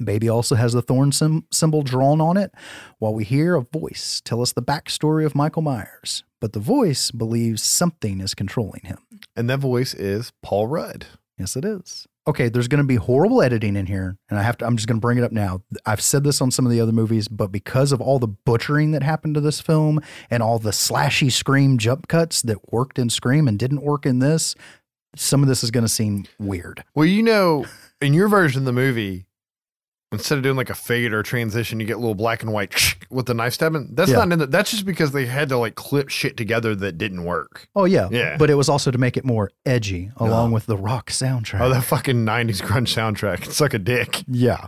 B: Baby also has the thorn sym- symbol drawn on it, while we hear a voice tell us the backstory of Michael Myers. But the voice believes something is controlling him.
A: And that voice is Paul Rudd.
B: Yes, it is. Okay, there's going to be horrible editing in here, and I have to. I'm just going to bring it up now. I've said this on some of the other movies, but because of all the butchering that happened to this film and all the slashy scream jump cuts that worked in Scream and didn't work in this, some of this is going to seem weird.
A: Well, you know, in your version of the movie, instead of doing like a fade or transition, you get a little black and white with the knife stabbing. That's
B: Yeah.
A: not in the, That's just because they had to like clip shit together that didn't work.
B: Oh yeah,
A: Yeah.
B: But it was also to make it more edgy, along with the rock soundtrack.
A: Oh, that fucking '90s grunge soundtrack. It's like a dick.
B: Yeah.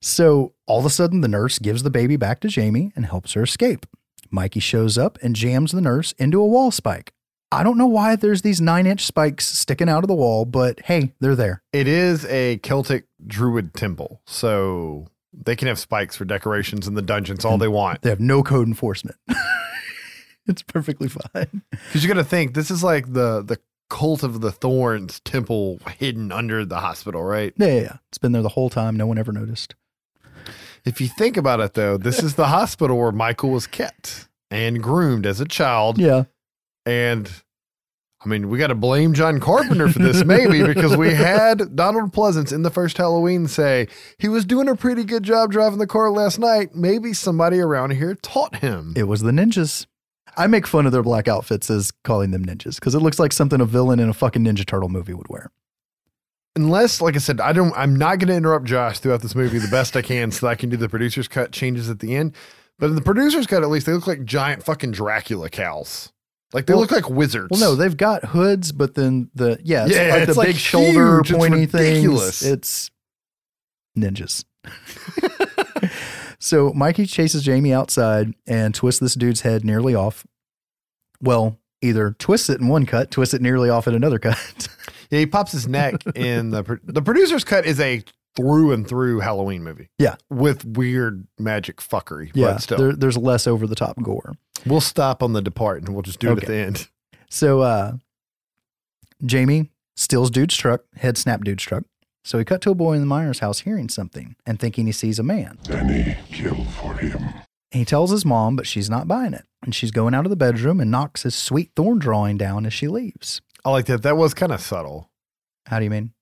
B: So all of a sudden, the nurse gives the baby back to Jamie and helps her escape. Mikey shows up and jams the nurse into a wall spike. I don't know why there's these nine inch spikes sticking out of the wall, but hey, they're there.
A: It is a Celtic druid temple, so they can have spikes for decorations in the dungeons all they want.
B: They have no code enforcement. it's perfectly fine.
A: Because you got to think this is like the the cult of the thorns temple hidden under the hospital, right?
B: Yeah, yeah, yeah. It's been there the whole time. No one ever noticed.
A: If you think about it, though, this is the hospital where Michael was kept and groomed as a child.
B: Yeah.
A: And I mean, we got to blame John Carpenter for this, maybe, because we had Donald Pleasence in the first Halloween say he was doing a pretty good job driving the car last night. Maybe somebody around here taught him.
B: It was the ninjas. I make fun of their black outfits as calling them ninjas because it looks like something a villain in a fucking Ninja Turtle movie would wear.
A: Unless, like I said, I don't. I'm not going to interrupt Josh throughout this movie the best I can, so that I can do the producer's cut changes at the end. But in the producer's cut, at least, they look like giant fucking Dracula cows. Like they
B: Well-
A: look like wizards.
B: Well, no, they've got hoods, but then the yeah, it's
A: Yeah,
B: like
A: it's
B: the
A: like
B: big shoulder
A: huge. It's
B: pointy
A: ridiculous.
B: things. It's ninjas. so Mikey chases Jamie outside and twists this dude's head nearly off. Well, either twists it in one cut, twists it nearly off in another cut.
A: Yeah, he pops his neck in the pro- the producer's cut is a through and through Halloween movie.
B: Yeah.
A: with weird magic fuckery.
B: yeah,
A: but still,
B: there, there's less over the top gore.
A: we'll stop on the depart and we'll just do it at the end.
B: So uh Jamie steals dude's truck, head snap dude's truck. So he cut to a boy in the Myers house hearing something and thinking he sees a man.
I: Any kill for him.
B: He tells his mom, but she's not buying it. And she's going out of the bedroom and knocks his sweet thorn drawing down as she leaves.
A: I like that. That was kind of subtle.
B: How do you mean?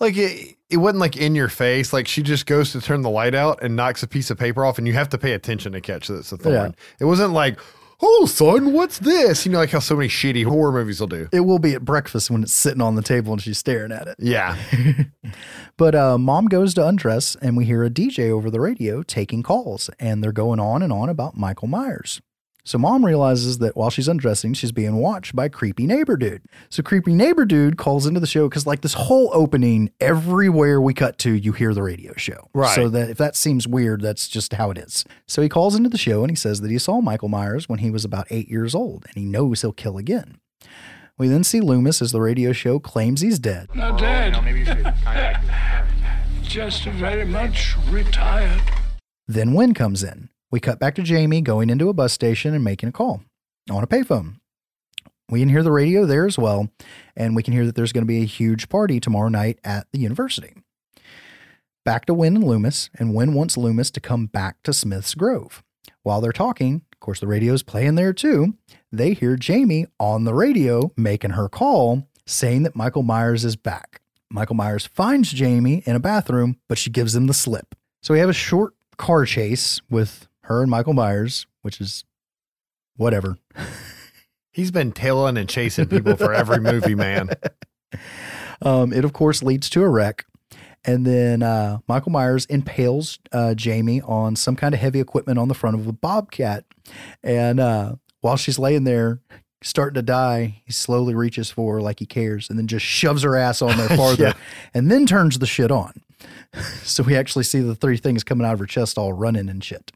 A: Like it, it wasn't like in your face. Like she just goes to turn the light out and knocks a piece of paper off, and you have to pay attention to catch that it's a thorn.
B: Yeah.
A: It wasn't like, oh son, what's this? You know, like how so many shitty horror movies will do.
B: It will be at breakfast when it's sitting on the table and she's staring at it.
A: Yeah,
B: But uh, mom goes to undress and we hear a DJ over the radio taking calls and they're going on and on about Michael Myers. So mom realizes that while she's undressing, she's being watched by creepy neighbor dude. So creepy neighbor dude calls into the show because like this whole opening, everywhere we cut to, you hear the radio show.
A: Right.
B: So that if that seems weird, that's just how it is. So he calls into the show and he says that he saw Michael Myers when he was about eight years old and he knows he'll kill again. We then see Loomis as the radio show claims he's dead.
H: Not dead. Just very much retired.
B: Then Wynn comes in. We cut back to Jamie going into a bus station and making a call on a payphone. We can hear the radio there as well, and we can hear that there's going to be a huge party tomorrow night at the university. Back to Wynn and Loomis, and Wynn wants Loomis to come back to Smith's Grove. While they're talking, of course, the radio's playing there too. They hear Jamie on the radio making her call saying that Michael Myers is back. Michael Myers finds Jamie in a bathroom, but she gives him the slip. So we have a short car chase with her and Michael Myers, which is whatever.
A: he's been tailing and chasing people for every movie, man.
B: Um, it, of course, leads to a wreck. And then uh, Michael Myers impales uh, Jamie on some kind of heavy equipment on the front of a bobcat. And uh, while she's laying there, starting to die, he slowly reaches for her like he cares and then just shoves her ass on there farther
A: Yeah.
B: and then turns the shit on. so we actually see the three things coming out of her chest all running and shit.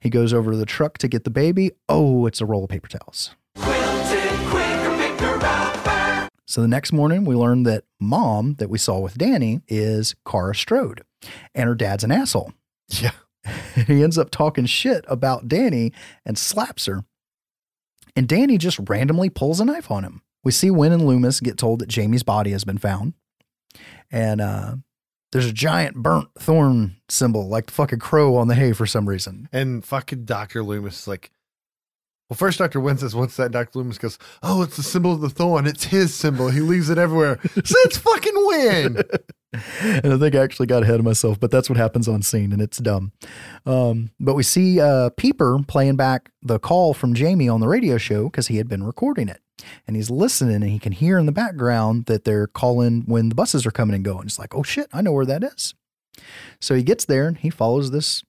B: He goes over to the truck to get the baby. Oh, it's a roll of paper towels. So the next morning, we learn that mom that we saw with Danny is Cara Strode, and her dad's an asshole.
A: Yeah.
B: he ends up talking shit about Danny and slaps her. And Danny just randomly pulls a knife on him. We see Wynn and Loomis get told that Jamie's body has been found. And uh, there's a giant burnt thorn symbol, like the fucking crow on the hay for some reason.
A: And fucking Dr. Loomis is like, well, first Dr. Wynn says, what's that? Dr. Loomis goes, oh, it's the symbol of the thorn. It's his symbol. He leaves it everywhere. so it's fucking Wynn.
B: and I think I actually got ahead of myself, but that's what happens on scene, and it's dumb. Um, but we see uh, Peeper playing back the call from Jamie on the radio show because he had been recording it, and he's listening, and he can hear in the background that they're calling when the buses are coming and going. It's like, oh shit, I know where that is. So he gets there and he follows this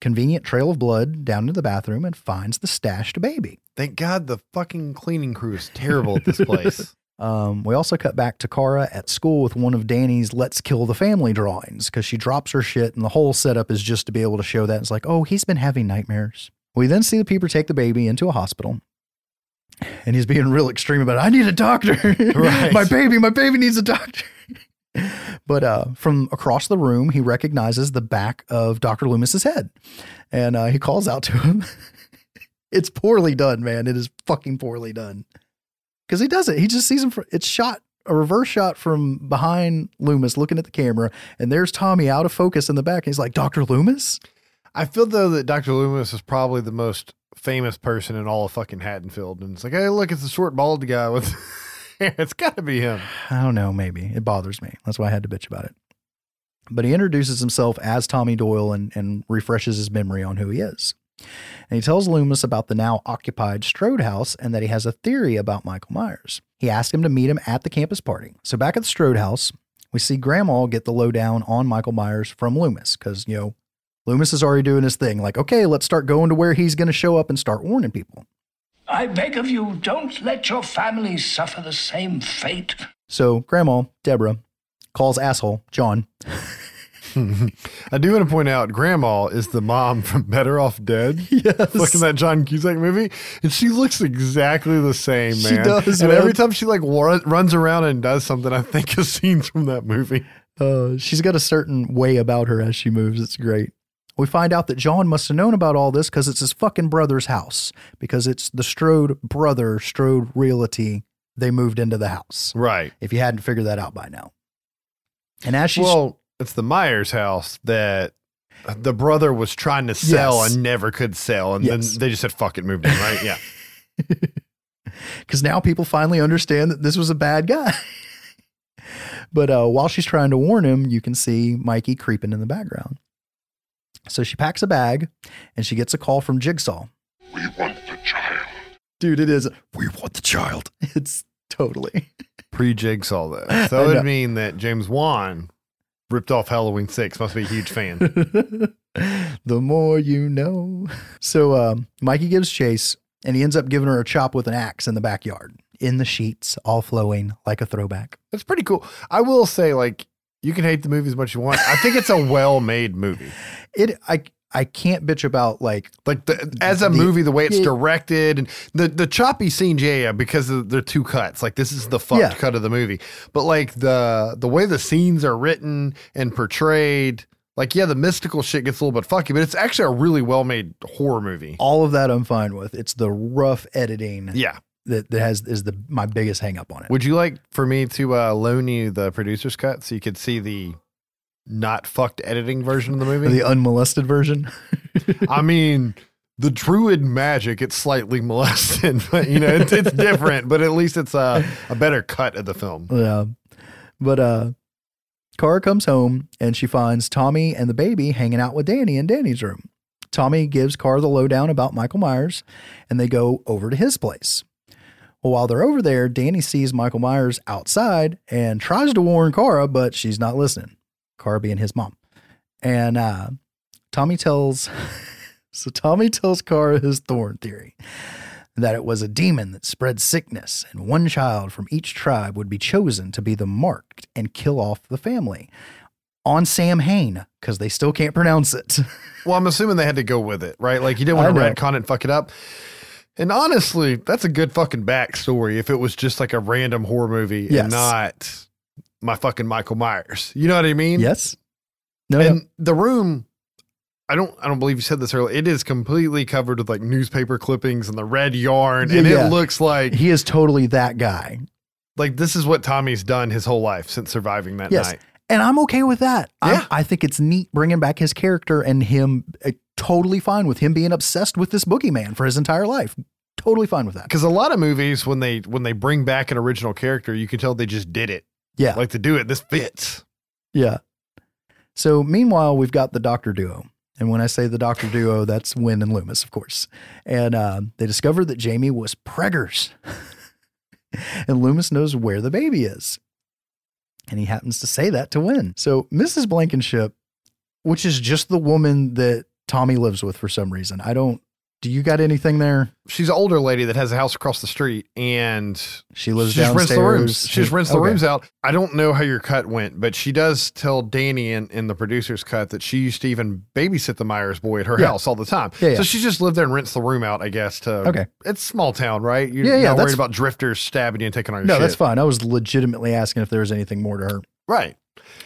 B: convenient trail of blood down to the bathroom and finds the stashed baby.
A: Thank God the fucking cleaning crew is terrible at this place.
B: Um, we also cut back to Kara at school with one of Danny's "Let's Kill the Family" drawings because she drops her shit, and the whole setup is just to be able to show that it's like, oh, he's been having nightmares. We then see the peeper take the baby into a hospital, and he's being real extreme about it. I need a doctor.
A: Right.
B: my baby, my baby needs a doctor. but uh, from across the room, he recognizes the back of Doctor Loomis's head, and uh, he calls out to him. it's poorly done, man. It is fucking poorly done because he does it. He just sees him. For, it's shot a reverse shot from behind Loomis, looking at the camera, and there's Tommy out of focus in the back. And he's like, "Doctor Loomis."
A: I feel though that Dr. Loomis is probably the most famous person in all of fucking Haddonfield. And it's like, hey, look, it's the short bald guy with. It's got to be him.
B: I don't know. Maybe it bothers me. That's why I had to bitch about it. But he introduces himself as Tommy Doyle and, and refreshes his memory on who he is. And he tells Loomis about the now occupied Strode house and that he has a theory about Michael Myers. He asks him to meet him at the campus party. So back at the Strode house, we see Grandma get the lowdown on Michael Myers from Loomis because, you know, Loomis is already doing his thing. Like, okay, let's start going to where he's going to show up and start warning people.
H: I beg of you, don't let your family suffer the same fate.
B: So, Grandma, Deborah, calls asshole John.
A: I do want to point out, Grandma is the mom from Better Off Dead.
B: Yes.
A: Look in that John Cusack movie, and she looks exactly the same, man.
B: She does,
A: And
B: man.
A: every time she like wa- runs around and does something, I think of scenes from that movie.
B: Uh, she's got a certain way about her as she moves. It's great. We find out that John must have known about all this because it's his fucking brother's house. Because it's the Strode brother, Strode Realty. They moved into the house.
A: Right.
B: If you hadn't figured that out by now. And as she's
A: Well, it's the Myers house that the brother was trying to sell
B: Yes.
A: and never could sell, and
B: Yes.
A: then they just said "fuck it," moved in. Right? Yeah.
B: because now people finally understand that this was a bad guy. but uh, while she's trying to warn him, you can see Mikey creeping in the background. So she packs a bag and she gets a call from Jigsaw.
I: We want the child.
B: Dude, it is. We want the child. It's totally.
A: Pre Jigsaw though, so it would mean that James Wan ripped off Halloween Six. Must be a huge fan.
B: the more you know. So um, Mikey gives chase and he ends up giving her a chop with an axe in the backyard, in the sheets, all flowing like a throwback.
A: That's pretty cool. I will say, like, you can hate the movie as much as you want. I think it's a well-made movie.
B: It, I, I can't bitch about like
A: Like the, as a
B: The-
A: movie, the way it's directed and the the choppy scenes, yeah, yeah, because of, they're two cuts. Like this is the fucked
B: Yeah.
A: cut of the movie. But like the the way the scenes are written and portrayed, like yeah, the mystical shit gets a little bit fucky, but it's actually a really well made horror movie.
B: all of that. I'm fine with. It's the rough editing
A: Yeah.
B: That, that has is the my biggest hang up on it.
A: Would you like for me to uh, loan you the producer's cut so you could see the not fucked editing version of the movie?
B: the unmolested version.
A: I mean, the druid magic, it's slightly molested, but you know, it's, it's different, but at least it's a, a better cut of the film.
B: Yeah. But uh Cara comes home and she finds Tommy and the baby hanging out with Danny in Danny's room. Tommy gives Cara the lowdown about Michael Myers and they go over to his place. Well, while they're over there, Danny sees Michael Myers outside and tries to warn Cara, but she's not listening. Cara being his mom. And uh Tommy tells so Tommy tells Cara his thorn theory that it was a demon that spread sickness, and one child from each tribe would be chosen to be the marked and kill off the family. On Sam Hain, because they still can't pronounce it.
A: Well, I'm assuming they had to go with it, right? Like you didn't want to retcon it and fuck it up. And honestly, that's a good fucking backstory if it was just like a random horror movie
B: Yes.
A: and not my fucking Michael Myers. You know what I mean?
B: yes? No,
A: and
B: no.
A: the room I don't I don't believe you said this earlier. It is completely covered with like newspaper clippings and the red yarn.
B: Yeah,
A: and
B: yeah.
A: it looks like
B: he is totally that guy.
A: like this is what Tommy's done his whole life since surviving that
B: Yes.
A: night.
B: And I'm okay with that.
A: Yeah.
B: I think it's neat bringing back his character and him uh, totally fine with him being obsessed with this boogeyman for his entire life. Totally fine with that.
A: Because a lot of movies, when they when they bring back an original character, you can tell they just did it.
B: Yeah.
A: Like to do it, this fits.
B: Yeah. So meanwhile, we've got the Doctor Duo. And when I say the Doctor Duo, that's Wynn and Loomis, of course. And uh, they discover that Jamie was preggers. and Loomis knows where the baby is. And he happens to say that to win. So Mrs. Blankenship, which is just the woman that Tommy lives with for some reason. I don't, do you got anything there?
A: She's an older lady that has a house across the street, and
B: She lives
A: she just rents the rooms.
B: downstairs.
A: She just rents the
B: Okay.
A: rooms out. I don't know how your cut went, but she does tell Danny in, in the producer's cut that she used to even babysit the Myers boy at her
B: Yeah.
A: house all the time.
B: Yeah, yeah.
A: So she just lived there and rents the room out, I guess. To
B: Okay.
A: it's small town, right? You're
B: Yeah, yeah,
A: not worried about drifters stabbing you and taking all your
B: No,
A: shit.
B: that's fine. I was legitimately asking if there was anything more to her.
A: Right.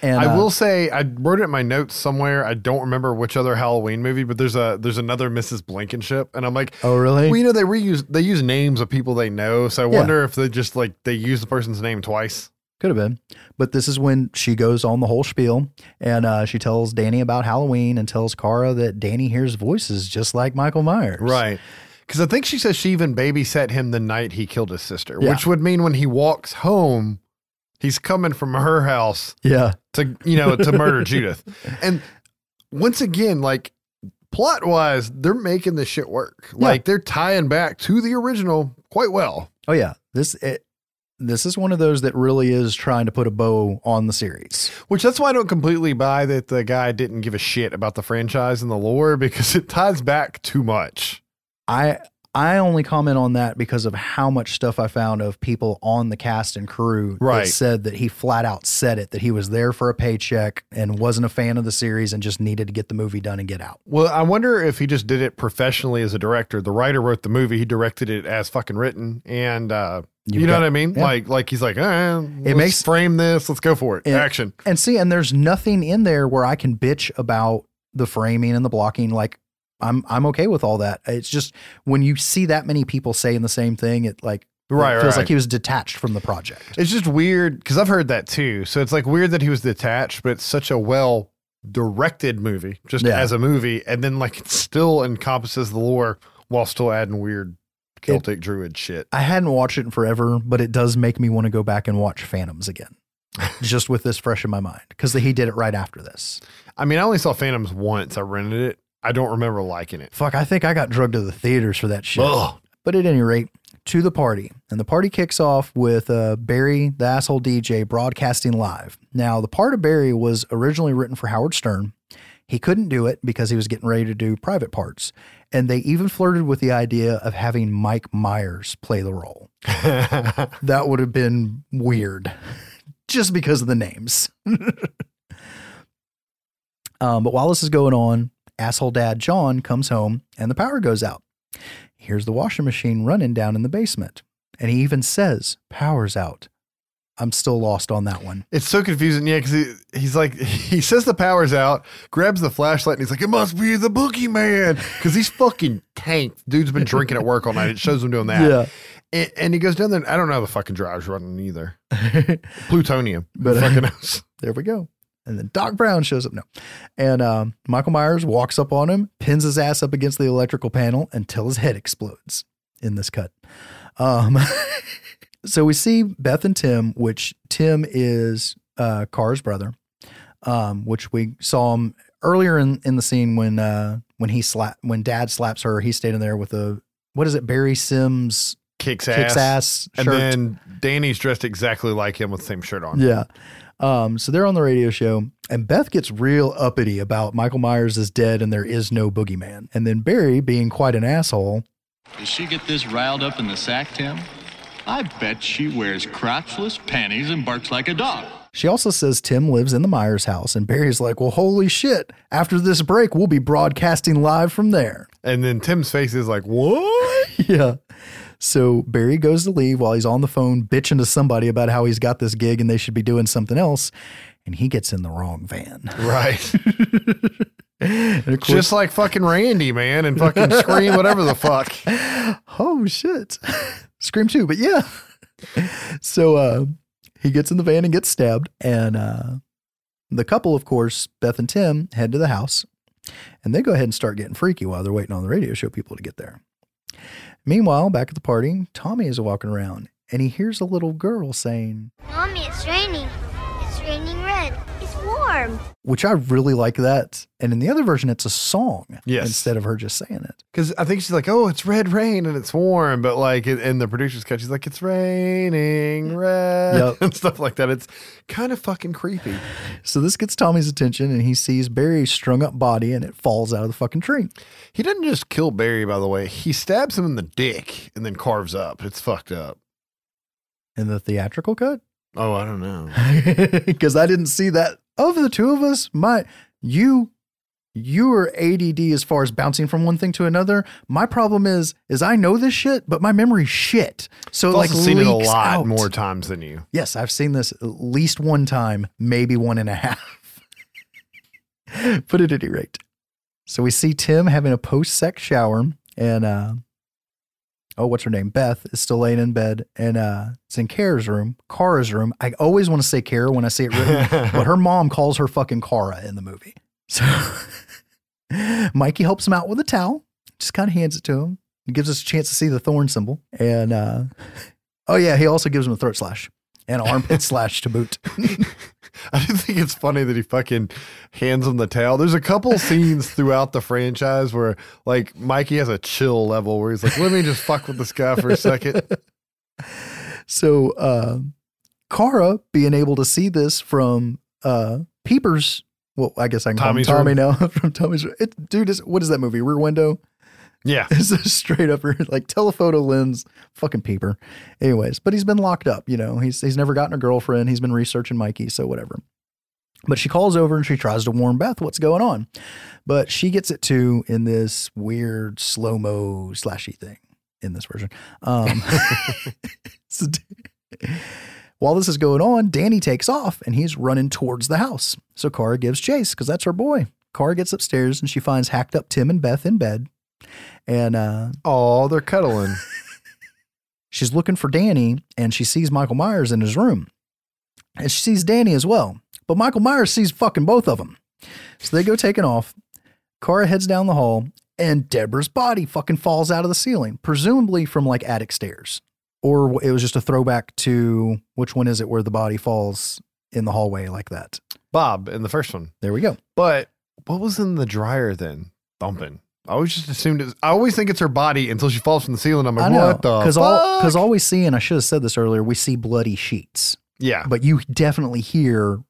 B: And
A: I
B: uh,
A: will say I wrote it in my notes somewhere. I don't remember which other Halloween movie, but there's a there's another Mrs. Blankenship, and I'm like,
B: Oh, really?
A: well, you know, they reuse they use names of people they know, so I
B: Yeah.
A: wonder if they just like they use the person's name twice.
B: Could have been. But this is when she goes on the whole spiel and uh, she tells Danny about Halloween and tells Cara that Danny hears voices just like Michael Myers.
A: Right. Because I think she says she even babysat him the night he killed his sister,
B: Yeah.
A: which would mean when he walks home, he's coming from her house
B: Yeah.
A: to you know to murder Judith. And once again, like plot wise, they're making this shit work.
B: Yeah.
A: Like they're tying back to the original quite well.
B: Oh, yeah. This, it, this is one of those that really is trying to put a bow on the series.
A: Which that's why I don't completely buy that the guy didn't give a shit about the franchise and the lore because it ties back too much.
B: I I only comment on that because of how much stuff I found of people on the cast and crew
A: Right.
B: that said that he flat out said it that he was there for a paycheck and wasn't a fan of the series and just needed to get the movie done and get out.
A: Well, I wonder if he just did it professionally as a director. The writer wrote the movie, he directed it as fucking written, and uh, you,
B: You've
A: know
B: got-
A: what I mean?
B: yeah.
A: Like, like he's like, eh, let's
B: makes-
A: frame this. Let's go for it.
B: And-
A: Action.
B: And see, and there's nothing in there where I can bitch about the framing and the blocking. Like I'm I'm okay with all that. It's just when you see that many people saying the same thing, it like
A: Right,
B: it feels
A: right.
B: like he was detached from the project.
A: It's just weird because I've heard that too. So it's like weird that he was detached, but it's such a well directed movie, just
B: Yeah.
A: as a movie, and then like it still encompasses the lore while still adding weird Celtic druid shit.
B: I hadn't watched it in forever, but it does make me want to go back and watch Phantoms again. just with this fresh in my mind because he did it right after this.
A: I mean, I only saw Phantoms once. I rented it. I don't remember liking it.
B: Fuck, I think I got drugged to the theaters for that shit.
A: Ugh.
B: But at any rate, to the party. And the party kicks off with uh, Barry, the asshole DJ, broadcasting live. Now, the part of Barry was originally written for Howard Stern. He couldn't do it because he was getting ready to do private parts. And they even flirted with the idea of having Mike Myers play the role. that would have been weird just because of the names. um, but while this is going on, asshole dad John comes home and the power goes out. Here's the washing machine running down in the basement. And he even says, Power's out. I'm still lost on that one.
A: It's so confusing, yeah, because he, he's like, he says the power's out, grabs the flashlight, and he's like, it must be the boogeyman. Because he's fucking tanked. Dude's been drinking at work all night. It shows him doing that.
B: Yeah.
A: And, and he goes down there, and I don't know how the fucking drive's running either. Plutonium.
B: But-
A: uh, knows.
B: There we go. And then Doc Brown shows up. No. And um, Michael Myers walks up on him, pins his ass up against the electrical panel until his head explodes in this cut. Um, so we see Beth and Tim, which Tim is uh, Carr's brother, um, which we saw him earlier in, in the scene when uh, when he slap when Dad slaps her. He's standing there with a what is it? Barry Simms
A: Kicks ass.
B: kicks ass
A: And then Danny's dressed exactly like him with the same shirt on.
B: Yeah. Um, so they're on the radio show, and Beth gets real uppity about Michael Myers is dead and there is no boogeyman. And then Barry, being quite an asshole,
J: Does she get this riled up in the sack, Tim? I bet she wears crotchless panties and barks like a dog.
B: she also says Tim lives in the Myers house. And Barry's like, well, holy shit. After this break, we'll be broadcasting live from there.
A: And then Tim's face is like, what?
B: yeah. So Barry goes to leave while he's on the phone bitching to somebody about how he's got this gig and they should be doing something else. And he gets in the wrong van.
A: Right.
B: Course-
A: Just like fucking Randy, man, and fucking scream whatever the fuck.
B: oh shit scream too but yeah so uh he gets in the van and gets stabbed and uh the couple of course beth and tim head to the house and they go ahead and start getting freaky while they're waiting on the radio show people to get there meanwhile back at the party tommy is walking around and he hears a little girl saying
D: Mommy, it's raining. It's raining red. It's warm.
B: which i really like that and in the other version it's a song
A: Yes.
B: instead of her just saying it
A: Because I think she's like, oh, it's red rain and it's warm. But like in- in the producer's cut, she's like, it's raining red
B: Yep.
A: and stuff like that. It's kind of fucking creepy.
B: so this gets tommy's attention and he sees barry's strung up body and it falls out of the fucking tree
A: He doesn't just kill Barry, by the way. He stabs him in the dick and then carves up. It's fucked up.
B: in the theatrical cut
A: Oh, I don't know.
B: because I didn't see that. Of the two of us, my you you are ADD as far as bouncing from one thing to another. My problem is is I know this shit, but my memory's shit. So
A: I've
B: like
A: seen it a lot
B: out.
A: more times than you.
B: Yes, I've seen this at least one time, maybe one and a half. but at any rate, so we see Tim having a post-sex shower, and uh, oh, what's her name? Beth is still laying in bed, and uh, it's in Kara's room, Kara's room. I always want to say Kara when I see it written, but her mom calls her fucking Kara in the movie. So Mikey helps him out with a towel, just kind of hands it to him. He gives us a chance to see the thorn symbol, and uh, oh yeah, he also gives him a throat slash and an armpit slash to boot.
A: I do think it's funny that he fucking hands him the towel. There's a couple scenes throughout the franchise where like Mikey has a chill level where he's like, let me just fuck with this guy for a second.
B: so uh, Kara being able to see this from uh, Peepers. Well, I guess I can
A: Tommy's
B: call him Tommy
A: room.
B: now from Tommy's. It, dude, is, what is that movie? Rear Window.
A: Yeah.
B: It's a straight up like telephoto lens, fucking peeper. Anyways, but he's been locked up. You know, he's he's never gotten a girlfriend. He's been researching Mikey, so whatever. But she calls over and she tries to warn Beth what's going on, but she gets it too in this weird slow mo slashy thing in this version. Um, while this is going on, Danny takes off and he's running towards the house. So Kara gives chase because that's her boy. Kara gets upstairs and she finds hacked up Tim and Beth in bed. And uh,
A: Oh, they're cuddling.
B: she's looking for Danny and she sees Michael Myers in his room. And she sees Danny as well. But Michael Myers sees fucking both of them. So they go taking off. Kara heads down the hall and Deborah's body fucking falls out of the ceiling, presumably from like attic stairs. Or it was just a throwback to which one is it where the body falls in the hallway like that?
A: Bob in the first one.
B: There we go.
A: But what was in the dryer then? Thumping. I always just assumed it's, I always think it's her body until she falls from the ceiling. I'm like,
B: I know.
A: what the
B: Because all, cause all we see, and I should have said this earlier, we see bloody sheets.
A: yeah.
B: but you definitely hear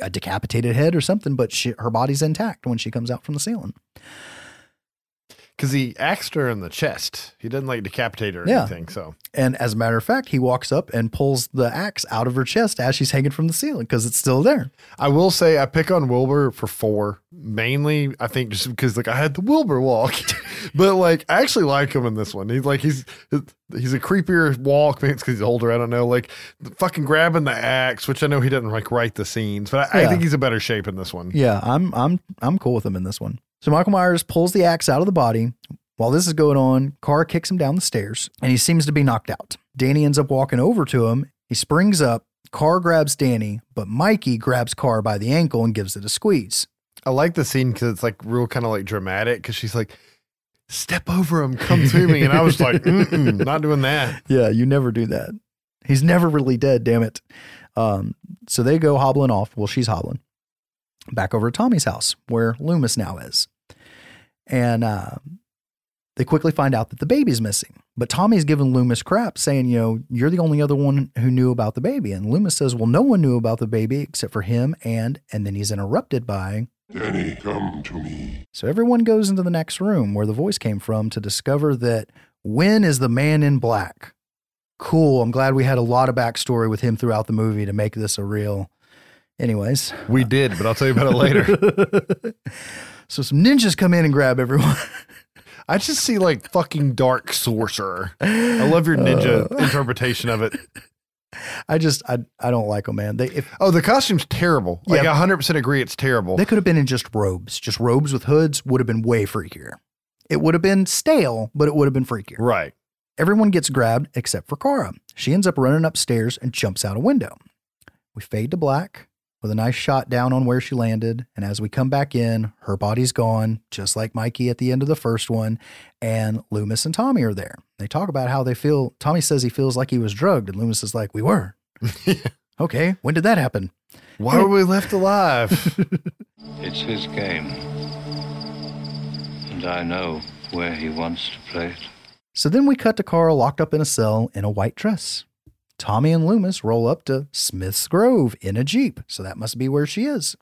B: a decapitated head or something, but she, her body's intact when she comes out from the ceiling.
A: Because he axed her in the chest. He didn't like decapitate her or
B: Yeah.
A: anything. So
B: And as a matter of fact, he walks up and pulls the axe out of her chest as she's hanging from the ceiling because it's still there.
A: I will say I pick on Wilbur for four. Mainly, I think just because like I had the Wilbur walk, but like I actually like him in this one. He's like he's he's a creepier walk. Maybe it's because he's older. I don't know. Like fucking grabbing the axe, which I know he didn't like write the scenes, but I, I think he's a better shape in this one.
B: Yeah, I'm I'm I'm cool with him in this one. So Michael Myers pulls the axe out of the body. While this is going on, Kara kicks him down the stairs and he seems to be knocked out. Danny ends up walking over to him. He springs up. Kara grabs Danny, but Mikey grabs Kara by the ankle and gives it a squeeze.
A: I like the scene because it's like real kind of like dramatic because she's like, "Step over him, come to me," and I was like, "Not doing that."
B: Yeah, you never do that. He's never really dead, damn it. Um, so they go hobbling off. Well, she's hobbling back over to Tommy's house where Loomis now is. And uh, they quickly find out that the baby's missing. But Tommy's giving Loomis crap, saying, you know, you're the only other one who knew about the baby. And Loomis says, well, no one knew about the baby except for him. And, and then he's interrupted by,
I: Danny, come to me.
B: so everyone goes into the next room where the voice came from to discover that Wynn is the man in black. Cool. I'm glad we had a lot of backstory with him throughout the movie to make this a real. Anyways,
A: We did, but I'll tell you about it later.
B: so some ninjas come in and grab everyone.
A: I just see like fucking dark sorcerer. I love your ninja
B: Uh.
A: interpretation of it.
B: I just I I don't like them, man. They if
A: Oh, the costume's terrible. Like
B: Yeah.
A: I 100% agree it's terrible.
B: they could have been in just robes, just robes with hoods would have been way freakier. It would have been stale, but it would have been freakier.
A: right.
B: Everyone gets grabbed except for Kara. She ends up running upstairs and jumps out a window. We fade to black with a nice shot down on where she landed. And as we come back in, her body's gone, just like Mikey at the end of the first one. And Loomis and Tommy are there. They talk about how they feel. Tommy says he feels like he was drugged. And Loomis is like, We were. okay. When did that happen?
A: Why were we left alive?
C: It's his game. And I know where he wants to play it.
B: So then we cut to Carl locked up in a cell in a white dress. Tommy and Loomis roll up to Smith's Grove in a Jeep, so that must be where she is.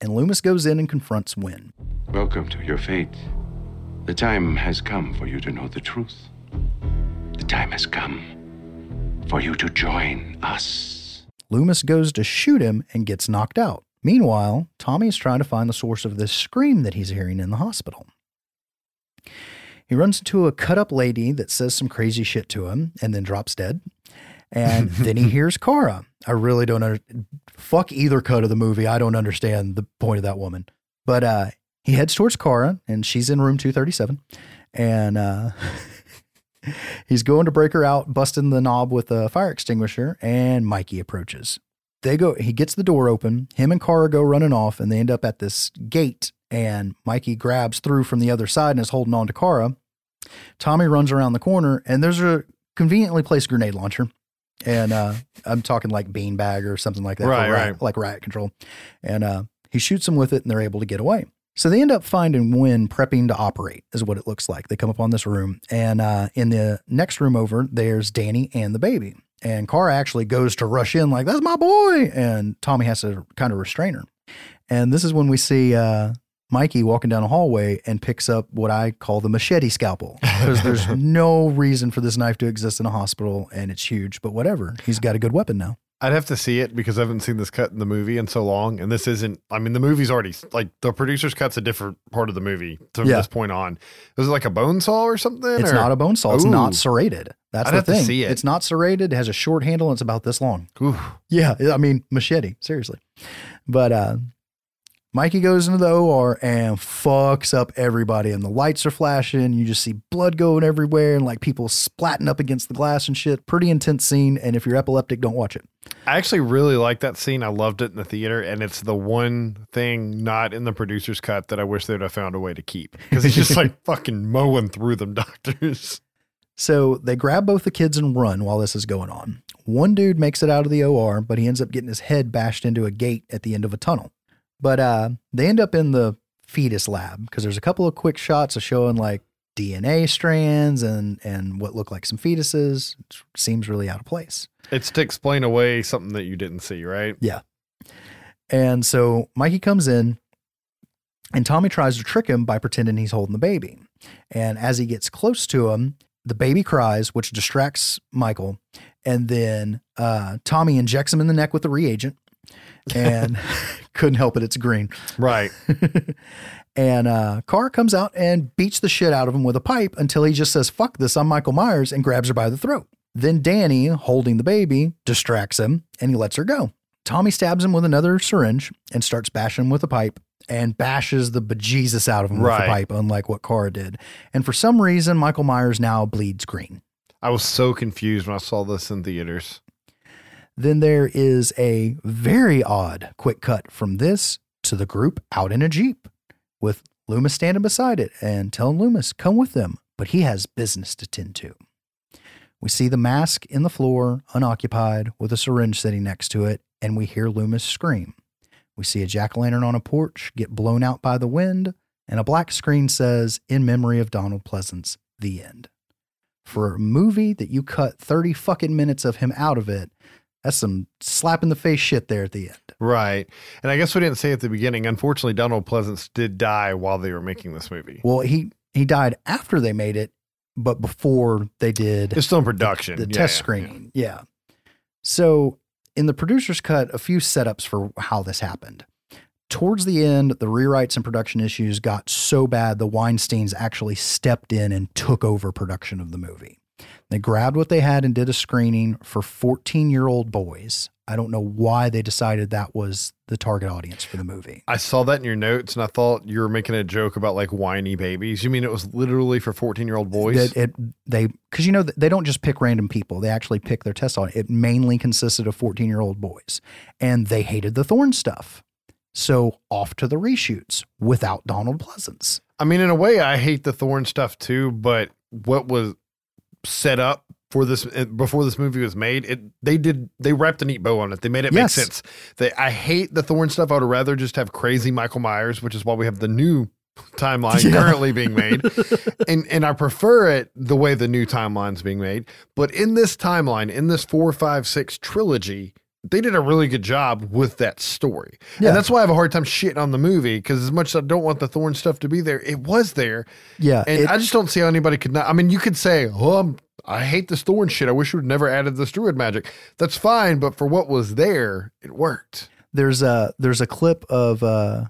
B: And Loomis goes in and confronts Wynn.
K: Welcome to your fate. The time has come for you to know the truth. The time has come for you to join us.
B: Loomis goes to shoot him and gets knocked out. Meanwhile, Tommy is trying to find the source of this scream that he's hearing in the hospital. He runs into a cut up lady that says some crazy shit to him and then drops dead. And then he hears Kara. I really don't under- fuck either cut of the movie. I don't understand the point of that woman. But uh, he heads towards Kara and she's in room 237. And uh, he's going to break her out, busting the knob with a fire extinguisher, and Mikey approaches. They go, he gets the door open. Him and Kara go running off, and they end up at this gate. And Mikey grabs through from the other side and is holding on to Kara. Tommy runs around the corner, and there's a conveniently placed grenade launcher. And uh, I'm talking like beanbag or something like that,
A: Right,
B: riot-
A: right.
B: like riot control. And uh, he shoots them with it, and they're able to get away. So they end up finding Wynn prepping to operate, is what it looks like. They come up on this room, and uh, in the next room over, there's Danny and the baby. And Kara actually goes to rush in, like, that's my boy. And Tommy has to kind of restrain her. And this is when we see uh, Mikey walking down a hallway and picks up what I call the machete scalpel because there's no reason for this knife to exist in a hospital and it's huge, but whatever. He's got a good weapon now.
A: I'd have to see it because I haven't seen this cut in the movie in so long. And this isn't, I mean, the movie's already, like, the producer's cut's a different part of the movie from
B: Yeah.
A: this point on. Was it like a bone saw or something?
B: It's
A: or-
B: not a bone saw. It's
A: Ooh.
B: not serrated. That's
A: I'd
B: the
A: have to
B: thing.
A: see it.
B: It's not serrated. It has a short handle and it's about this long.
A: Ooh.
B: Yeah, I mean machete, seriously. But uh Mikey goes into the OR and fucks up everybody, and the lights are flashing. You just see blood going everywhere, and like people splatting up against the glass and shit. Pretty intense scene. And if you're epileptic, don't watch it.
A: I actually really like that scene. I loved it in the theater, and it's the one thing not in the producer's cut that I wish they'd have found a way to keep because he's just like fucking mowing through them doctors.
B: So they grab both the kids and run while this is going on. One dude makes it out of the OR, but he ends up getting his head bashed into a gate at the end of a tunnel. But uh, they end up in the fetus lab because there's a couple of quick shots of showing like DNA strands and and what look like some fetuses. It seems really out of place.
A: It's to explain away something that you didn't see, right?
B: Yeah. And so Mikey comes in and Tommy tries to trick him by pretending he's holding the baby. And as he gets close to him, the baby cries, which distracts Michael. And then uh, Tommy injects him in the neck with the reagent and couldn't help it. It's green.
A: Right.
B: and uh, Kara comes out and beats the shit out of him with a pipe until he just says, fuck this, I'm Michael Myers, and grabs her by the throat. Then Danny, holding the baby, distracts him and he lets her go. Tommy stabs him with another syringe and starts bashing him with a pipe and bashes the bejesus out of him with
A: Right.
B: the pipe, unlike what Kara did. And for some reason, Michael Myers now bleeds green.
A: I was so confused when I saw this in theaters.
B: Then there is a very odd quick cut from this to the group out in a Jeep with Loomis standing beside it and telling Loomis, come with them, but he has business to tend to. We see the mask in the floor, unoccupied, with a syringe sitting next to it, and we hear Loomis scream. We see a jack o' lantern on a porch get blown out by the wind, and a black screen says, In memory of Donald Pleasence, the end. For a movie that you cut 30 fucking minutes of him out of it, that's some slap in the face shit there at the end.
A: Right. And I guess we didn't say at the beginning, unfortunately, Donald Pleasence did die while they were making this movie.
B: Well, he he died after they made it, but before they did
A: It's still in production.
B: the
A: Yeah,
B: test
A: yeah,
B: screening. Yeah. So in the producer's cut, a few setups for how this happened. Towards the end, the rewrites and production issues got so bad the Weinsteins actually stepped in and took over production of the movie. They grabbed what they had and did a screening for 14 year old boys. I don't know why they decided that was the target audience for the movie.
A: I saw that in your notes and I thought you were making a joke about like whiny babies. You mean it was literally for 14 year old boys?
B: That it they because you know they don't just pick random people; they actually pick their test on. It mainly consisted of fourteen year old boys, and they hated the Thorn stuff. So off to the reshoots without Donald Pleasence.
A: I mean, in a way, I hate the Thorn stuff too, but what was set up for this uh, before this movie was made, it they did they wrapped a neat bow on it. They made it
B: Yes.
A: make sense. They, I hate the Thorn stuff. I would rather just have crazy Michael Myers, which is why we have the new timeline
B: Yeah.
A: currently being made, and and I prefer it the way the new timeline's being made. But in this timeline, in this four, five, six trilogy. They did a really good job with that story.
B: Yeah.
A: And that's why I have a hard time shitting on the movie because as much as I don't want the Thorn stuff to be there, it was there.
B: Yeah,
A: And
B: it-
A: I just don't see how anybody could not. I mean, you could say, "Oh, I'm, I hate this thorn shit. I wish we'd never added this druid magic." That's fine, but for what was there, it worked.
B: There's a there's a clip of uh,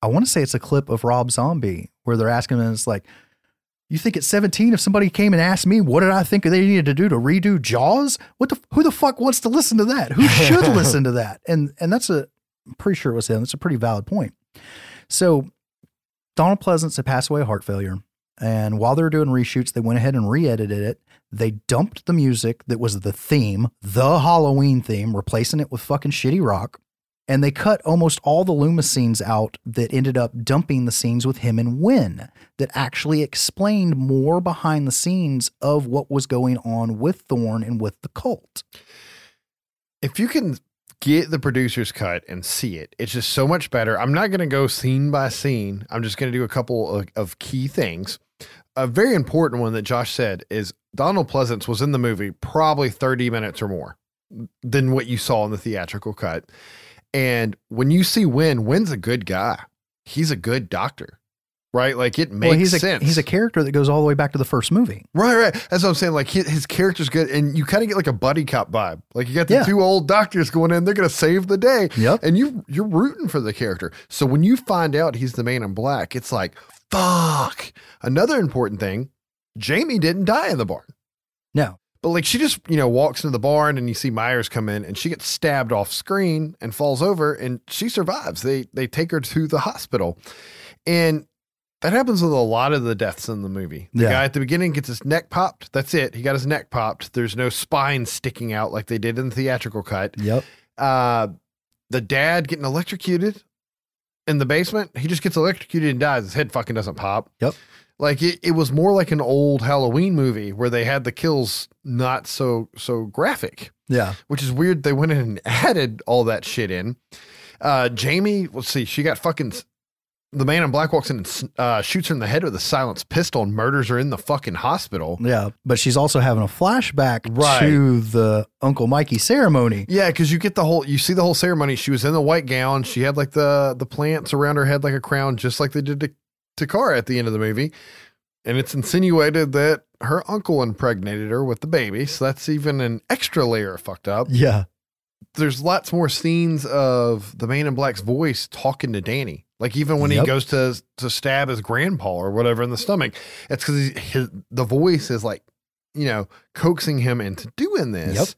B: I want to say it's a clip of Rob Zombie where they're asking him, and it's like, you think at 17, if somebody came and asked me, what did I think they needed to do to redo Jaws? What the who the fuck wants to listen to that? Who should listen to that? And and that's a I'm pretty sure it was him. That's a pretty valid point. So Donald Pleasence had passed away of heart failure. And while they were doing reshoots, they went ahead and re-edited it. They dumped the music that was the theme, the Halloween theme, replacing it with fucking shitty rock. And they cut almost all the Loomis scenes out that ended up dumping the scenes with him and Wynn that actually explained more behind the scenes of what was going on with Thorn and with the cult.
A: If you can get the producer's cut and see it. It's just so much better. I'm not going to go scene by scene. I'm just going to do a couple of, of key things. A very important one that Josh said is Donald Pleasence was in the movie probably 30 minutes or more than what you saw in the theatrical cut. And when you see Wynn, Wynn's a good guy. He's a good doctor, right? Like it makes
B: well, he's
A: sense.
B: A, he's a character that goes all the way back to the first movie.
A: Right, right. That's what I'm saying. Like his, his character's good, and you kind of get like a buddy cop vibe. Like you got the
B: Yeah.
A: two old doctors going in; they're gonna save the day.
B: Yep.
A: And you you're rooting for the character. So when you find out he's the man in black, it's like fuck. Another important thing: Jamie didn't die in the barn.
B: No.
A: But like she just, you know, walks into the barn and you see Myers come in and she gets stabbed off screen and falls over and she survives. They they take her to the hospital. And that happens with a lot of the deaths in the movie. The
B: Yeah.
A: guy at the beginning gets his neck popped. That's it. He got his neck popped. There's no spine sticking out like they did in the theatrical cut.
B: Yep.
A: Uh the dad getting electrocuted in the basement. He just gets electrocuted and dies. His head fucking doesn't pop.
B: Yep.
A: Like it, it was more like an old Halloween movie where they had the kills not so so graphic,
B: Yeah.
A: which is weird. They went in and added all that shit in. Uh, Jamie, let's see, she got fucking. The man in black walks in and uh, shoots her in the head with a silenced pistol and murders her in the fucking hospital.
B: Yeah. But she's also having a flashback
A: Right.
B: to the Uncle Mikey ceremony.
A: Yeah, because you get the whole, you see the whole ceremony. She was in the white gown. She had like the the plants around her head like a crown, just like they did to Takara at the end of the movie. And it's insinuated that her uncle impregnated her with the baby. So that's even an extra layer of fucked up.
B: Yeah.
A: There's lots more scenes of the man in black's voice talking to Danny. Like even when he goes to to stab his grandpa or whatever in the stomach, it's because the voice is like, you know, coaxing him into doing this.
B: Yep.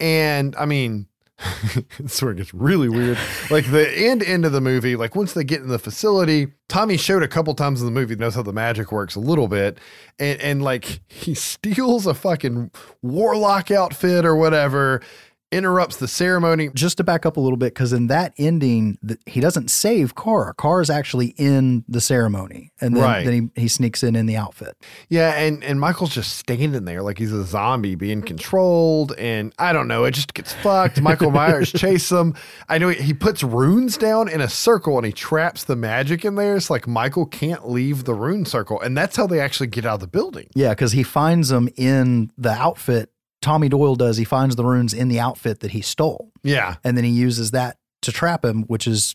A: And I mean, this where it gets really weird. Like the end end of the movie, like once they get in the facility, Tommy showed a couple times in the movie knows how the magic works a little bit, and and like he steals a fucking warlock outfit or whatever, interrupts the ceremony.
B: Just to back up a little bit, because in that ending, th- he doesn't save Kara. Kara's actually in the ceremony, and then,
A: Right.
B: then he, he sneaks in in the outfit.
A: Yeah, and and Michael's just standing there like he's a zombie being controlled, and I don't know, it just gets fucked. Michael Myers chase him. I know he, he puts runes down in a circle and he traps the magic in there. It's like Michael can't leave the rune circle, and that's how they actually get out of the building.
B: Yeah, because he finds them in the outfit. Tommy Doyle does. He finds the runes in the outfit that he stole,
A: Yeah,
B: and then he uses that to trap him, which is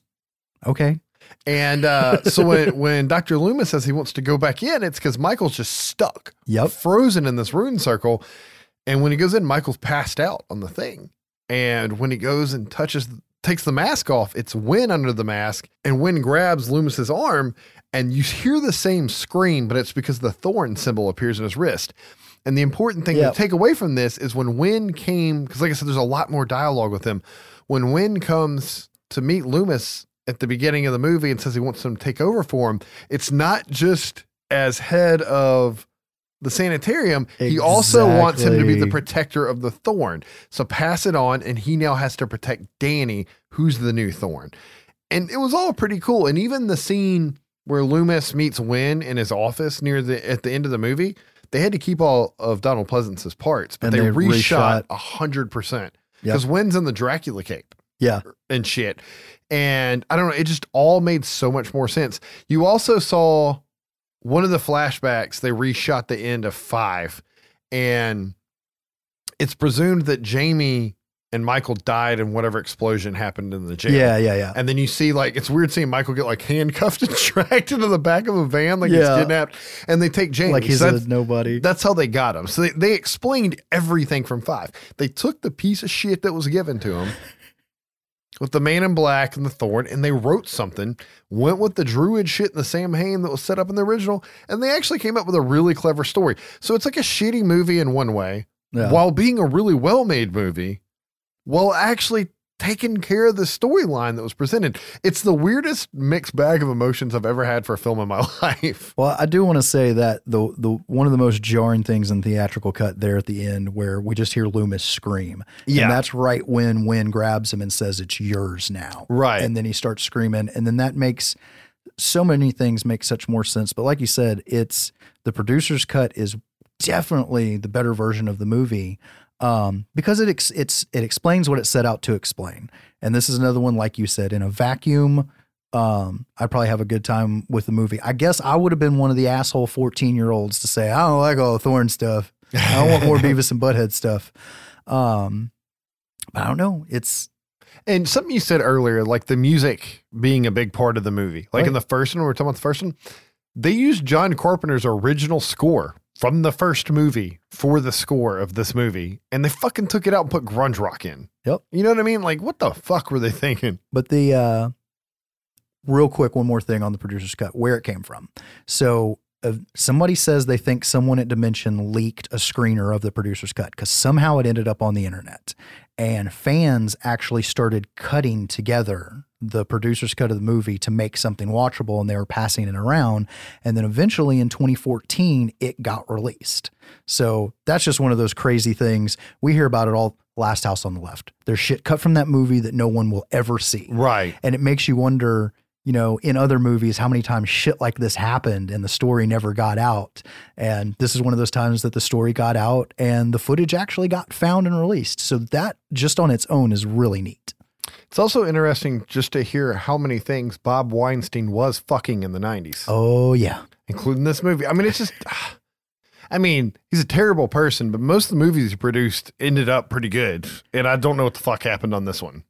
B: okay.
A: and uh, so when when Doctor Loomis says he wants to go back in, it's because Michael's just stuck,
B: Yep.
A: frozen in this rune circle. And when he goes in, Michael's passed out on the thing. And when he goes and touches, takes the mask off, it's Wynn under the mask. And Wynn grabs Loomis's arm, and you hear the same scream, but it's because the thorn symbol appears in his wrist. And the important thing
B: Yep.
A: to take away from this is when Wynn came, because like I said, there's a lot more dialogue with him. When Wynn comes to meet Loomis at the beginning of the movie and says he wants him to take over for him, it's not just as head of the sanitarium, he also wants him to be the protector of the thorn. So pass it on, and he now has to protect Danny, who's the new thorn. And it was all pretty cool. And even the scene where Loomis meets Wynn in his office near the at the end of the movie, they had to keep all of Donald Pleasence's parts, but
B: And
A: they,
B: they
A: reshot a hundred percent. Because Wynn's in the Dracula cape?
B: Yeah,
A: and shit. And I don't know, it just all made so much more sense. You also saw one of the flashbacks, they reshot the end of five, and it's presumed that Jamie and Michael died in whatever explosion happened in the jail.
B: yeah, yeah, yeah.
A: And then you see like it's weird seeing Michael get like handcuffed and dragged into the back of a van like he's
B: Yeah.
A: kidnapped, and they take Jamie.
B: like he's
A: So that's-
B: nobody.
A: that's how they got him. So they, they explained everything from five. They took the piece of shit that was given to him with the man in black and the thorn, and they wrote something, went with the druid shit and the Samhain that was set up in the original, and they actually came up with a really clever story. So it's like a shitty movie in one way,
B: Yeah.
A: while being a really well made movie, while actually taking care of the storyline that was presented. It's the weirdest mixed bag of emotions I've ever had for a film in my life.
B: Well, I do want to say that the the one of the most jarring things in theatrical cut there at the end, where we just hear Loomis scream,
A: Yeah.
B: and that's right when Wynn grabs him and says, "It's yours now,"
A: Right.
B: and then he starts screaming, and then that makes so many things make such more sense. But like you said, it's the producer's cut is definitely the better version of the movie. Um, because it ex- it's it explains what it set out to explain. And this is another one, like you said, in a vacuum. Um, I'd probably have a good time with the movie. I guess I would have been one of the asshole fourteen year olds to say I don't like all the Thorn stuff. I want more Beavis and Butthead stuff. Um, but I don't know. It's
A: And something you said earlier, like the music being a big part of the movie. Like in the first one, we we're talking about the first one, they used John Carpenter's original score from the first movie for the score of this movie. And they fucking took it out and put grunge rock in.
B: Yep.
A: You know what I mean? Like, what the fuck were they thinking?
B: But the uh, real quick, one more thing on the producer's cut, where it came from. So uh, somebody says they think someone at Dimension leaked a screener of the producer's cut because somehow it ended up on the internet, and fans actually started cutting together the producer's cut of the movie to make something watchable, and they were passing it around. And then eventually in 2014, it got released. So that's just one of those crazy things. We hear about it all. Last House on the Left. There's shit cut from that movie that no one will ever see.
A: Right.
B: And it makes you wonder, you know, in other movies, how many times shit like this happened and the story never got out. And this is one of those times that the story got out and the footage actually got found and released. So that just on its own is really neat.
A: It's also interesting just to hear how many things Bob Weinstein was fucking in the 90s,
B: Oh, yeah.
A: including this movie. I mean, it's just, I mean, he's a terrible person, but most of the movies he produced ended up pretty good. And I don't know what the fuck happened on this one.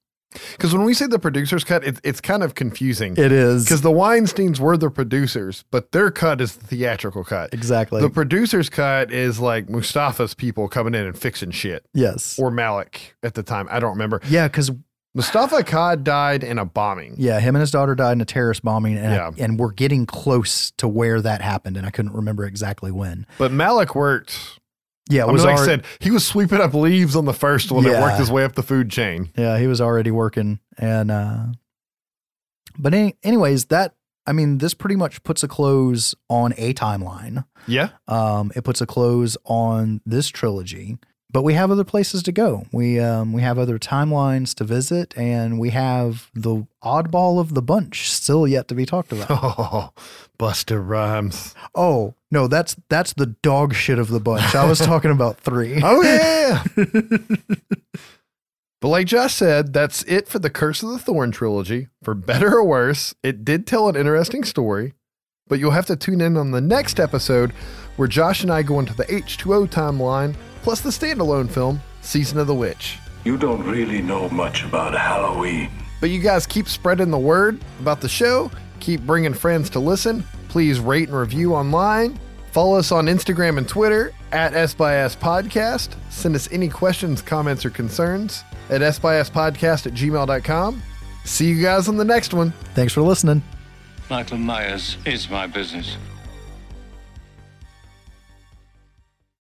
A: Because when we say the producer's cut, it, it's kind of confusing.
B: It is.
A: Because the Weinsteins were the producers, but their cut is the theatrical cut.
B: Exactly.
A: The producer's cut is like Moustapha's people coming in and fixing shit.
B: yes.
A: Or Malek at the time. I don't remember.
B: Yeah, because
A: Moustapha Akkad died in a bombing.
B: yeah, him and his daughter died in a terrorist bombing, and
A: Yeah.
B: and we're getting close to where that happened, and I couldn't remember exactly when.
A: But Malek worked.
B: Yeah,
A: I mean,
B: was
A: like I said, he was sweeping up leaves on the first one and
B: Yeah.
A: worked his way up the food chain.
B: Yeah, he was already working. And uh but any, anyways, that I mean, this pretty much puts a close on a timeline.
A: Yeah.
B: Um, it puts a close on this trilogy. But we have other places to go. We um, we have other timelines to visit, and we have the oddball of the bunch still yet to be talked about.
A: Oh, Busta Rhymes.
B: oh no, that's that's the dog shit of the bunch. I was talking about three.
A: Oh, yeah. but like Josh said, that's it for the Curse of the Thorn trilogy. For better or worse, it did tell an interesting story, but you'll have to tune in on the next episode where Josh and I go into the H2O timeline plus the standalone film, Season of the Witch.
I: You don't really know much about Halloween.
A: But you guys keep spreading the word about the show, keep bringing friends to listen. Please rate and review online. Follow us on Instagram and Twitter at S by S Podcast. Send us any questions, comments, or concerns at S by S Podcast at gmail.com. See you guys on the next one.
B: Thanks for listening.
C: Michael Myers is my business.